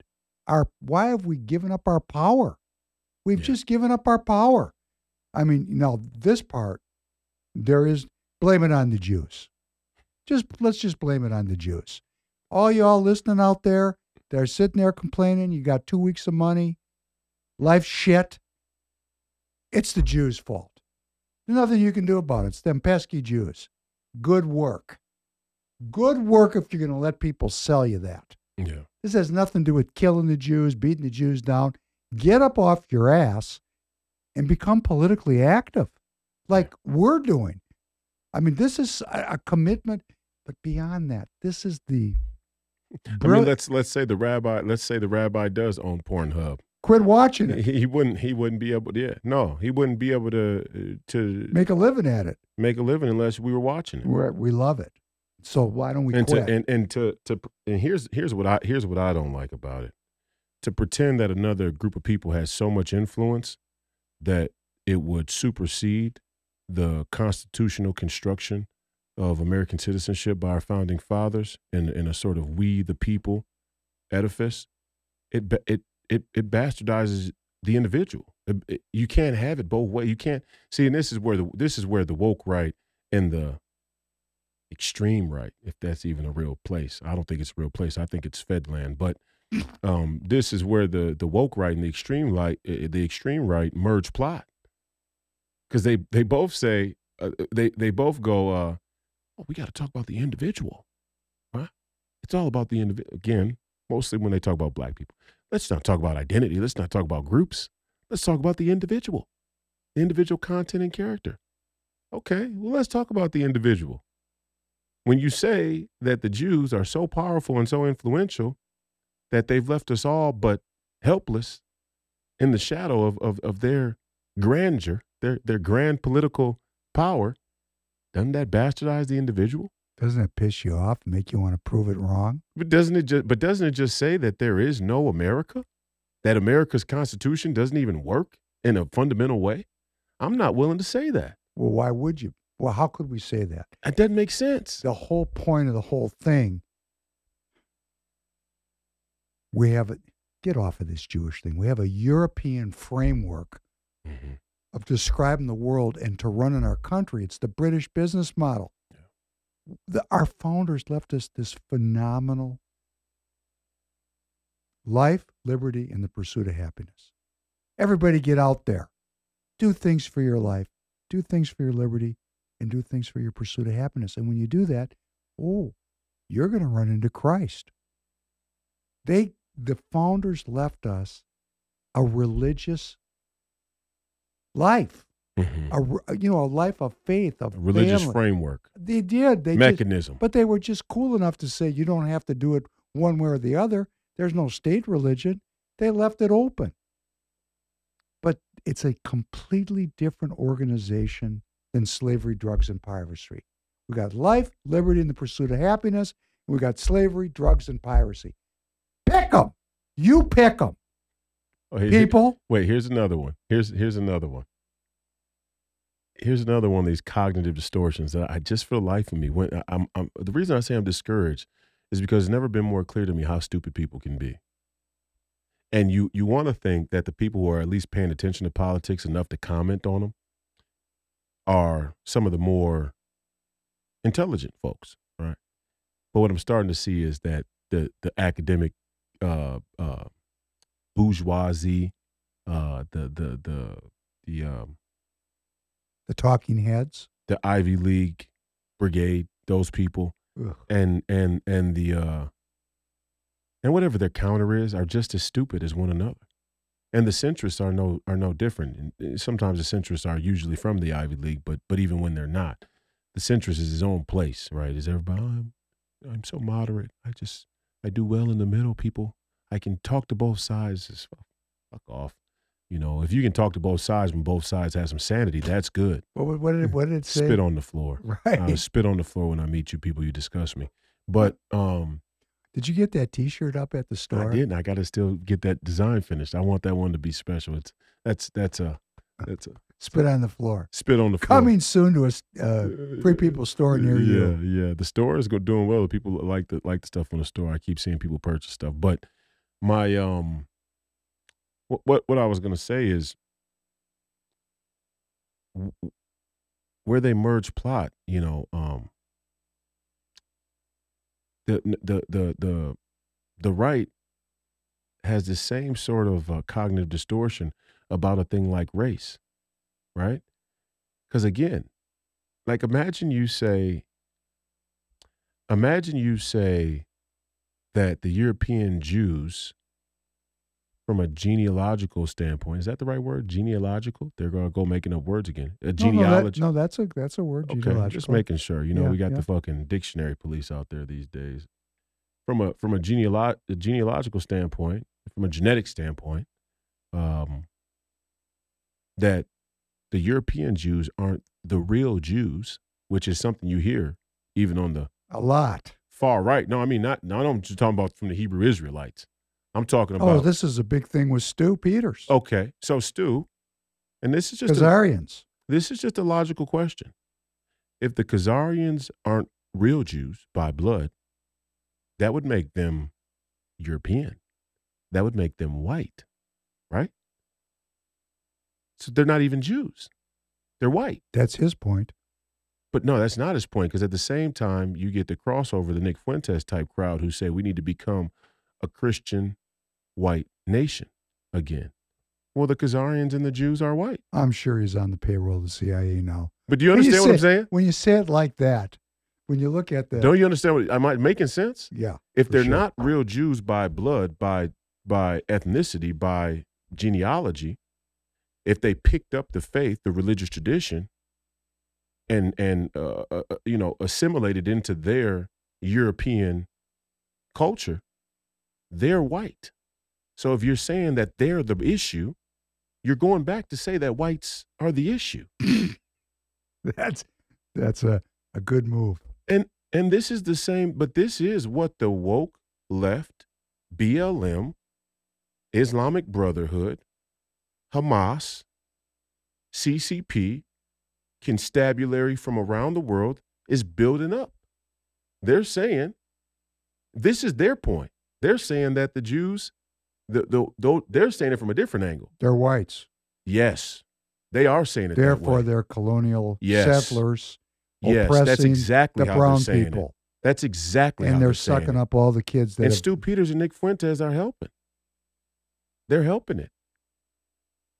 our why have we given up our power? We've Yeah. just given up our power. I mean, now this part there is blame it on the Jews. Just let's just blame it on the Jews. All y'all listening out there, they're sitting there complaining, you got 2 weeks of money, life shit. It's the Jews' fault. There's nothing you can do about it. It's them pesky Jews. Good work. Good work if you're going to let people sell you that. Yeah. This has nothing to do with killing the Jews, beating the Jews down. Get up off your ass and become politically active like we're doing. I mean, this is a, commitment, but beyond that, this is the. I mean, let's let's say the rabbi let's say the rabbi does own Pornhub. Quit watching it. He, wouldn't he wouldn't be able to yeah no he wouldn't be able to uh, to Make a living at it. make a living unless we were watching it. We're, we love it. So why don't we and quit? to and, and to to and here's here's what I here's what I don't like about it. To pretend that another group of people has so much influence that it would supersede the constitutional construction of American citizenship by our founding fathers in in a sort of we the people edifice, it it it it bastardizes the individual. It- it- you can't have it both ways. You can't see, and this is where the this is where the woke right and the extreme right, if that's even a real place. I don't think it's a real place. I think it's Fedland. But um, this is where the the woke right and the extreme right, uh, the extreme right merge plot, because they they both say uh, they they both go, uh, oh, we got to talk about the individual, right? It's all about the individual again. Mostly when they talk about black people. Let's not talk about identity. Let's not talk about groups. Let's talk about the individual, the individual content and character. Okay, well, let's talk about the individual when you say that the Jews are so powerful and so influential that they've left us all but helpless in the shadow of, of, of their grandeur, their, their grand political power, doesn't that bastardize the individual? Doesn't it piss you off? Make you want to prove it wrong? But doesn't it just but doesn't it just say that there is no America? That America's constitution doesn't even work in a fundamental way? I'm not willing to say that. Well, why would you? Well, how could we say that? That doesn't make sense. The whole point of the whole thing, we have a, get off of this Jewish thing. We have a European framework Mhm. of describing the world and to run in our country. It's the British business model. The, our founders left us this phenomenal life, liberty, and the pursuit of happiness. Everybody get out there. Do things for your life, do things for your liberty, and do things for your pursuit of happiness. And when you do that, oh, you're going to run into Christ. They, the founders left us a religious life, Mhm. a, you know, a life of faith, of religious family. framework, They did. They just, mechanism. but they were just cool enough to say you don't have to do it one way or the other. There's no state religion. They left it open. But it's a completely different organization than slavery, drugs, and piracy. We got life, liberty, and the pursuit of happiness. And we got slavery, drugs, and piracy. Pick them. You pick them, Oh, here- here- people. Wait, here's another one. Here's here's another one. Here's another one of these cognitive distortions that I just for the life of me when I- I'm, I'm the reason I say I'm discouraged is because it's never been more clear to me how stupid people can be. And you you want to think that the people who are at least paying attention to politics enough to comment on them are some of the more intelligent folks, right? But what I'm starting to see is that the the academic uh, uh, bourgeoisie, uh, the the the the um, The talking heads. the Ivy League brigade, those people, Ugh. and and and the uh, and whatever their counter is, are just as stupid as one another. And the centrists are no are no different. And uh, sometimes the centrists are usually from the Ivy League, but but even when they're not, the centrist is his own place, right? Is everybody? "Oh, I'm, I'm so moderate. I just I do well in the middle. People, I can talk to both sides. Just fuck off. You know, if you can talk to both sides when both sides have some sanity, that's good. What, what, what did it, what did it say? Spit on the floor. right. I spit on the floor when I meet you people. You disgust me. But um, Did you get that T-shirt up at the store? I didn't. I got to still get that design finished. I want that one to be special. It's that's that's a that's a Spit on the floor. spit on the floor. Coming soon to a uh, Free People store near yeah, you. Yeah, yeah. The store is go doing well. The people like the like the stuff on the store. I keep seeing people purchase stuff. But my um, what what what I was gonna say is where they merge plot. You know, um, the the the the the right has the same sort of uh, cognitive distortion about a thing like race, right? Because again, like imagine you say, imagine you say that the European Jews, from a genealogical standpoint, is that the right word? Genealogical? They're gonna go making up words again. A No, no, that- genealogy. No, that's a that's a word. Okay, genealogical. just making sure. You know, Yeah, we got yeah. the fucking dictionary police out there these days. From a from a genealog a genealogical standpoint, from a genetic standpoint, um, that the European Jews aren't the real Jews, which is something you hear even on the a lot. far right. No, I mean not. No, I'm just talking about from the Hebrew Israelites. I'm talking oh, about. Oh, this is a big thing with Stu Peters. okay, so Stu, and this is just a, this is just a logical question. If the Khazarians aren't real Jews by blood, that would make them European. That would make them white, right? So they're not even Jews. They're white. That's his point. But no, that's not his point because at the same time, you get the crossover, the Nick Fuentes type crowd who say we need to become a Christian white nation again. Well, the Khazarians and the Jews are white. I'm sure he's on the payroll of the CIA now. But do you When you understand what I'm saying? When you say it like that, when you look at that, Don't you understand what am I making sense? yeah, If they're sure. not real Jews by blood, by by ethnicity, by genealogy, if they picked up the faith, the religious tradition, and and uh, uh, uh, you know assimilated into their European culture, they're white. So if you're saying that they're the issue, you're going back to say that whites are the issue. that's that's a, a good move. And and this is the same, but this is what the woke left, BLM, Islamic Brotherhood, Hamas, CCP, constabulary from around the world is building up. They're saying, this is their point. They're saying that the Jews, the, the, the, they're saying it from a different angle. They're whites. Yes, they are saying it. Therefore, they're colonial Yes. settlers yes, that's exactly the how brown they're saying people, it. That's exactly how they're saying it. and they're saying sucking it. up all the kids that And have, Stu Peters and Nick Fuentes are helping. They're helping it.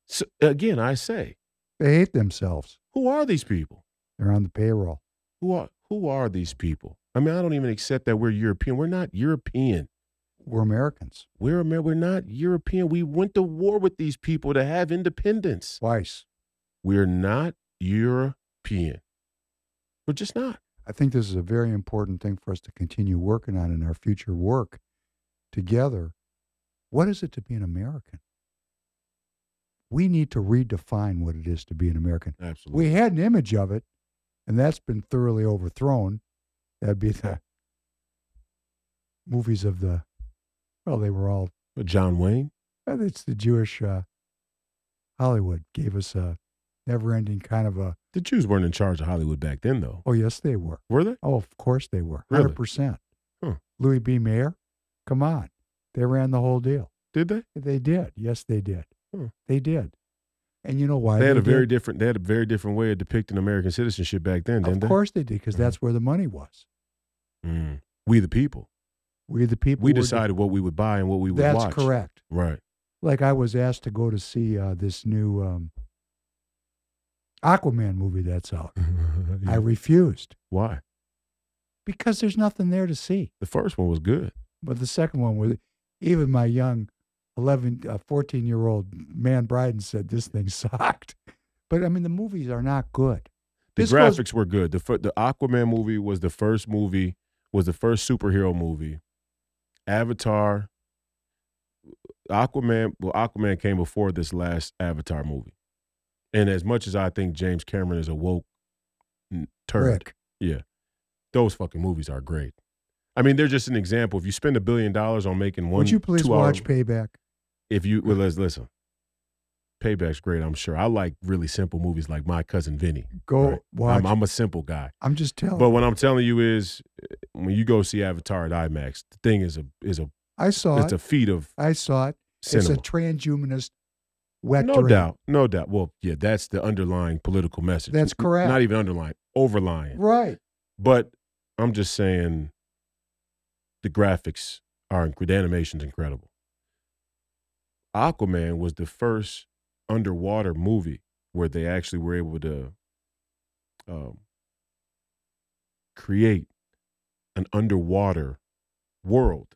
So again, I say, they hate themselves. who are these people? They're on the payroll. Who are who are these people? I mean, I don't even accept that we're European. We're not European. We're Americans We're Amer- We're not European. We went to war with these people to have independence. twice. We're not European. We're just not. I think this is a very important thing for us to continue working on in our future work together. What is it to be an American? We need to redefine what it is to be an American. Absolutely. We had an image of it, and that's been thoroughly overthrown. That'd be the movies of the, well, they were all, John Wayne. uh, it's the Jewish uh, Hollywood gave us a never ending kind of a, The Jews weren't in charge of Hollywood back then, though. oh, yes, they were. Were they? Oh, of course they were. Really? 100%. Huh. Louis B. Mayer, come on. They ran the whole deal. Did they? They did. Yes, they did. Hmm. They did. And you know why? They had a did? very different. They had a very different way of depicting American citizenship back then, didn't Of course they did, because Mhm. that's where the money was. Mm. We the people. We the people. We decided what we would buy and what we would watch. That's watch. correct. Right. Like I was asked to go to see uh, this new um, Aquaman movie that's out. I refused Why? because there's nothing there to see. The first one was good. But the second one was even my young 11, uh, 14 year old man Bryden said this thing sucked. But I mean, the movies are not good. The This goes- graphics were good. The fir- the Aquaman movie was the first movie was the first superhero movie. Avatar, Aquaman. Well, Aquaman came before this last Avatar movie. And as much as I think James Cameron is a woke turd, Rick, yeah, those fucking movies are great. I mean, they're just an example. If you spend a billion dollars on making one, would you please watch Payback? if you well, let's listen. Payback's great, I'm sure. I like really simple movies like My Cousin Vinny. Go right? watch. I'm, I'm, a simple guy. I'm just telling. But what I'm telling you is, when you go see Avatar at IMAX, the thing is a is a I saw it. it's it. a feat of I saw it. cinema. It's a transhumanist wet no dream. doubt, no doubt. Well, yeah, that's the underlying political message. That's correct. Not even underlying, overlying. Right. But I'm just saying, the graphics are the animation's incredible. Aquaman was the first underwater movie where they actually were able to um, create an underwater world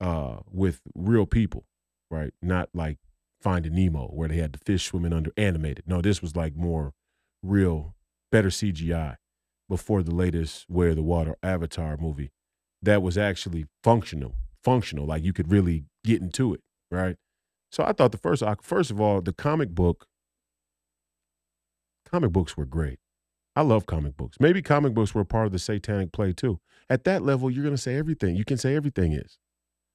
uh, with real people, right? Not like Finding Nemo, where they had the fish swimming under animated. No, this was like more real, better CGI before the latest Where the Water Avatar movie that was actually functional, functional, like you could really get into it, right? So I thought the first, first of all, the comic book, comic books were great. I love comic books. Maybe comic books were a part of the satanic play too. At that level, you're gonna say everything. You can say everything is.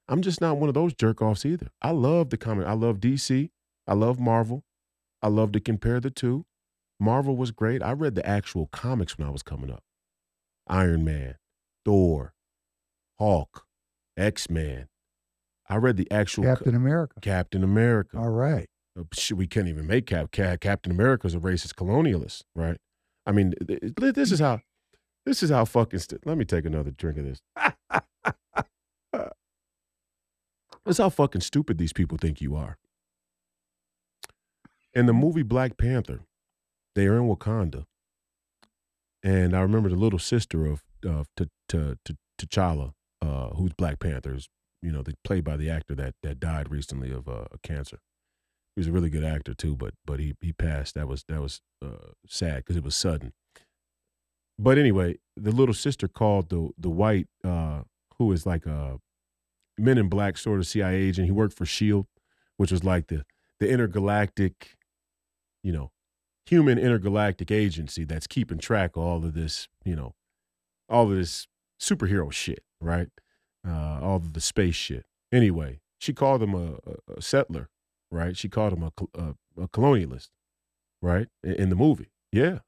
I'm just not one of those jerk offs either. I love the comic. I love DC. I love Marvel. I love to compare the two. Marvel was great. I read the actual comics when I was coming up. Iron Man, Thor, Hulk, X Man. I read the actual co- Captain America. Captain America. All right. Uh, we can't even make Cap, Cap Captain America is a racist colonialist, right? I mean, th- th- this is how this is how fucking. St- Let me take another drink of this. Is how fucking stupid these people think you are. In the movie Black Panther, they are in Wakanda, and I remember the little sister of of T- T- T- T'Challa, uh, who's Black Panther's, you know, they played by the actor that that died recently of uh, cancer. Was a really good actor too, but but he he passed. That was that was uh, sad because it was sudden. But anyway, the little sister called the the white uh, who is like a Men in Black sort of CIA agent. He worked for Shield, which was like the the intergalactic, you know, human intergalactic agency that's keeping track of all of this, you know, all of this superhero shit, right? Uh, all of the space shit. Anyway, she called him a, a settler, right? She called him a, a, a colonialist, right? In, in the movie, yeah,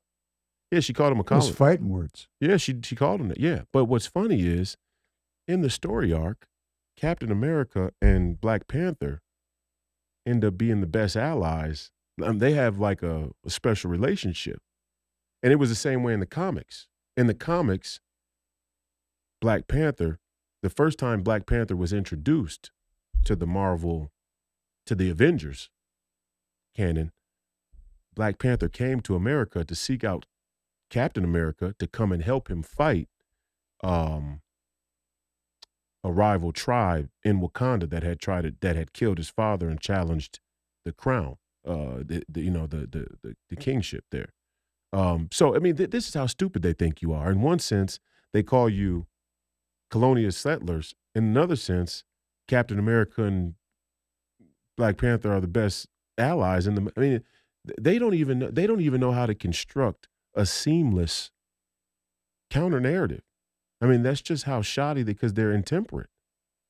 yeah. She called him a Those fighting words. Yeah, she she called him that. Yeah, but what's funny is, in the story arc, Captain America and Black Panther end up being the best allies. Um, they have like a, a special relationship, and it was the same way in the comics. In the comics, Black Panther, the first time Black Panther was introduced to the Marvel, to the Avengers canon, Black Panther came to America to seek out Captain America to come and help him fight um, a rival tribe in Wakanda that had tried to, that had killed his father and challenged the crown, uh, the, the you know the, the the the kingship there. Um, so I mean, th- this is how stupid they think you are. In one sense, they call you colonial settlers. In another sense, Captain America and Black Panther are the best allies. In the I mean, they don't even know, they don't even know how to construct a seamless counter narrative. I mean, that's just how shoddy because they're intemperate.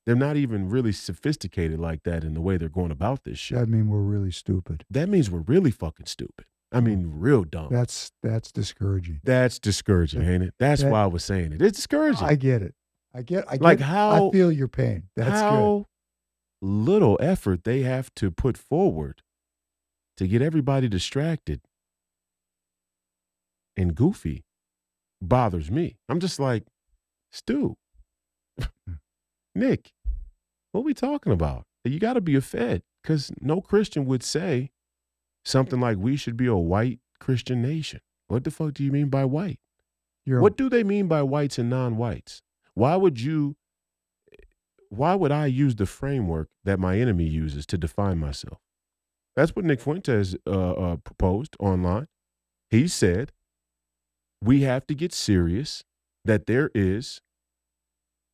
They're not even really sophisticated like that in the way they're going about this shit. That mean we're really stupid. that means we're really fucking stupid. I mean, real dumb. That's that's discouraging. That's discouraging, ain't it? That's That- why I was saying it. It's discouraging. I get it. I get. I get, like how I feel your pain. That's good. how little effort they have to put forward to get everybody distracted and goofy bothers me. I'm just like, Stu, Nick, what are we talking about? You got to be a Fed because no Christian would say something like we should be a white Christian nation. What the fuck do you mean by white? You're What do they mean by whites and non-whites? Why would you why would I use the framework that my enemy uses to define myself? That's what Nick Fuentes uh, uh, proposed online. He said we have to get serious that there is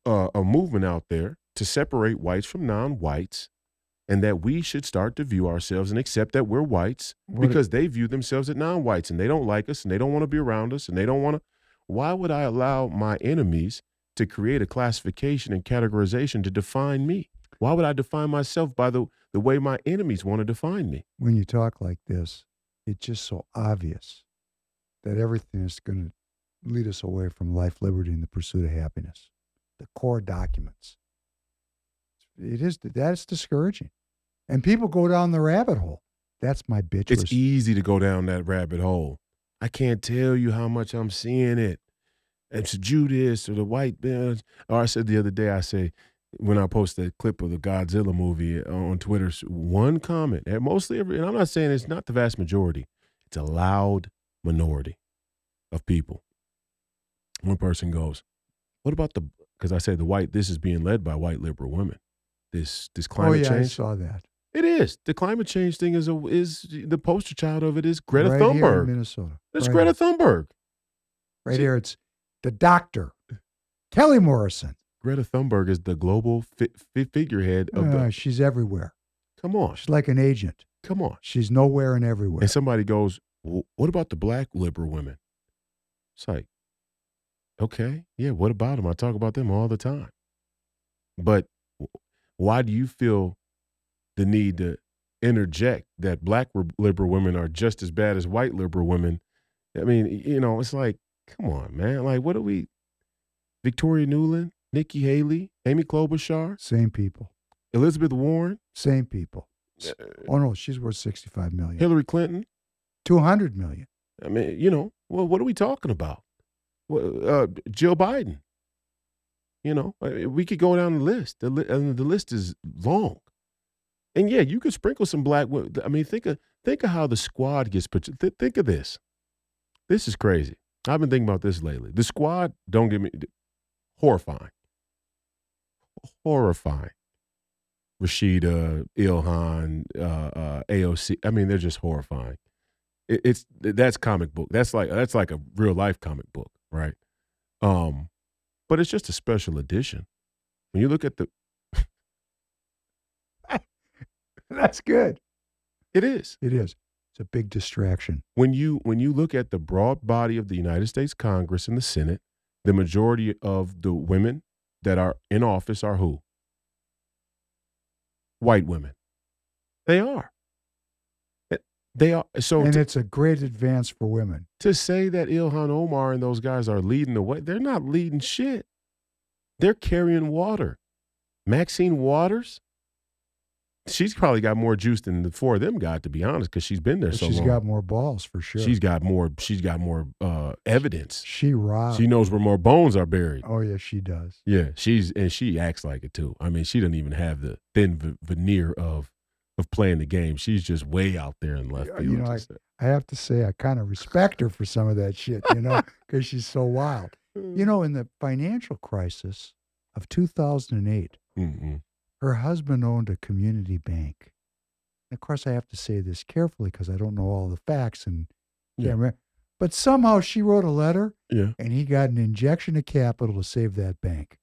a, a movement out there to separate whites from non-whites and that we should start to view ourselves and accept that we're whites what- because they view themselves as non-whites and they don't like us and they don't want to be around us and they don't want to why would i allow my enemies to create a classification and categorization to define me why would i define myself by the, the way my enemies want to define me when you talk like this, it's just so obvious that everything is going to lead us away from life, liberty, and the pursuit of happiness. The core documents. It is that's discouraging, and people go down the rabbit hole. That's my bitch. it's easy to go down that rabbit hole i can't tell you how much i'm seeing it it's judas or the white man or i said the other day i say when i post that clip of the godzilla movie uh, on twitter one comment and mostly every and i'm not saying it's not the vast majority it's a loud minority of people one person goes what about the because i say the white this is being led by white liberal women this this climate oh yeah, I saw that. it is. The climate change thing is a is the poster child of it is Greta right Here in Thunberg. Minnesota. It's right Greta Here. Thunberg. Right See- here, it's the doctor, Kelly Morrison. Greta Thunberg is the global fi- fi- figurehead of Uh, the. she's everywhere. Come on, She's like an agent. come on. She's nowhere and everywhere. And somebody goes, "Wh- "What about the black liberal women?" It's like, okay, yeah. What about them? I talk about them all the time. But why do you feel the need to interject that black liberal women are just as bad as white liberal women? I mean, you know, it's like, come on, man. Like, what are we? Victoria Nuland, Nikki Haley, Amy Klobuchar, Same people. Elizabeth Warren, Same people. uh, Oh no, she's worth sixty-five million. Hillary Clinton. Two hundred million. I mean, you know, well, what are we talking about? Uh, Jill Biden. You know, we could go down the list. The li- and the list is long. And yeah, you could sprinkle some black. I mean, think of think of how the squad gets put. Th- think of this. This is crazy. I've been thinking about this lately. The squad, don't get me horrifying, horrifying. Rashida, Ilhan, uh, uh, AOC. I mean, they're just horrifying it, it's that's comic book. That's like that's like a real life comic book, right? Um, but it's just a special edition. When you look at the, That's good. it is It is. It's a big distraction. when you when you look at the broad body of the United States Congress and the Senate, the majority of the women that are in office are who? White women. They are. Eh, They are. So and to, it's a great advance for women. to say that Ilhan Omar and those guys are leading the way, they're not leading shit. They're carrying water. Maxine Waters, she's probably got more juice than the four of them got, to be honest, because she's been there But so she's long. She's got more balls for sure. She's got more. She's got more uh, evidence. she robbed. She knows where more bones are buried. oh yeah, she does. Yeah, she's and she acts like it too. I mean, she doesn't even have the thin v- veneer of of playing the game. She's just way out there in left field. you know, just- I have to say, I kind of respect her for some of that shit, you know, because she's so wild. You know, in the financial crisis of 2008, Mm-mm. Her husband owned a community bank. And of course, I have to say this carefully because I don't know all the facts and Yeah. can't remember. But somehow she wrote a letter yeah, and he got an injection of capital to save that bank.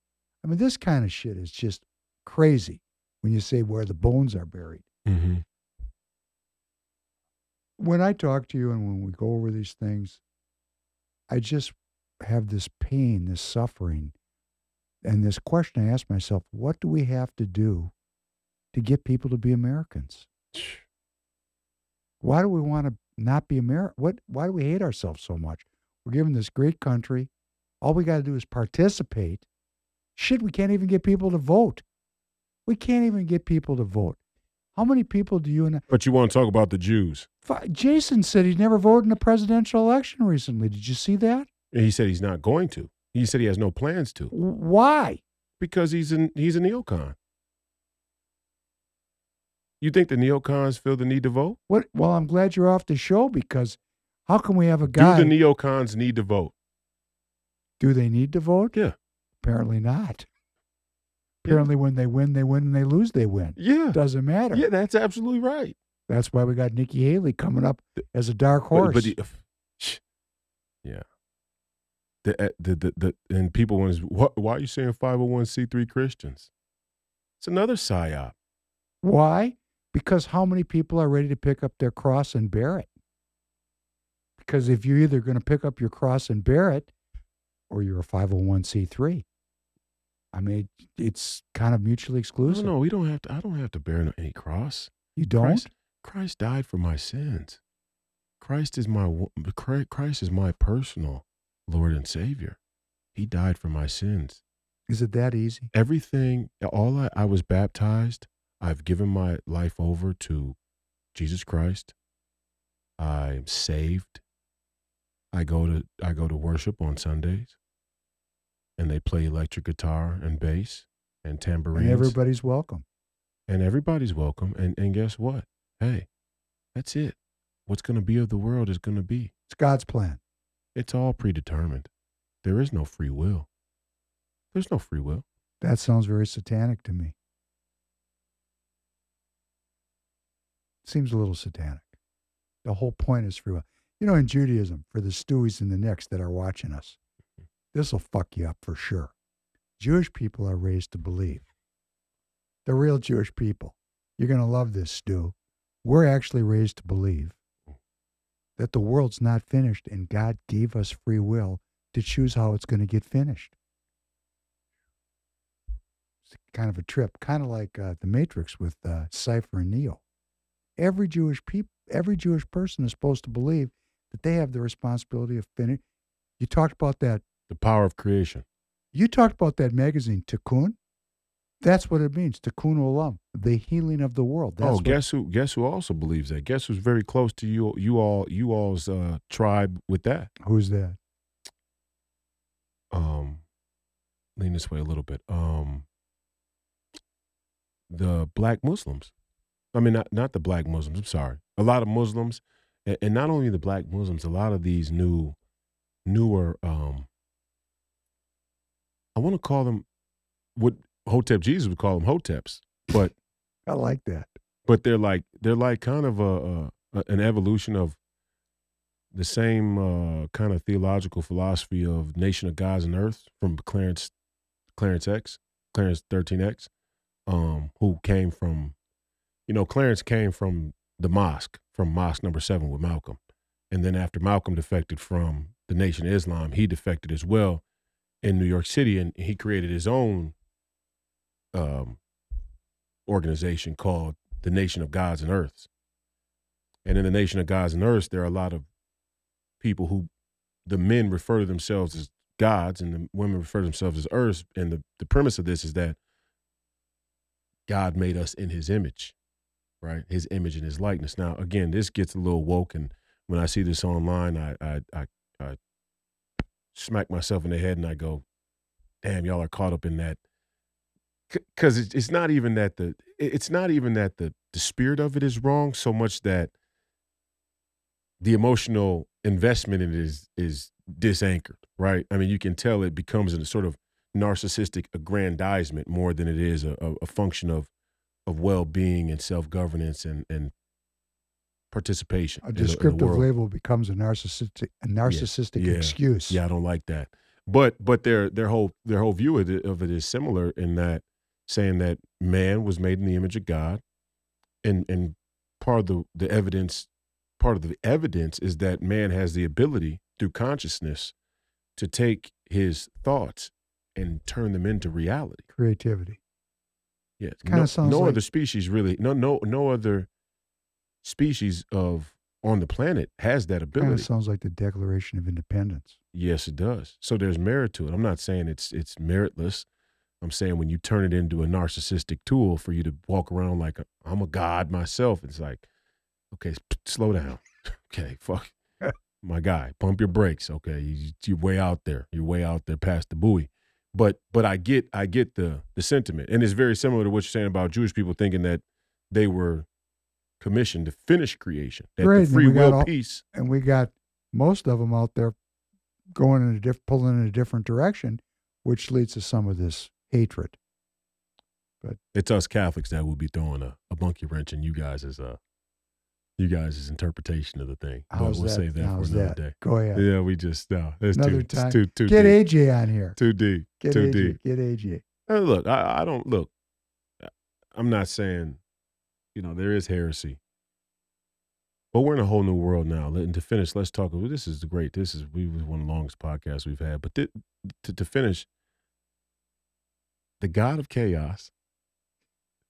I mean, this kind of shit is just crazy when you say where the bones are buried. mm-hmm. When I talk to you and when we go over these things, I just have this pain, this suffering, and this question I ask myself what do we have to do to get people to be Americans? Why do we want to not be American? What? Why do we hate ourselves so much? We're given this great country. All we got to do is participate. Shit, we can't even get people to vote. We can't even get people to vote. How many people do you and But you want to talk about the Jews? Jason said he never voted in a presidential election recently. Did you see that? He said he's not going to. He said he has no plans to Why? because he's an he's a neocon. You think the neocons feel the need to vote? What? Well, I'm glad you're off the show because how can we have a guy? Do the neocons need to vote? do they need to vote? Yeah. Apparently not. Yeah. Apparently, when they win, they win, and they lose, they win. Yeah. Doesn't matter. Yeah, that's absolutely right. That's why we got Nikki Haley coming up as a dark horse. But, yeah. The, uh, the the the and people want what why are you saying 501c3 Christians? It's another psyop. Why? Because how many people are ready to pick up their cross and bear it? Because if you're either going to pick up your cross and bear it, or you're a 501c3. I mean, it's kind of mutually exclusive. no, we don't have to. I don't have to bear any cross. You don't? Christ, Christ died for my sins. Christ is my Christ is my personal Lord and Savior. He died for my sins. Is it that easy? Everything, all I, I was baptized. I've given my life over to Jesus Christ. I'm saved. I go to I go to worship on Sundays, and they play electric guitar and bass and tambourines And everybody's welcome. and everybody's welcome. And and guess what? Hey, that's it. What's going to be of the world is going to be. It's God's plan. It's all predetermined. There is no free will. There's no free will. That sounds very satanic to me. Seems a little satanic. The whole point is free will. You know, in Judaism, for the Stewies and the Nicks that are watching us, this will fuck you up for sure. Jewish people are raised to believe. The real Jewish people. You're going to love this, Stu. We're actually raised to believe that the world's not finished and God gave us free will to choose how it's going to get finished. It's kind of a trip, kind of like uh, the Matrix with uh, Cypher and Neo. Every Jewish peop- every Jewish person is supposed to believe that they have the responsibility of finishing. You talked about that. The power of creation. You talked about that magazine, Tikkun. That's what it means, Tikkun Olam, the healing of the world. That's oh, guess who? Guess who also believes that? Guess who's very close to you? You all, you all's uh, tribe with that. who's that? Um, lean this way a little bit. Um, the black Muslims. I mean, not not the black Muslims. I'm sorry. A lot of Muslims, and, and not only the black Muslims. A lot of these new, newer. Um, I want to call them what Hotep Jesus would call them Hoteps, but I like that. but they're like they're like kind of a, a, an evolution of the same uh, kind of theological philosophy of Nation of Gods and Earth from Clarence Clarence X, Clarence thirteen X, um, who came from, you know, Clarence came from the mosque from Mosque Number Seven with Malcolm, and then after Malcolm defected from the Nation of Islam, he defected as well in New York City, and he created his own um, organization called the Nation of Gods and Earths. And in the Nation of Gods and Earths, there are a lot of people who the men refer to themselves as gods and the women refer to themselves as earths. And the, the premise of this is that God made us in his image, right? His image and his likeness. Now, again, this gets a little woke. And when I see this online, I, I, I, I smack myself in the head and I go, damn, y'all are caught up in that because it's, it's not even that the it's not even that the the spirit of it is wrong so much that the emotional investment in it is is disanchored right i mean you can tell it becomes a sort of narcissistic aggrandizement more than it is a, a, function of of well-being and self-governance and and participation A in the- in the descriptive label becomes a narcissistic a narcissistic Yeah. excuse. Yeah, I don't like that. But but their their whole their whole view of it, of it is similar in that saying that man was made in the image of God, and and part of the the evidence part of the evidence is that man has the ability through consciousness to take his thoughts and turn them into reality. Creativity. Yeah, no, sounds no like- other species really no no no other species of on the planet has that Kind ability. of sounds like the Declaration of Independence. Yes, it does. So there's merit to it. I'm not saying it's it's meritless. I'm saying when you turn it into a narcissistic tool for you to walk around like I'm a god myself, it's like, okay, slow down. okay, fuck, my guy, pump your brakes. Okay, you, you're way out there. You're way out there past the buoy. But but I get I get the the sentiment, and it's very similar to what you're saying about Jewish people thinking that they were commissioned to finish creation, that Right, the free will all- piece. And we got most of them out there going in a diff- pulling in a different direction, which leads to some of this hatred. But It's us Catholics that will be throwing a, a monkey wrench in you guys as a you guys' interpretation of the thing. But we'll that? save that How's for another that? day. Go ahead. Yeah, we just no, it's Another too, time. it's too too Get deep. AJ on here. Too deep. Get too AJ. deep. Get AJ. Uh, look, I, I don't look. I'm not saying, you know, there is heresy, but we're in a whole new world now. And to finish, let's talk. This is great. This is we was one of the longest podcasts we've had. But thi- to to finish, the God of chaos,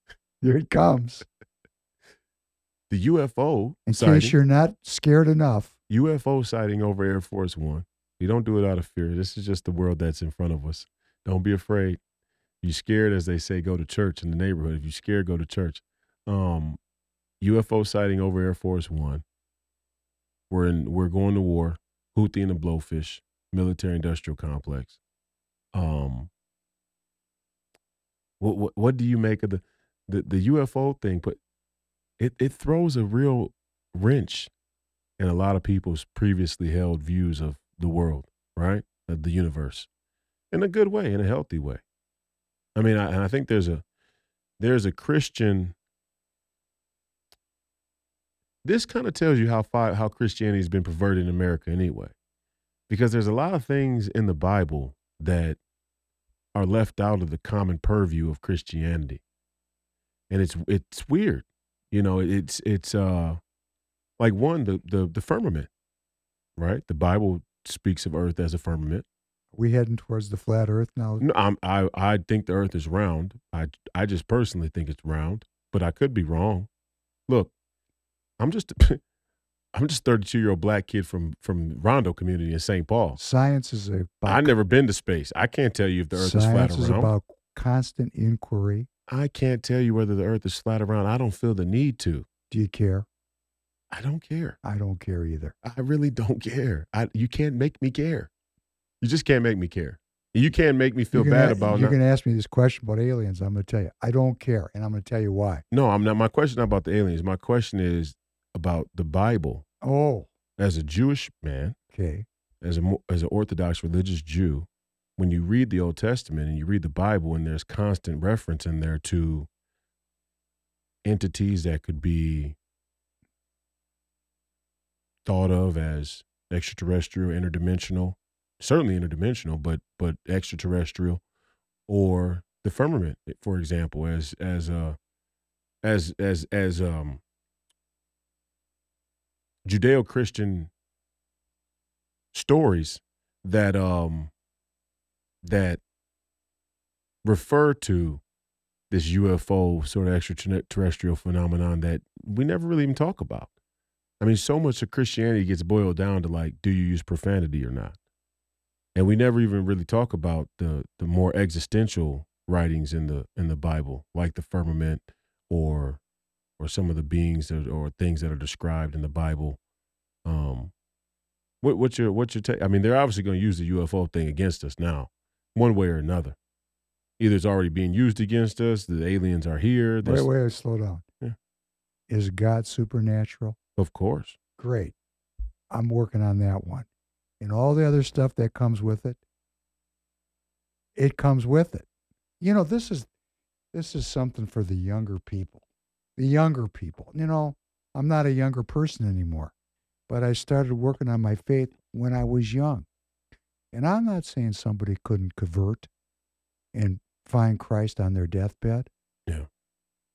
Here it comes. the UFO In sighting, case you're not scared enough, UFO sighting over Air Force One. You don't do it out of fear. This is just the world that's in front of us. Don't be afraid. You scared, as they say, go to church in the neighborhood. If you're scared, go to church. Um, UFO sighting over Air Force One. We're in. We're going to war. Houthi and the Blowfish military industrial complex. Um, what what what do you make of the the, the UFO thing? But it it throws a real wrench in a lot of people's previously held views of the world, right? Of the universe, in a good way, in a healthy way. I mean, I, I think there's a there's a Christian. This kind of tells you how far, how Christianity has been perverted in America anyway, because there's a lot of things in the Bible that are left out of the common purview of Christianity, and it's it's weird, you know. It's it's uh like one the the the firmament, right? The Bible speaks of Earth as a firmament. we heading towards the flat Earth now. No, I'm, I I think the Earth is round. I I just personally think it's round, but I could be wrong. Look, I'm just I'm just 32 year old black kid from from Rondo community in St. Paul. Science is about I never been to space. I can't tell you if the Earth is flat around. science is about constant inquiry. I can't tell you whether the Earth is flat around. I don't feel the need to. Do you care? I don't care. I don't care either. I really don't care. I you can't make me care. You just can't make me care. You can't make me feel gonna- bad about You're going to ask me this question about aliens. I'm going to tell you, I don't care, and I'm going to tell you why. No, I'm not. My question not about the aliens. My question is about the Bible. Oh, As a Jewish man, okay. as a as an Orthodox religious Jew, when you read the Old Testament and you read the Bible, and there's constant reference in there to entities that could be thought of as extraterrestrial, interdimensional, certainly interdimensional, but but extraterrestrial, or the firmament, for example, as as uh as as as um Judeo-Christian stories that um that refer to this UFO sort of extraterrestrial phenomenon that we never really even talk about. I mean, so much of Christianity gets boiled down to like, do you use profanity or not? And we never even really talk about the the more existential writings in the in the Bible, like the firmament or or some of the beings that, or things that are described in the Bible. Um, what, what's your what's your take? I mean, they're obviously going to use the UFO thing against us now, one way or another. Either it's already being used against us, the aliens are here. Wait, wait, slow down. Yeah. Is God supernatural? Of course. Great. I'm working on that one. And all the other stuff that comes with it, it comes with it. You know, this is this is something for the younger people. The younger people. You know, I'm not a younger person anymore, but I started working on my faith when I was young. And I'm not saying somebody couldn't convert and find Christ on their deathbed. Yeah.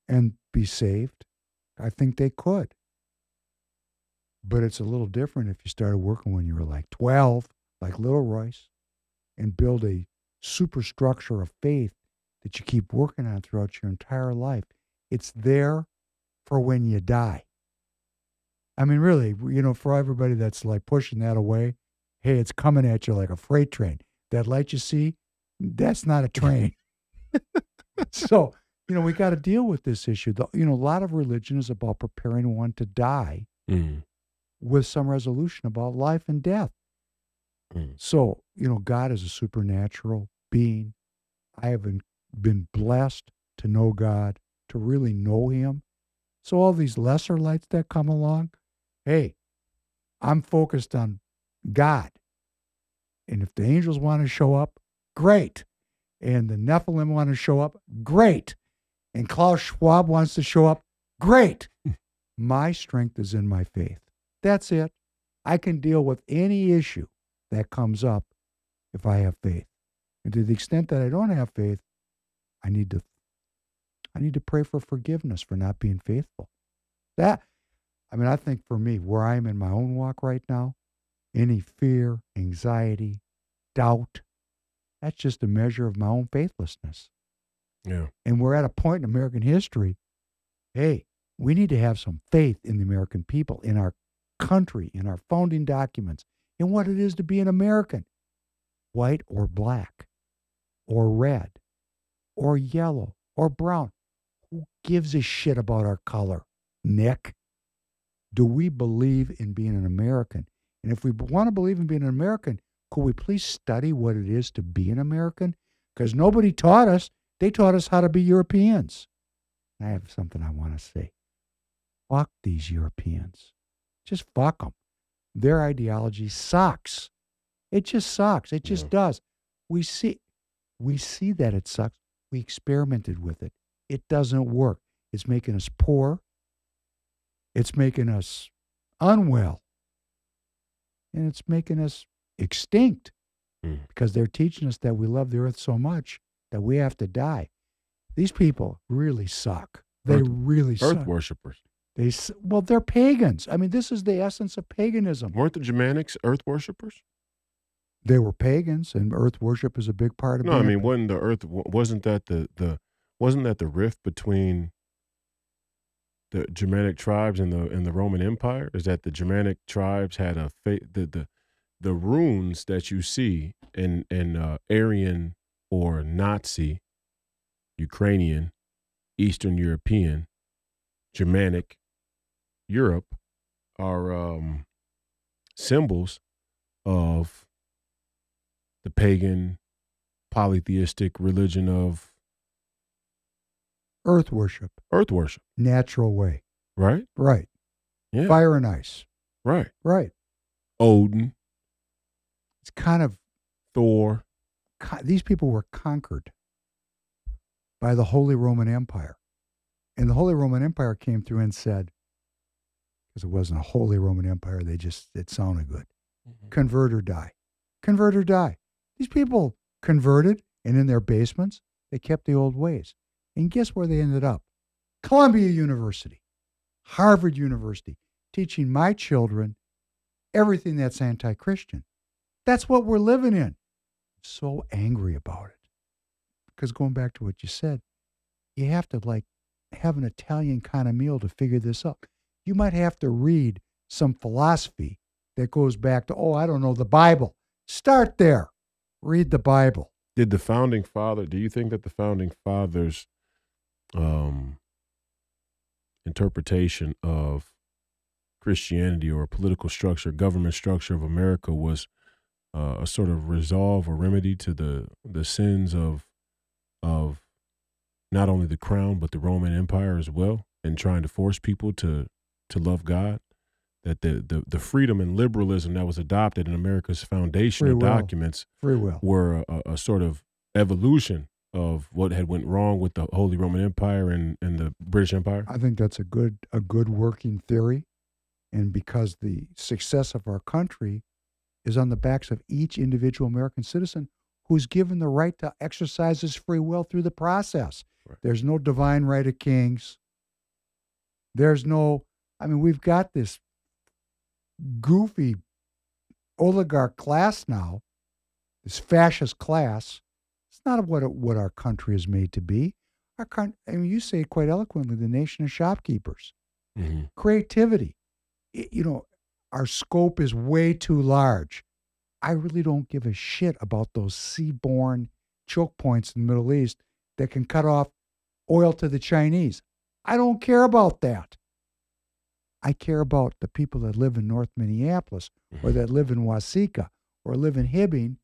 And be saved. I think they could. But it's a little different if you started working when you were like 12, like Little Royce, and build a superstructure of faith that you keep working on throughout your entire life. It's there for when you die. I mean, really, you know, for everybody that's like pushing that away, hey, it's coming at you like a freight train. That light you see, that's not a train. so, you know, we got to deal with this issue. The, you know, a lot of religion is about preparing one to die Mm. with some resolution about life and death. Mm. So, you know, God is a supernatural being. I have been, been blessed to know God, to really know Him. So, all these lesser lights that come along, hey, I'm focused on God. And if the angels want to show up, great. And the Nephilim want to show up, great. And Klaus Schwab wants to show up, great. my strength is in my faith. That's it. I can deal with any issue that comes up if I have faith. And to the extent that I don't have faith, I need to I need to pray for forgiveness for not being faithful. That I mean, I think for me, where I am in my own walk right now, any fear, anxiety, doubt, that's just a measure of my own faithlessness. Yeah. And we're at a point in American history, hey, we need to have some faith in the American people, in our country, in our founding documents, in what it is to be an American, white or black, or red, or yellow, or brown. Who gives a shit about our color, Nick? Do we believe in being an American? And if we want to believe in being an American, could we please study what it is to be an American? Because nobody taught us. They taught us how to be Europeans. And I have something I want to say. Fuck these Europeans. Just fuck them. Their ideology sucks. It just sucks. It just Yeah. does. We see, we see that it sucks. We experimented with it. It doesn't work. It's making us poor. It's making us unwell. And it's making us extinct Mm. because they're teaching us that we love the earth so much that we have to die. These people really suck. They Earth- really Earth suck. worshippers. They well, they're pagans. I mean, this is the essence of paganism. Weren't the Germanics Earth worshippers? They were pagans, and earth worship is a big part of. No, I mean, wasn't the Earth? Wasn't that the the? Wasn't that the rift between the Germanic tribes and the and the Roman Empire? Is that the Germanic tribes had a the the the runes that you see in in uh, Aryan or Nazi, Ukrainian, Eastern European, Germanic, Europe are um, symbols of the pagan polytheistic religion of earth worship, earth worship, natural way, right? right? Yeah. Fire and ice, Right. right? Odin, It's kind of Thor. co- these people were conquered by the Holy Roman Empire. And the Holy Roman Empire came through and said, because it wasn't a Holy Roman Empire, they just, it sounded good. Mm-hmm. Convert or die. Convert or die. These people converted, and in their basements, they kept the old ways. And guess where they ended up? Columbia University, Harvard University, teaching my children everything that's anti Christian. That's what we're living in. So angry about it. Because going back to what you said, you have to like have an Italian kind of meal to figure this out. You might have to read some philosophy that goes back to, oh, I don't know, the Bible. Start there. Read the Bible. Did the founding father? Do you think that the founding fathers' um, interpretation of Christianity or political structure, government structure of America was uh, a sort of resolve or remedy to the the sins of of not only the crown but the Roman Empire as well, and trying to force people to to love God? That the the, the freedom and liberalism that was adopted in America's foundational documents Free will. were a, a sort of evolution of what had went wrong with the Holy Roman Empire and, and the British Empire. I think that's a good a good working theory. And because the success of our country is on the backs of each individual American citizen who's given the right to exercise his free will through the process. Right. There's no divine right of kings. There's no I mean we've got this goofy oligarch class now, this fascist class. Not what it, what our country is made to be. Our coun- I mean, you say it quite eloquently, the nation of shopkeepers. Mm-hmm. Creativity. I- you know, our scope is way too large. I really don't give a shit about those seaborne choke points in the Middle East that can cut off oil to the Chinese. I don't care about that. I care about the people that live in North Minneapolis or Mhm. that live in Waseca or live in Hibbing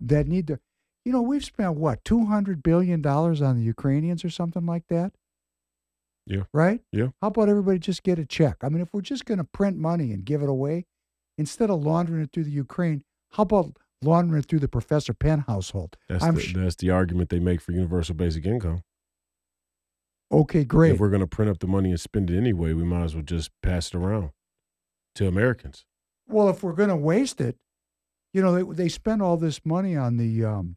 that need to. You know, we've spent what, $200 billion on the Ukrainians or something like that? Yeah. Right? Yeah. How about everybody just get a check? I mean, if we're just going to print money and give it away, instead of laundering it through the Ukraine, how about laundering it through the Professor Penn household? That's the, sh- that's the argument they make for universal basic income. Okay, great. If we're going to print up the money and spend it anyway, we might as well just pass it around to Americans. Well, if we're going to waste it, you know, they, they spend all this money on the, um,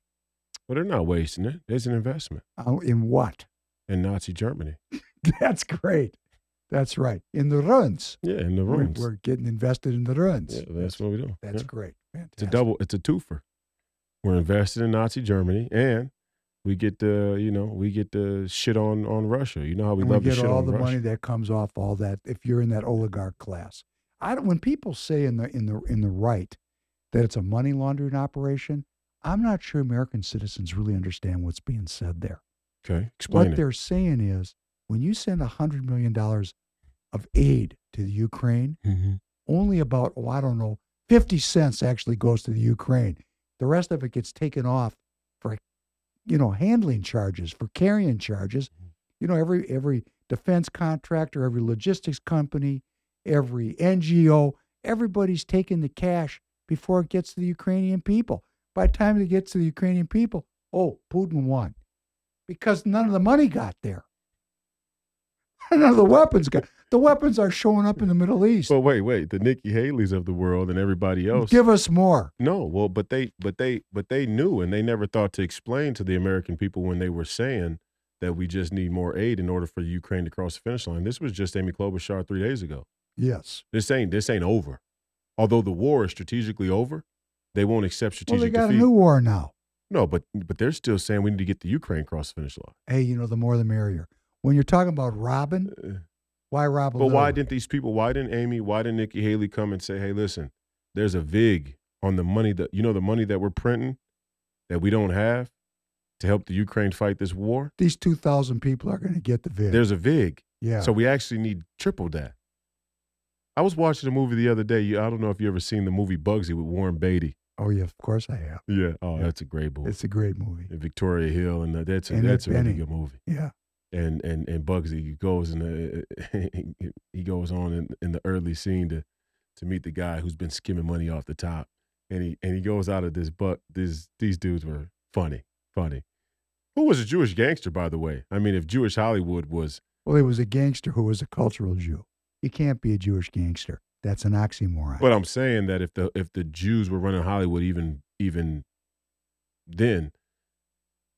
Well, they're not wasting it. It's an investment uh, in what? in Nazi Germany. That's great. That's right. In the runs. Yeah, in the We're, we're getting invested in the runs. Yeah, that's what we do. That's Yeah. great. Fantastic. It's a double. It's a twofer. We're invested in Nazi Germany, and we get the you know we get the shit on on Russia. You know how we and we love to get shit all the Russia. money that comes off all that if you're in that oligarch class. I don't, when people say in the in the in the right that it's a money laundering operation, I'm not sure American citizens really understand what's being said there. Okay, explain what it. they're saying is when you send a hundred million dollars of aid to the Ukraine, Mhm. only about oh I don't know fifty cents actually goes to the Ukraine. The rest of it gets taken off for you know handling charges, for carrying charges. You know every every defense contractor, every logistics company, every NGO, everybody's taking the cash before it gets to the Ukrainian people. By the time it gets to the Ukrainian people, oh, Putin won because none of the money got there. None of the weapons got. The weapons are showing up in the Middle East. Well, wait, wait. The Nikki Haley's of the world and everybody else. Give us more. no, well, but they, but they, but they knew, and they never thought to explain to the American people when they were saying that we just need more aid in order for Ukraine to cross the finish line. This was just Amy Klobuchar three days ago. Yes. This ain't this ain't over. Although the war is strategically over, they won't accept strategic. Well, they got defeat. a new war now. no, but but they're still saying we need to get the Ukraine across the finish line. Hey, you know, the more the merrier. When you're talking about robbing, Uh, why rob a But why didn't these people? Why didn't Amy? Why didn't Nikki Haley come and say, "Hey, listen, there's a vig on the money that you know the money that we're printing that we don't have to help the Ukraine fight this war. these 2,000 people are going to get the vig. There's a vig, yeah. so we actually need triple that." I was watching a movie the other day. I don't know if you ever seen the movie Bugsy with Warren Beatty. Oh, yeah, of course I have. Yeah. Oh, Yeah. that's a great movie. It's a great movie. And Virginia Hill, and that's a, And that's a Annette really good movie. Yeah. and and and Bugsy goes in the he goes on in, in the early scene to to meet the guy who's been skimming money off the top, and he and he goes out of this but these these dudes were funny, funny. Who was a Jewish gangster, by the way? I mean, if Jewish Hollywood was, Well, he was a gangster who was a cultural Jew. You can't be a Jewish gangster. That's an oxymoron. but I'm saying that if the if the Jews were running Hollywood even even then,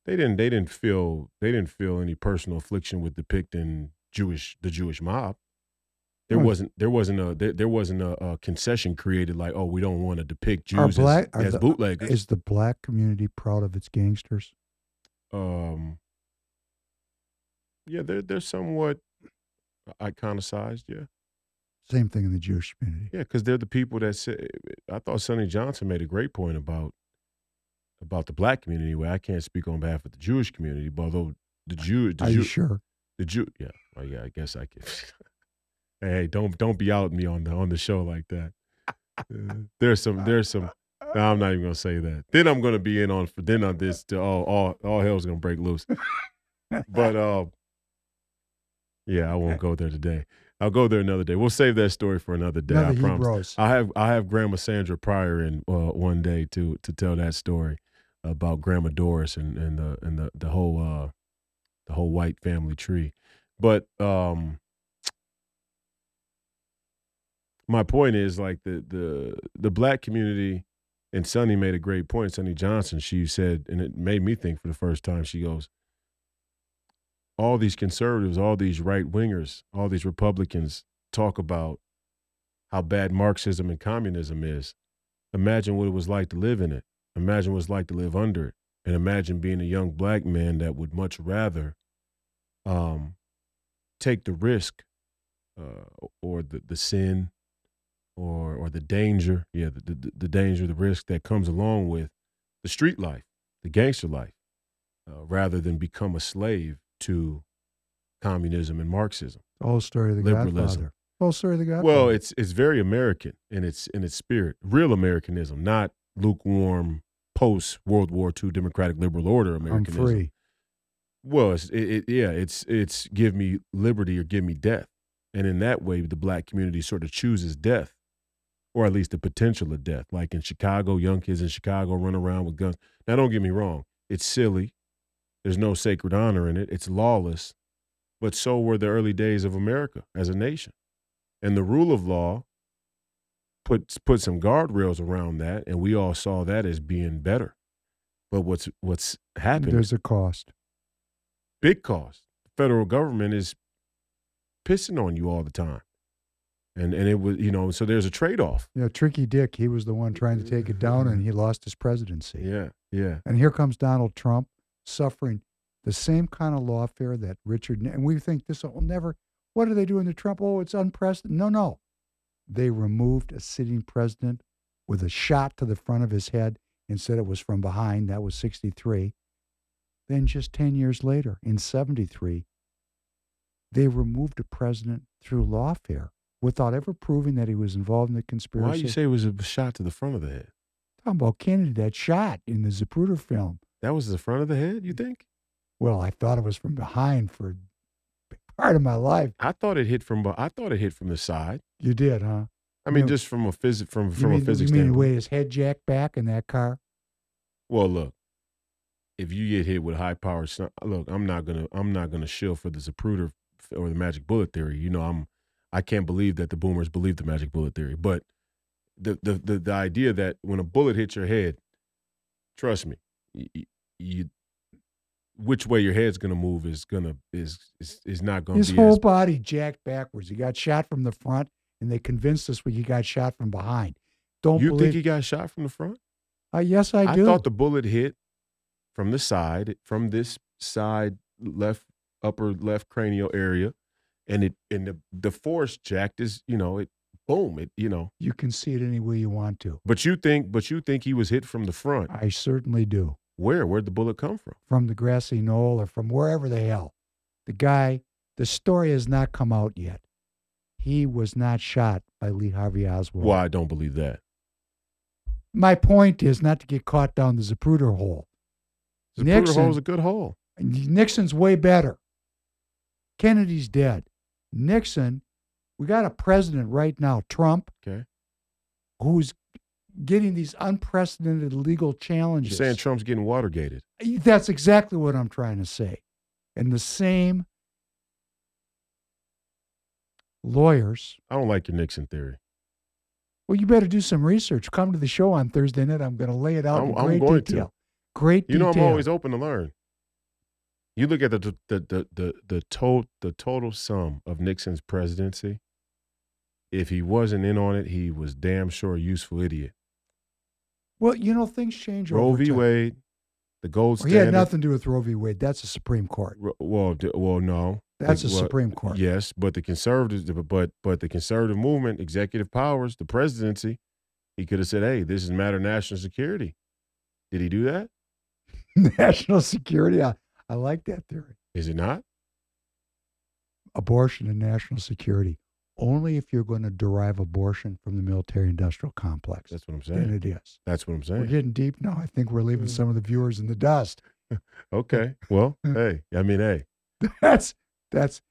they didn't they didn't feel they didn't feel any personal affliction with depicting Jewish the Jewish mob. There wasn't there wasn't a there, there wasn't a, a concession created like oh we don't want to depict Jews black- as, as the- bootleggers. Is the black community proud of its gangsters? um, yeah, they're they're somewhat iconicized. Yeah, Same thing in the Jewish community. yeah, because they're the people that say. I thought Sonnie Johnson made a great point about about the black community. Where I can't speak on behalf of the Jewish community, but although the Jew the Are Jew you sure? the Jew yeah well, yeah I guess I can. hey, don't don't be out me on the on the show like that. Uh, there's some there's some. No, I'm not even gonna say that. Then I'm gonna be in on for then on this. To, all all all hell's gonna break loose. But um, yeah, I won't go there today. I'll go there another day. We'll save that story for another day. Another I promise. I have I have Grandma Sandra Pryor in uh, one day to to tell that story about Grandma Doris and, and the and the the whole uh the whole white family tree. But um my point is like the the the black community and Sonnie made a great point. Sonnie Johnson, she said, and it made me think for the first time. She goes, all these conservatives, all these right wingers, all these Republicans talk about how bad Marxism and communism is. Imagine what it was like to live in it. Imagine what it's like to live under it. And imagine being a young black man that would much rather um, take the risk uh, or the, the sin or or the danger, yeah, the, the the danger, the risk that comes along with the street life, the gangster life. uh, rather than become a slave to communism and Marxism. The whole story of the Liberalism. Godfather. The whole story of the Godfather. Well, it's it's very American in its in its spirit, real Americanism, not lukewarm post World War II democratic liberal order Americanism. I'm free. Well, it's, it, it, yeah, it's it's give me liberty or give me death, and in that way, the black community sort of chooses death, or at least the potential of death. Like in Chicago, young kids in Chicago run around with guns. Now, don't get me wrong, it's silly. There's no sacred honor in it. It's lawless, but so were the early days of America as a nation, and the rule of law put put some guardrails around that, and we all saw that as being better. But what's what's happened? There's a cost. big cost. The federal government is pissing on you all the time. And and it was, you know, so there's a trade off. Yeah, Tricky Dick, he was the one trying to take it down and he lost his presidency. Yeah, yeah. And here comes Donald Trump suffering the same kind of lawfare that Richard, and we think this will never, what are they doing to Trump? Oh, it's unprecedented. No, no. They removed a sitting president with a shot to the front of his head and said it was from behind. That was 63. Then just 10 years later, in 73, they removed a president through lawfare without ever proving that he was involved in the conspiracy. Why do you say it was a shot to the front of the head? Talking about Kennedy, that shot in the Zapruder film. That was the front of the head, you think? Well, I thought it was from behind for part of my life. I thought it hit from I thought it hit from the side. You did, huh? I mean, No. just from a phys- from from mean, a physics you mean the way his head jacked back in that car? Well, look, if you get hit with high power, look, I'm not gonna, I'm not gonna shill for the Zapruder or the magic bullet theory. You know, I'm, I can't believe that the boomers believe the magic bullet theory. But the the the, the idea that when a bullet hits your head, trust me, you, you which way your head's gonna move is gonna is is, is not gonna His be whole as, body jacked backwards. He got shot from the front, and they convinced us we he got shot from behind. Don't You believe? think he got shot from the front? uh, yes, I do. I thought the bullet hit from the side, from this side left upper left cranial area, and it and the the force jacked is you know it boom it you know. you can see it any way you want to. But you think but you think he was hit from the front? I certainly do. Where where'd the bullet come from? From the grassy knoll or from wherever the hell. The guy, the story has not come out yet. He was not shot by Lee Harvey Oswald. Well, I don't believe that. My point is not to get caught down the Zapruder hole. The Nixon- hole's a good hole. Nixon's way better. Kennedy's dead. Nixon, we got a president right now, Trump, Okay, who's getting these unprecedented legal you're challenges. saying Trump's getting Watergated. That's exactly what I'm trying to say. And the same lawyers. I don't like your Nixon theory. Well, you better do some research. Come to the show on Thursday night. I'm going to lay it out I'm- in I'm great going to. detail. Great You know. I'm always open to learn. You look at the the the the the total the total sum of Nixon's presidency. If he wasn't in on it, he was damn sure a useful idiot. Well, you know, things change Roe v. Wade, the gold Well, standard. he had nothing to do with Roe v. Wade. That's the Supreme Court. Ro- Well, d- well, no. That's The- well, Supreme Court. Yes, but the conservatives, but but the conservative movement, executive powers, the presidency, he could have said, "Hey, this is a matter of national security." Did he do that? National security. I, I like that theory. Is it not? Abortion and national security. Only if you're going to derive abortion from the military industrial complex. That's what I'm then saying. it is. That's what I'm saying. We're getting deep now. I think we're leaving Mm. some of the viewers in the dust. Okay. Well, hey, I mean, hey. That's that's.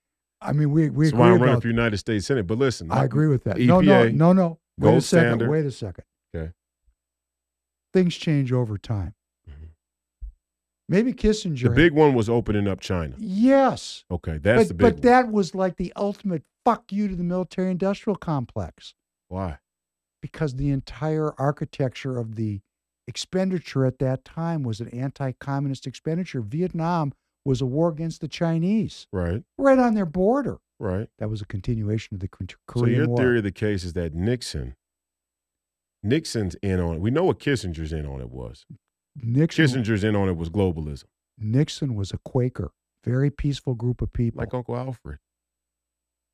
I mean, we we That's agree why I'm running for United States Senate. But listen, I agree with that. No, no, no, no. Wait a second. standard. Wait a second. Okay. Things change over time. Maybe Kissinger. The big one was opening up China. Yes. Okay, that's but the big but one. that was like the ultimate fuck you to the military industrial complex. Why? because the entire architecture of the expenditure at that time was an anti-communist expenditure. Vietnam was a war against the Chinese, Right, right on their border. right. That was a continuation of the K- So your War. theory of the case is that Nixon, Nixon's in on it. We know what Kissinger's in on it was. Nixon, Kissinger's in on it was globalism, Nixon was a Quaker, very peaceful group of people. like Uncle Alfred.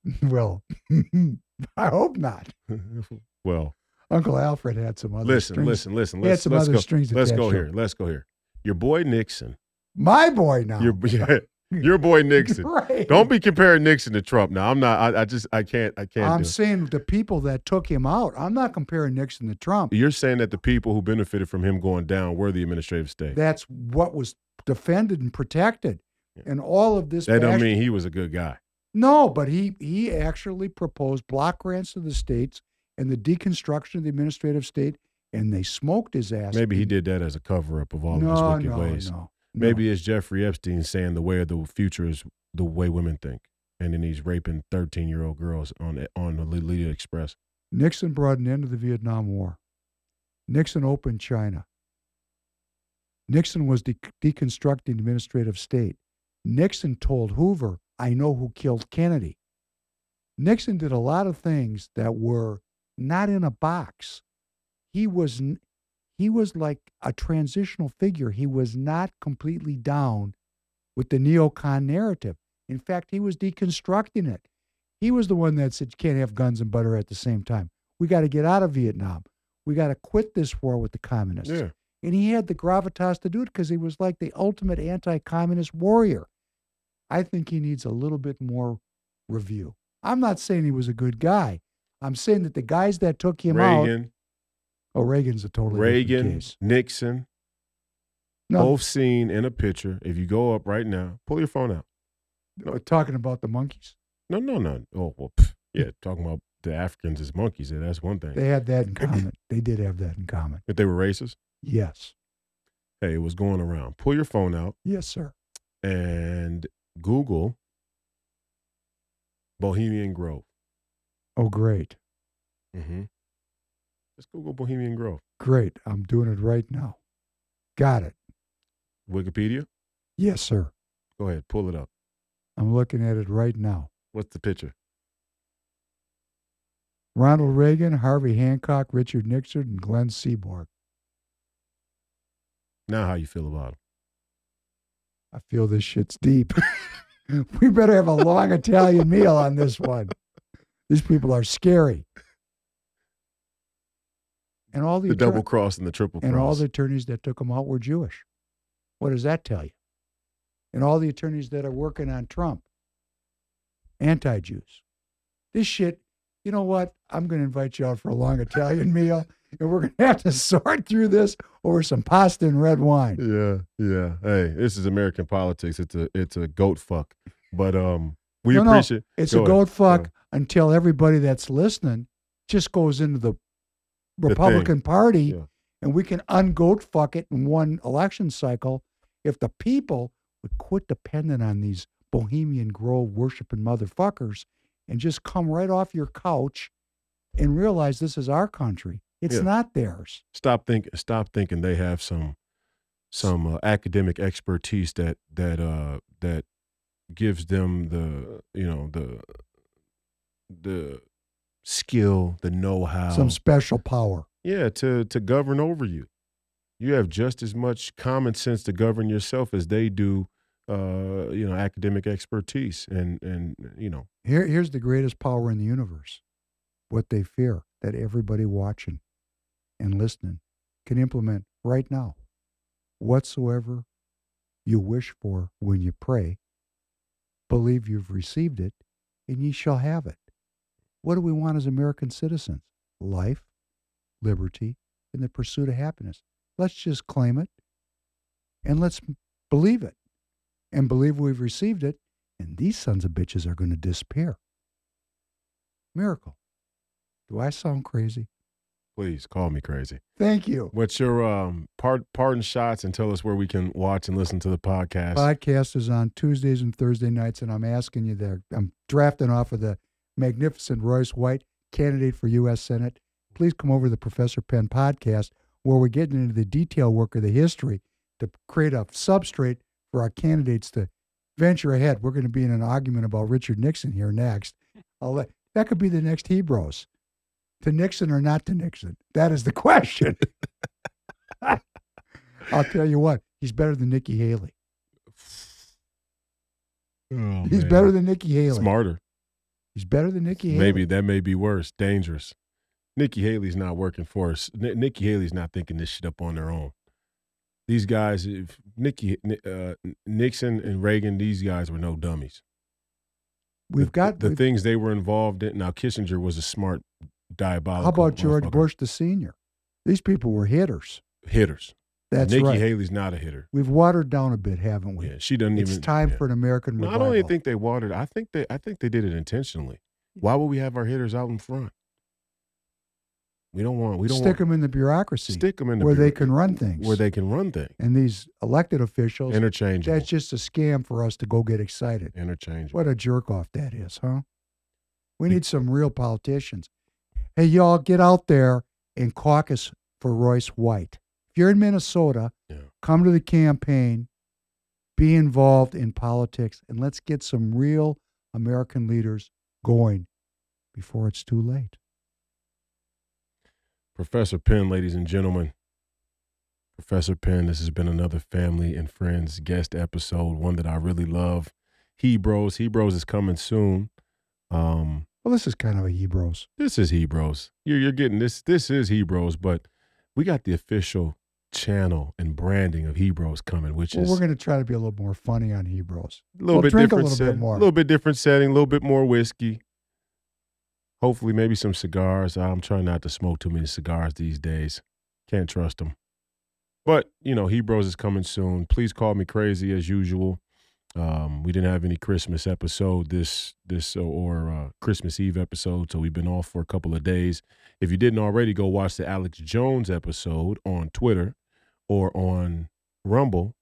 well, I hope not. well, Uncle Alfred had some other listen, strings. listen, listen. He had Let's some let's other go. strings Let's go here. Let's go here. Your boy Nixon My boy now. Your yeah, your boy Nixon. right. Don't be comparing Nixon to Trump. Now I'm not. I, I just I can't. I can't. I'm do it. saying the people that took him out. I'm not comparing Nixon to Trump. You're saying that the people who benefited from him going down were the administrative state. That's what was defended and protected. Yeah. And all of this. That don't mean he was a good guy. No, but he he actually proposed block grants to the states and the deconstruction of the administrative state, and they smoked his ass. Maybe he did that as a cover up of all no, of his wicked no, ways. No, no. Maybe it's Jeffrey Epstein saying the way of the future is the way women think, and then he's raping 13 year old girls on on the Lolita Express. Nixon brought an end to the Vietnam War. Nixon opened China. Nixon was de- deconstructing the administrative state. Nixon told Hoover, I know who killed Kennedy. Nixon did a lot of things that were not in a box. He was he was like a transitional figure. He was not completely down with the neocon narrative. In fact, he was deconstructing it. He was the one that said you can't have guns and butter at the same time. We got to get out of Vietnam. We got to quit this war with the communists. Yeah. And he had the gravitas to do it because he was like the ultimate anti communist warrior. I think he needs a little bit more review. I'm not saying he was a good guy. I'm saying that the guys that took him out. Oh, Reagan's a totally Reagan. Nixon, No, both seen in a picture. If you go up right now, pull your phone out. we're talking about the monkeys. No, no, no. Oh, well, pff, yeah, talking about the Africans as monkeys. Yeah, that's one thing. They had that in common. they did have that in common. if they were racist, Yes. hey, it was going around. Pull your phone out Yes, sir. and Google Bohemian Grove. Oh, great. Mm-hmm. Just Google Bohemian Grove. Great. I'm doing it right now. Got it. Wikipedia. Yes, sir. Go ahead, pull it up. I'm looking at it right now. What's the picture? Ronald Reagan, Harvey Hancock, Richard Nixon, and Glenn Seaborg. Now, how you feel about him? I feel this shit's deep. we better have a long Italian meal on this one. These people are scary. And all the, The double cross and the triple cross. and all the attorneys that took him out were Jewish. What does that tell you? And all the attorneys that are working on Trump, anti Jews. This shit, you know what? I'm going to invite you out for a long Italian meal, and we're going to have to sort through this over some pasta and red wine. Yeah, yeah. Hey, this is American politics. It's a it's a goat fuck. But um, we No, no. It's Go a ahead. goat fuck Go until everybody that's listening just goes into the Republican Party Yeah. and we can ungoat fuck it in one election cycle if the people would quit depending on these Bohemian Grove worshiping motherfuckers and just come right off your couch and realize this is our country. It's Yeah. not theirs. Stop think. Stop thinking they have some some uh, academic expertise that that uh that gives them the you know the the skill, the know how. Some special power. yeah, to to govern over you. You have just as much common sense to govern yourself as they do. Uh, you know, academic expertise, and and you know, Here, here's the greatest power in the universe. What they fear that everybody watching and listening can implement right now. Whatsoever you wish for when you pray, believe you've received it, and ye shall have it. What do we want as American citizens? Life, liberty, and the pursuit of happiness. Let's just claim it and let's believe it and believe we've received it, and these sons of bitches are going to disappear. Miracle. Do I sound crazy? please call me crazy. Thank you. What's your um part pardon shots and tell us where we can watch and listen to the podcast? Podcast is on Tuesdays and Thursday nights, and I'm asking you there. I'm drafting off of the magnificent Royce White, candidate for U.S. Senate. Please come over to the Professor Penn podcast, where we're getting into the detail work of the history to create a substrate for our candidates to venture ahead. We're going to be in an argument about Richard Nixon here next. I'll let, that could be the next Hebroes. To Nixon or not to Nixon? That is the question. I'll tell you what, he's better than Nikki Haley. Oh, He's man. better than Nikki Haley. smarter. He's better than Nikki Haley. Maybe that may be worse, dangerous. Nikki Haley's not working for us. N- Nikki Haley's not thinking this shit up on their own. These guys, if Nikki, uh, Nixon and Reagan, these guys were no dummies. We've the, got the we've- things they were involved in. Now Kissinger was a smart, diabolical. How about George. Bush the senior? These people were hitters. hitters? That's Nikki right. Haley's not a hitter. We've watered down a bit, haven't we? Yeah, she doesn't it's even. time yeah. for an American No, I revival. don't even think they watered. I think they. I think they did it intentionally. Why would we have our hitters out in front? We don't want. We don't stick want, them in the bureaucracy stick them in the where they can run things. where they can run things. and these elected officials, Interchangeable. that's just a scam for us to go get excited. Interchangeable. What a jerk off that is, huh? We need some real politicians. Hey, y'all, get out there and caucus for Royce White. If you're in Minnesota, Yeah. come to the campaign, be involved in politics, and let's get some real American leaders going before it's too late. Professor Penn, ladies and gentlemen. Professor Penn, this has been another family and friends guest episode, one that I really love. Hebroes. Hebroes is coming soon. Um, Well, this is kind of a Hebroes. this is Hebroes. You're you're getting this. This is Hebroes, but we got the official channel and branding of Hebroes coming, which Well, is we're going to try to be a little more funny on Hebroes. a little we'll bit drink a different. little bit more. A little bit different setting. A little bit more whiskey. Hopefully, maybe some cigars. I'm trying not to smoke too many cigars these days. Can't trust them. But you know, Hebroes is coming soon. Please call me crazy as usual. Um, we didn't have any Christmas episode this this or uh, Christmas Eve episode, so we've been off for a couple of days. If you didn't already, go watch the Alex Jones episode on Twitter or on Rumble,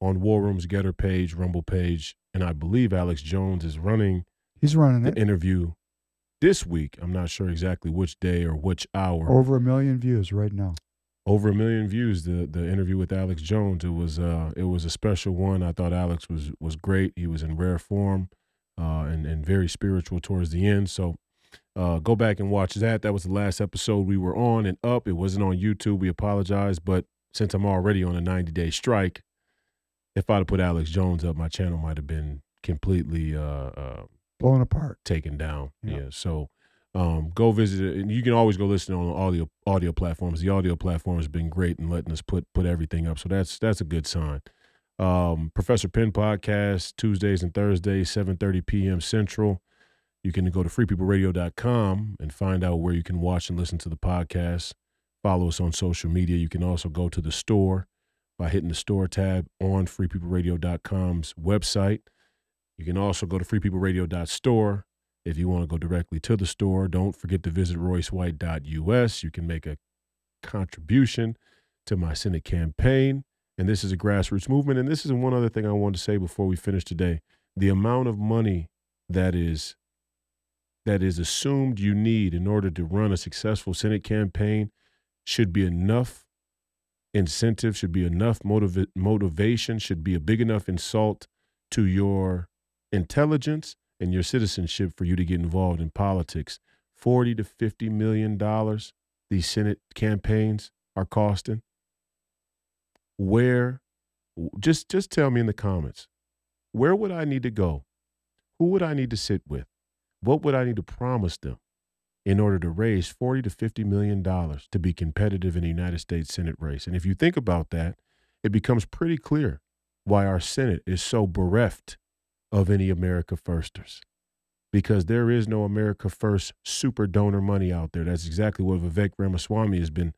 on War Room's Gettr page, Rumble page, and I believe Alex Jones is running He's running the it. interview this week. I'm not sure exactly which day or which hour. Over a million views right now. Over a million views. The the interview with Alex Jones. It was uh it was a special one. I thought Alex was was great. He was in rare form, uh, and and very spiritual towards the end. So. Uh, go back and watch that. That was the last episode we were on and up. It wasn't on YouTube. We apologize, but since I'm already on a 90 day strike, if I'd have put Alex Jones up, my channel might have been completely uh, uh, Blown apart. taken down. Yeah. Yeah. So um, go visit it, and you can always go listen on audio audio platforms. The audio platform has been great in letting us put put everything up. So that's that's a good sign. Um, Professor Penn podcast Tuesdays and Thursdays, seven thirty p.m. Central. You can go to freepeopleradio.com and find out where you can watch and listen to the podcast. Follow us on social media. You can also go to the store by hitting the store tab on freepeopleradio.com's website. You can also go to freepeopleradio.store if you want to go directly to the store. Don't forget to visit roycewhite.us. You can make a contribution to my Senate campaign. And this is a grassroots movement. And this is one other thing I wanted to say before we finish today. The amount of money that is that is assumed you need in order to run a successful Senate campaign should be enough incentive, should be enough motiva- motivation, should be a big enough insult to your intelligence and your citizenship for you to get involved in politics. 40 to 50 million dollars these Senate campaigns are costing. Where just just tell me in the comments. Where would I need to go? Who would I need to sit with? What would I need to promise them in order to raise 40 to 50 million dollars to be competitive in the United States Senate race? And if you think about that, it becomes pretty clear why our Senate is so bereft of any America Firsters. Because there is no America First super donor money out there. That's exactly what Vivek Ramaswamy has been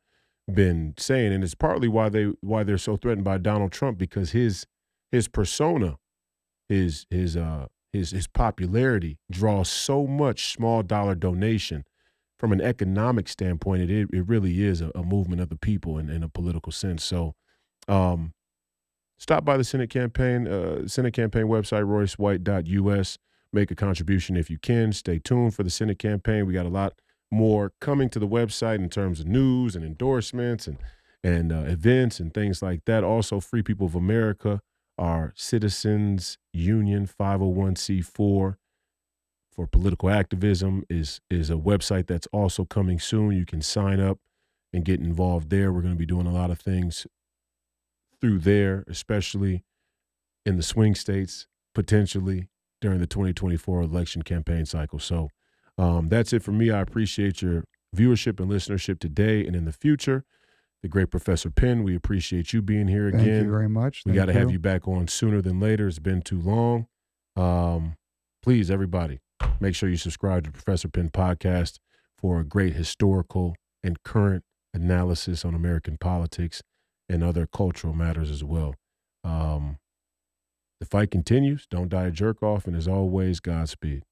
been saying, and it's partly why they why they're so threatened by Donald Trump because his his persona, his his uh his his popularity draws so much small dollar donation. From an economic standpoint, it it really is a, a movement of the people in, in a political sense. So, um, stop by the Senate campaign, uh, Senate campaign website, roycewhite.us. Make a contribution if you can. Stay tuned for the Senate campaign. We got a lot more coming to the website in terms of news and endorsements and and uh, events and things like that. Also, Free People of America, our Citizens Union 501c4 for political activism is is a website that's also coming soon. You can sign up and get involved there. We're going to be doing a lot of things through there, especially in the swing states, potentially during the 2024 election campaign cycle. So um, that's it for me. I appreciate your viewership and listenership today and in the future. the great Professor Penn. We appreciate you being here again. Thank you very much. We got to have you back on sooner than later. It's been too long. Um, please, everybody, make sure you subscribe to Professor Penn podcast for a great historical and current analysis on American politics and other cultural matters as well. Um, the fight continues. Don't die a jerk off. And as always, Godspeed.